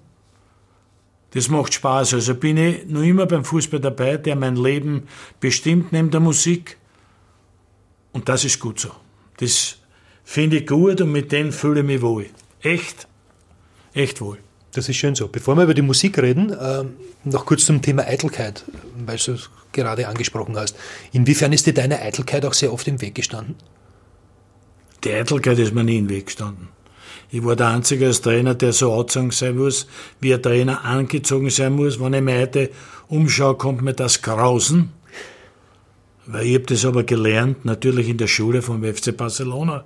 [SPEAKER 3] Das macht Spaß. Also bin ich noch immer beim Fußball dabei, der mein Leben bestimmt neben der Musik. Und das ist gut so. Das finde ich gut und mit denen fühle ich mich wohl. Echt, echt wohl.
[SPEAKER 1] Das ist schön so. Bevor wir über die Musik reden, äh, noch kurz zum Thema Eitelkeit, weil du es gerade angesprochen hast. Inwiefern ist dir deine Eitelkeit auch sehr oft im Weg gestanden?
[SPEAKER 3] Die Eitelkeit ist mir nie im Weg gestanden. Ich war der Einzige als Trainer, der so angezogen sein muss, wie ein Trainer angezogen sein muss. Wenn ich mich heute umschaue, kommt mir das Grausen. Weil ich habe das aber gelernt, natürlich in der Schule vom FC Barcelona,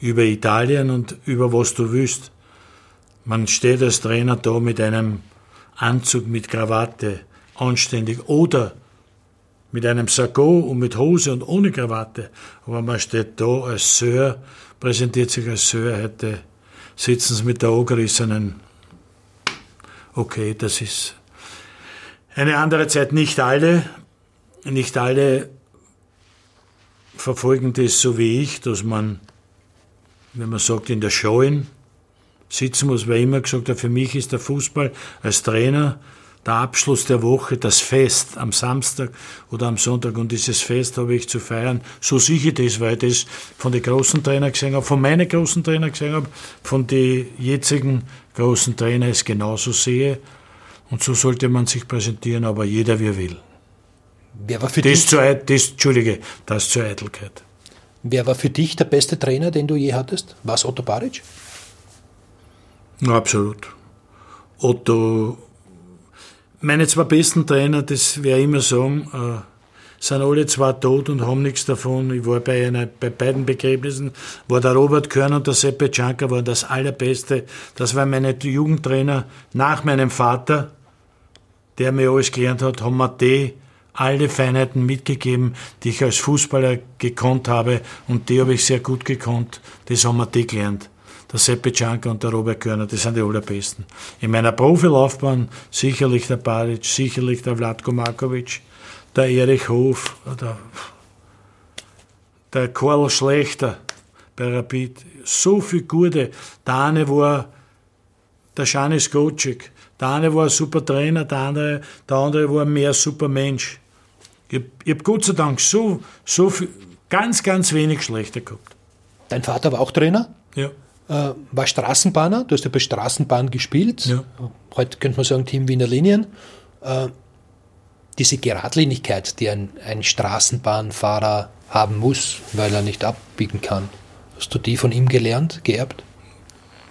[SPEAKER 3] über Italien und über was du willst. Man steht als Trainer da mit einem Anzug mit Krawatte, anständig, oder mit einem Sakko und mit Hose und ohne Krawatte. Aber man steht da als Sir, präsentiert sich als Sir, heute sitzen sie mit der angerissenen. Okay, das ist eine andere Zeit. Nicht alle, nicht alle verfolgen das so wie ich, dass man, wenn man sagt, in der Showen sitzen muss, weil immer gesagt habe, für mich ist der Fußball als Trainer der Abschluss der Woche, das Fest am Samstag oder am Sonntag. Und dieses Fest habe ich zu feiern. So sicher das, weil ich das von den großen Trainern gesehen habe, von meinen großen Trainern gesehen habe, von den jetzigen großen Trainern es genauso sehe. Und so sollte man sich präsentieren, aber jeder wie er will.
[SPEAKER 1] Wer war für
[SPEAKER 3] das
[SPEAKER 1] dich,
[SPEAKER 3] zur, das, Entschuldige, das zur Eitelkeit.
[SPEAKER 1] Wer war für dich der beste Trainer, den du je hattest? War es Otto Baric?
[SPEAKER 3] Absolut. Otto, meine zwei besten Trainer, das werde ich immer sagen, äh, sind alle zwei tot und haben nichts davon. Ich war bei, einer, bei beiden Begräbnissen, war der Robert Körn und der Seppe Cianca waren das allerbeste. Das waren meine Jugendtrainer nach meinem Vater, der mir alles gelernt hat, haben mir die alle Feinheiten mitgegeben, die ich als Fußballer gekonnt habe und die habe ich sehr gut gekonnt. Das haben wir die gelernt. Der Seppe Cianca und der Robert Körner, das sind die allerbesten. In meiner Profilaufbahn sicherlich der Baric, sicherlich der Vlatko Markovic, der Erich Hof, der, der Karl Schlechter bei Rapid. So viele gute. Der eine war der Janis Gocek, der eine war ein super Trainer, der andere, der andere war mehr super Mensch. Ich, ich habe Gott sei Dank so, so viel, ganz, ganz wenig schlechter gehabt.
[SPEAKER 1] Dein Vater war auch Trainer?
[SPEAKER 3] Ja.
[SPEAKER 1] Äh, war Straßenbahner, du hast ja bei Straßenbahn gespielt.
[SPEAKER 3] Ja.
[SPEAKER 1] Heute könnte man sagen Team Wiener Linien. Äh, diese Geradlinigkeit, die ein, ein Straßenbahnfahrer haben muss, weil er nicht abbiegen kann. Hast du die von ihm gelernt, geerbt?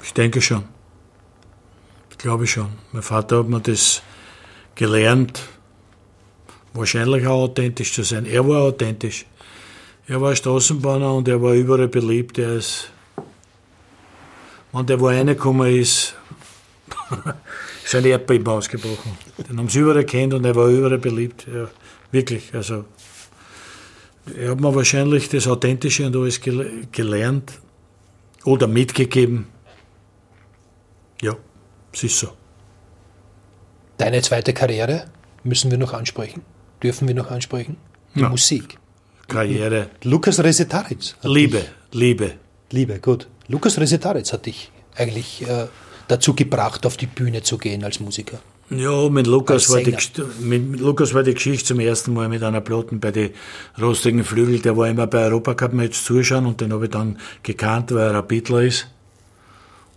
[SPEAKER 3] Ich denke schon. Ich glaube schon. Mein Vater hat mir das gelernt, wahrscheinlich auch authentisch zu sein. Er war authentisch. Er war Straßenbahner und er war überall beliebt. Er ist, wenn der wo reingekommen ist, ist ein Erdbeben ausgebrochen. Den haben sie überall kennt und er war überall beliebt. Ja, wirklich. Also, er hat mir wahrscheinlich das Authentische und alles gelernt oder mitgegeben. Ja, es ist so.
[SPEAKER 1] Deine zweite Karriere müssen wir noch ansprechen? Dürfen wir noch ansprechen? Die ja. Musik.
[SPEAKER 3] Karriere.
[SPEAKER 1] Lukas Resetaritz.
[SPEAKER 3] Liebe, dich, Liebe.
[SPEAKER 1] Liebe, gut. Lukas Resetaritz hat dich eigentlich äh, dazu gebracht, auf die Bühne zu gehen als Musiker.
[SPEAKER 3] Ja, mit Lukas, war die, mit Lukas war die Geschichte zum ersten Mal mit einer Platten bei den rostigen Flügel. Der war immer bei Europacup-Match zuschauen und den habe ich dann gekannt, weil er ein Beatler ist.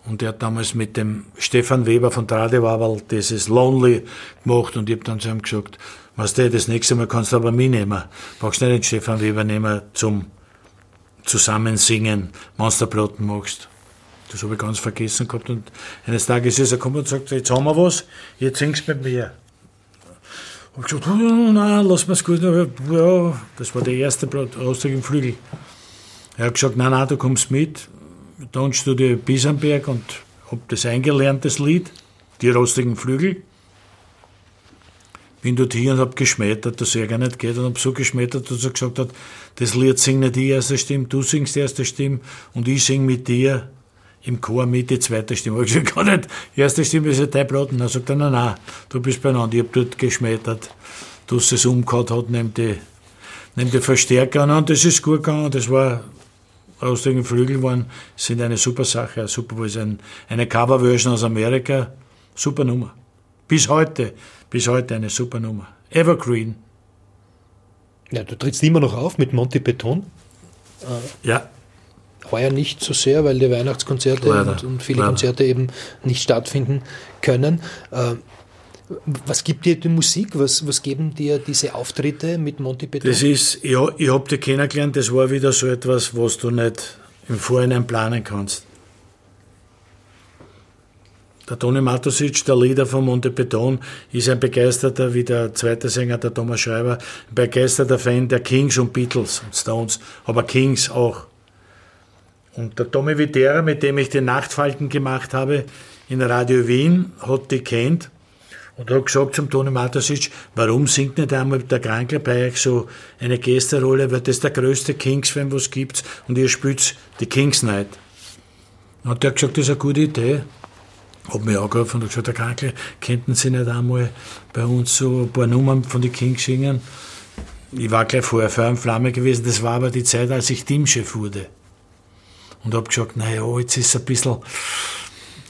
[SPEAKER 3] Und er hat damals mit dem Stefan Weber von Tradewabel dieses Lonely gemacht und ich habe dann zu ihm gesagt, was du, das nächste Mal kannst du aber mich nehmen. Brauchst nicht den Stefan Weber nehmen zum Zusammensingen, wenn du Platten machst. Das habe ich ganz vergessen gehabt. Und eines Tages ist er gekommen und sagt, jetzt haben wir was, jetzt singst du mit mir. Ich habe gesagt, oh, nein, lass mir's gut. Ja, das war der erste Blatt, im Flügel. Er hat gesagt, nein, nein, du kommst mit. Tonstudio Bisamberg und habe das eingelernt, das Lied, die rostigen Flügel. Bin dort hier und habe geschmettert, dass er gar nicht geht und habe so geschmettert, dass er gesagt hat, das Lied singt nicht die erste Stimme, du singst die erste Stimme und ich sing mit dir im Chor mit die zweite Stimme. Ich gesagt, gar nicht, die erste Stimme ist ja dein Platten. Dann sagt er, nein, nein, du bist beieinander. Ich habe dort geschmettert, dass es umgehauen hat, neben die, neben die Verstärker. Und das ist gut gegangen. Das war, aus den Flügel waren, sind eine super Sache, super, ist ein, eine Coverversion aus Amerika. Super Nummer. Bis heute, bis heute eine super Nummer. Evergreen.
[SPEAKER 1] Ja, du trittst immer noch auf mit Monty Beton.
[SPEAKER 3] Ja,
[SPEAKER 1] heuer nicht so sehr, weil die Weihnachtskonzerte und, und, viele Leider. Konzerte eben nicht stattfinden können. Äh, was gibt dir die Musik? Was, was geben dir diese Auftritte mit Monty Python?
[SPEAKER 3] Das ist, ja, ich habe dich kennengelernt, das war wieder so etwas, was du nicht im Vorhinein planen kannst. Der Toni Matosic, der Leader von Monte Beton, ist ein begeisterter, wie der zweite Sänger, der Thomas Schreiber, ein begeisterter Fan der Kings und Beatles und Stones, aber Kings auch. Und der Tommy Vitera, mit dem ich den Nachtfalten gemacht habe in Radio Wien, hat die kennt und hat gesagt zum Toni Matasic, warum singt nicht einmal der Krankler bei euch so eine Gästerolle, weil das der größte Kings-Fan, was gibt's, und ihr spielt die Kings Night. Und hat der gesagt, das ist eine gute Idee. Hat mich angerufen und gesagt, der Krankler, könnten Sie nicht einmal bei uns so ein paar Nummern von den Kings singen? Ich war gleich vorher Feuer und Flamme gewesen, das war aber die Zeit, als ich Teamchef wurde und habe gesagt, naja, jetzt ist es ein bisschen,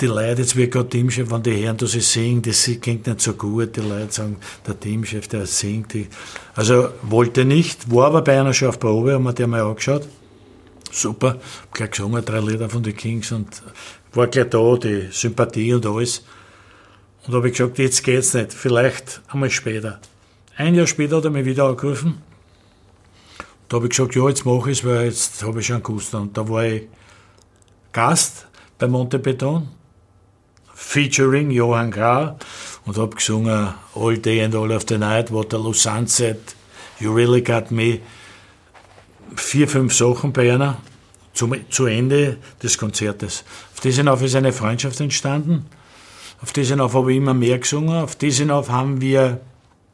[SPEAKER 3] die Leute, jetzt wird gerade Teamchef, wenn die Herren das singen, das klingt nicht so gut, die Leute sagen, der Teamchef, der singt. Also wollte nicht, war aber bei einer schon auf Probe, haben wir die mal angeschaut. Super, hab gleich gesungen, drei Lieder von den Kings und war gleich da, die Sympathie und alles. Und habe ich gesagt, jetzt geht's nicht, vielleicht einmal später. Ein Jahr später hat er mich wieder angerufen. Da habe ich gesagt, ja, jetzt mache ich es, weil jetzt habe ich schon gewusst. Und da war ich Gast bei Monte Beton, featuring Johann Grau und habe gesungen All Day and All of the Night, Waterloo Sunset, You Really Got Me. Vier, fünf Sachen bei einer zum, zu Ende des Konzertes. Auf diesen auf ist eine Freundschaft entstanden. Auf diesen auf habe ich immer mehr gesungen. Auf diesen auf haben wir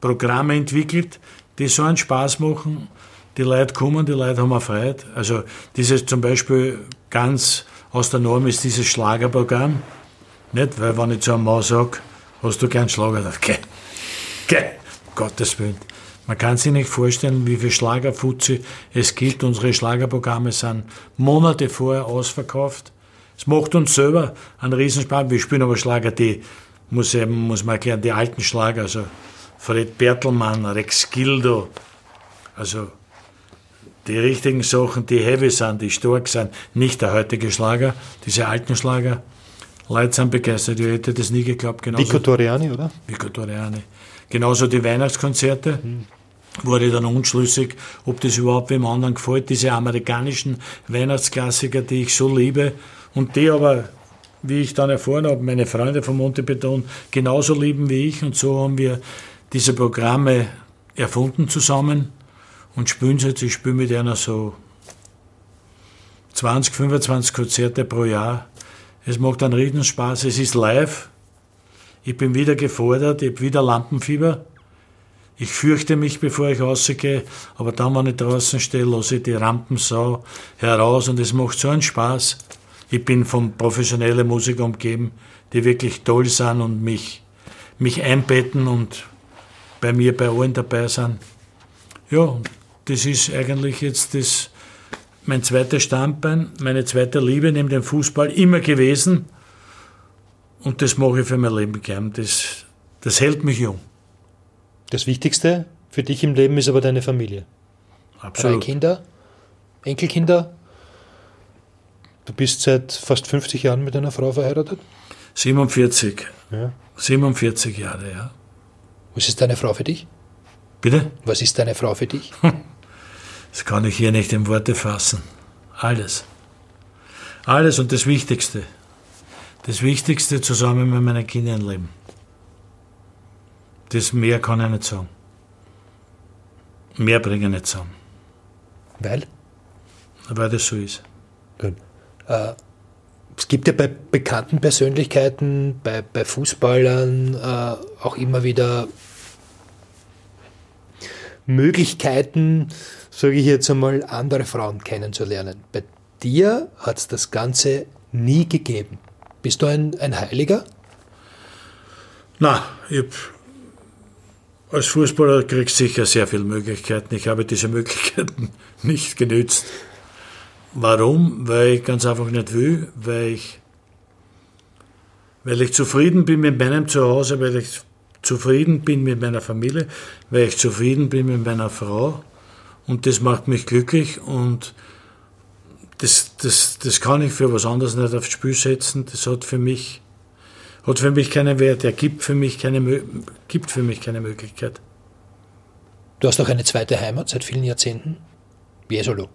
[SPEAKER 3] Programme entwickelt, die so einen Spaß machen. Die Leute kommen, die Leute haben Freude. Also dieses zum Beispiel ganz aus der Norm ist dieses Schlagerprogramm. Nicht, weil wenn ich zu einem Mann sage, hast du gern Schlager, geh, geh, um Gottes Willen. Man kann sich nicht vorstellen, wie viel Schlagerfutze es gibt. Unsere Schlagerprogramme sind Monate vorher ausverkauft. Es macht uns selber einen Riesenspaß. Wir spielen aber Schlager, die, muss, eben, muss man erklären, die alten Schlager, also Fred Bertelmann, Rex Gildo, also die richtigen Sachen, die heavy sind, die stark sind, nicht der heutige Schlager, diese alten Schlager. Leute sind begeistert, ich hätte das nie geglaubt.
[SPEAKER 1] Genauso, Vico Toriani, oder?
[SPEAKER 3] Vico Toriani. Genauso die Weihnachtskonzerte. Mhm. ich dann unschlüssig, ob das überhaupt wem anderen gefällt, diese amerikanischen Weihnachtsklassiker, die ich so liebe und die aber, wie ich dann erfahren habe, meine Freunde von Montebeton genauso lieben wie ich und so haben wir diese Programme erfunden zusammen und spielen sie jetzt. Ich spiele mit einer so 20, 25 Konzerte pro Jahr. Es macht einen riesen Spaß. Es ist live. Ich bin wieder gefordert. Ich habe wieder Lampenfieber. Ich fürchte mich, bevor ich rausgehe, aber dann, wenn ich draußen stehe, lasse ich die Rampensau heraus und es macht so einen Spaß. Ich bin von professionellen Musikern umgeben, die wirklich toll sind und mich, mich einbetten und bei mir bei allen dabei sind. Ja, das ist eigentlich jetzt das, mein zweites Standbein, meine zweite Liebe neben dem Fußball immer gewesen. Und das mache ich für mein Leben gern. Das, das hält mich jung.
[SPEAKER 1] Das Wichtigste für dich im Leben ist aber deine Familie.
[SPEAKER 3] Absolut.
[SPEAKER 1] Drei Kinder, Enkelkinder. Du bist seit fast 50 Jahren mit einer Frau verheiratet?
[SPEAKER 3] 47.
[SPEAKER 1] Ja.
[SPEAKER 3] 47 Jahre, ja.
[SPEAKER 1] Was ist deine Frau für dich?
[SPEAKER 3] Bitte?
[SPEAKER 1] Was ist deine Frau für dich?
[SPEAKER 3] Das kann ich hier nicht in Worte fassen. Alles. Alles und das Wichtigste. Das Wichtigste zusammen mit meinen Kindern leben. Das mehr kann ich nicht sagen. Mehr bringe ich nicht zusammen,
[SPEAKER 1] Weil?
[SPEAKER 3] weil das so ist.
[SPEAKER 1] Gut. Äh, es gibt ja bei bekannten Persönlichkeiten, bei, bei Fußballern äh, auch immer wieder Möglichkeiten, sage ich jetzt einmal, andere Frauen kennenzulernen. Bei dir hat es das Ganze nie gegeben. Bist du ein, ein Heiliger?
[SPEAKER 3] Na, ich als Fußballer kriegst du sicher sehr viele Möglichkeiten. Ich habe diese Möglichkeiten nicht genützt. Warum? Weil ich ganz einfach nicht will, weil ich, weil ich zufrieden bin mit meinem Zuhause, weil ich zufrieden bin mit meiner Familie, weil ich zufrieden bin mit meiner Frau und das macht mich glücklich und das, das, das kann ich für was anderes nicht aufs Spiel setzen. Das hat für mich, hat für mich keinen Wert. Er gibt für mich keine, gibt für mich keine Möglichkeit.
[SPEAKER 1] Du hast auch eine zweite Heimat seit vielen Jahrzehnten. Jesolo.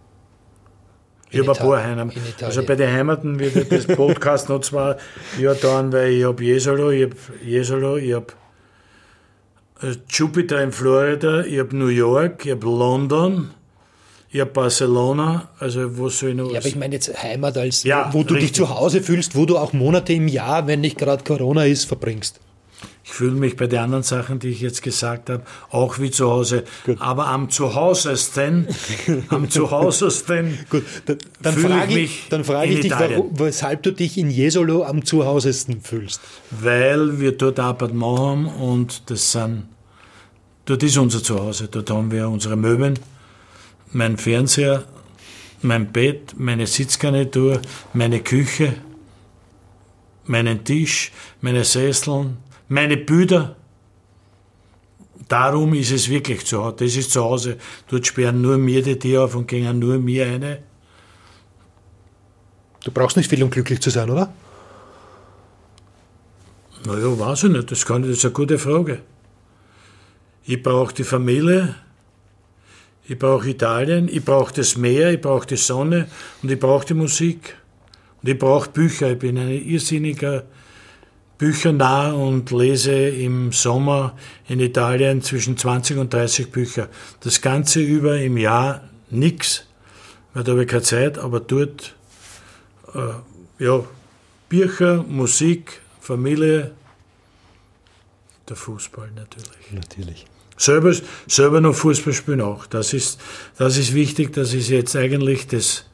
[SPEAKER 3] Ich habe ein paar. Heimaten. Also bei den Heimaten wird das Podcast noch zwei Jahre dauern, weil ich habe Jesolo, ich habe Jesolo, ich habe äh, Jupiter in Florida, ich habe New York, ich habe London, habe Barcelona. Also wo soll ich noch
[SPEAKER 1] Ja, aber ich meine jetzt Heimat als,
[SPEAKER 3] Ja,
[SPEAKER 1] wo du dich zu Hause fühlst, wo du auch Monate im Jahr, wenn nicht gerade Corona ist, verbringst.
[SPEAKER 3] Ich fühle mich bei den anderen Sachen, die ich jetzt gesagt habe, auch wie zu Hause. Aber am Zuhausesten, am Zuhausesten
[SPEAKER 1] Gut, dann, dann
[SPEAKER 3] fühle
[SPEAKER 1] frage
[SPEAKER 3] ich
[SPEAKER 1] ich,
[SPEAKER 3] mich
[SPEAKER 1] dann frage
[SPEAKER 3] in
[SPEAKER 1] ich dich, warum, weshalb du dich in Jesolo am zuhausesten fühlst.
[SPEAKER 3] weil wir dort Appartement haben und das sind, dort ist unser Zuhause, dort haben wir unsere Möbeln, mein Fernseher, mein Bett, meine Sitzgarnitur, meine Küche, meinen Tisch, meine Sesseln, meine Büder. Darum ist es wirklich zu Hause. Das ist zu Hause. Dort sperren nur mir die Tür auf und gehen nur mir eine.
[SPEAKER 1] Du brauchst nicht viel, um glücklich zu sein, oder?
[SPEAKER 3] Naja, weiß ich nicht. Das, kann, das ist eine gute Frage. Ich brauche die Familie, ich brauche Italien, ich brauche das Meer, ich brauche die Sonne und ich brauche die Musik. Und ich brauche Bücher. Ich bin ein irrsinniger Büchernah und lese im Sommer in Italien zwischen 20 und 30 Bücher. Das Ganze über im Jahr nichts, weil da habe ich keine Zeit, aber dort, äh, ja, Bücher, Musik, Familie, der Fußball natürlich.
[SPEAKER 1] Natürlich.
[SPEAKER 3] Selber, selber noch Fußball spielen auch. Das ist, das ist wichtig, das ist jetzt eigentlich das,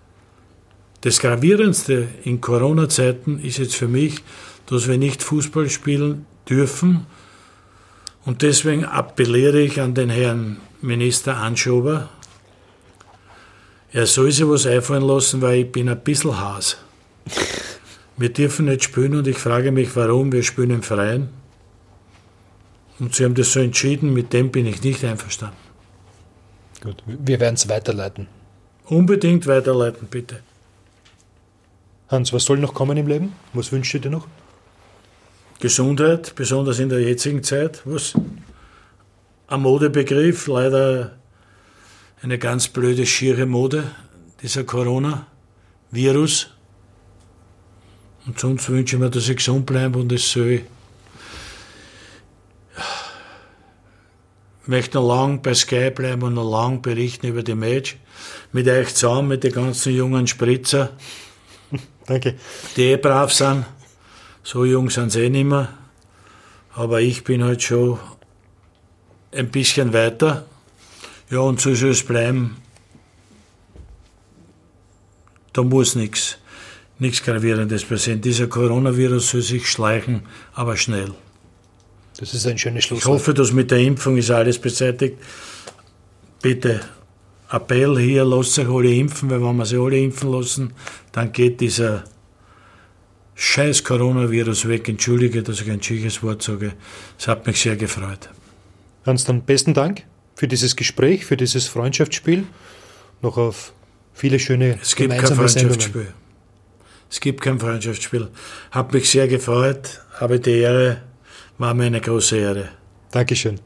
[SPEAKER 3] das Gravierendste in Corona-Zeiten ist jetzt für mich, dass wir nicht Fußball spielen dürfen. Und deswegen appelliere ich an den Herrn Minister Anschober, er soll sich was einfallen lassen, weil ich bin ein bisschen Has. Wir dürfen nicht spielen und ich frage mich, warum. Wir spielen im Freien. Und sie haben das so entschieden, mit dem bin ich nicht einverstanden.
[SPEAKER 1] Gut, wir werden es weiterleiten.
[SPEAKER 3] Unbedingt weiterleiten, bitte.
[SPEAKER 1] Hans, was soll noch kommen im Leben? Was wünschst du dir noch?
[SPEAKER 3] Gesundheit, besonders in der jetzigen Zeit. Was? ein Modebegriff, leider eine ganz blöde, schiere Mode, dieser Corona-Virus. Und sonst wünsche ich mir, dass ich gesund bleibe und es soll. Ich möchte noch lang bei Sky bleiben und noch lang berichten über die Match. Mit euch zusammen, mit den ganzen jungen Spritzer.
[SPEAKER 1] Danke.
[SPEAKER 3] Die eh brav sind. So jung sind sie eh nicht mehr. Aber ich bin halt schon ein bisschen weiter. Ja, und so soll es bleiben. Da muss nichts, nichts Gravierendes passieren. Dieser Coronavirus soll sich schleichen, aber schnell.
[SPEAKER 1] Das ist ein schönes
[SPEAKER 3] Ich
[SPEAKER 1] Schlusswort.
[SPEAKER 3] hoffe, dass mit der Impfung ist alles beseitigt. Bitte, Appell hier, lasst sich alle impfen, weil wenn wir sie alle impfen lassen, dann geht dieser scheiß Coronavirus weg. Entschuldige, dass ich ein schönes Wort sage. Es hat mich sehr gefreut.
[SPEAKER 1] Hans, dann besten Dank für dieses Gespräch, für dieses Freundschaftsspiel. Noch auf viele schöne
[SPEAKER 3] Es gibt kein
[SPEAKER 1] Sendungen.
[SPEAKER 3] Freundschaftsspiel. Es gibt kein Freundschaftsspiel. Hat mich sehr gefreut, habe die Ehre, war mir eine große Ehre.
[SPEAKER 1] Dankeschön.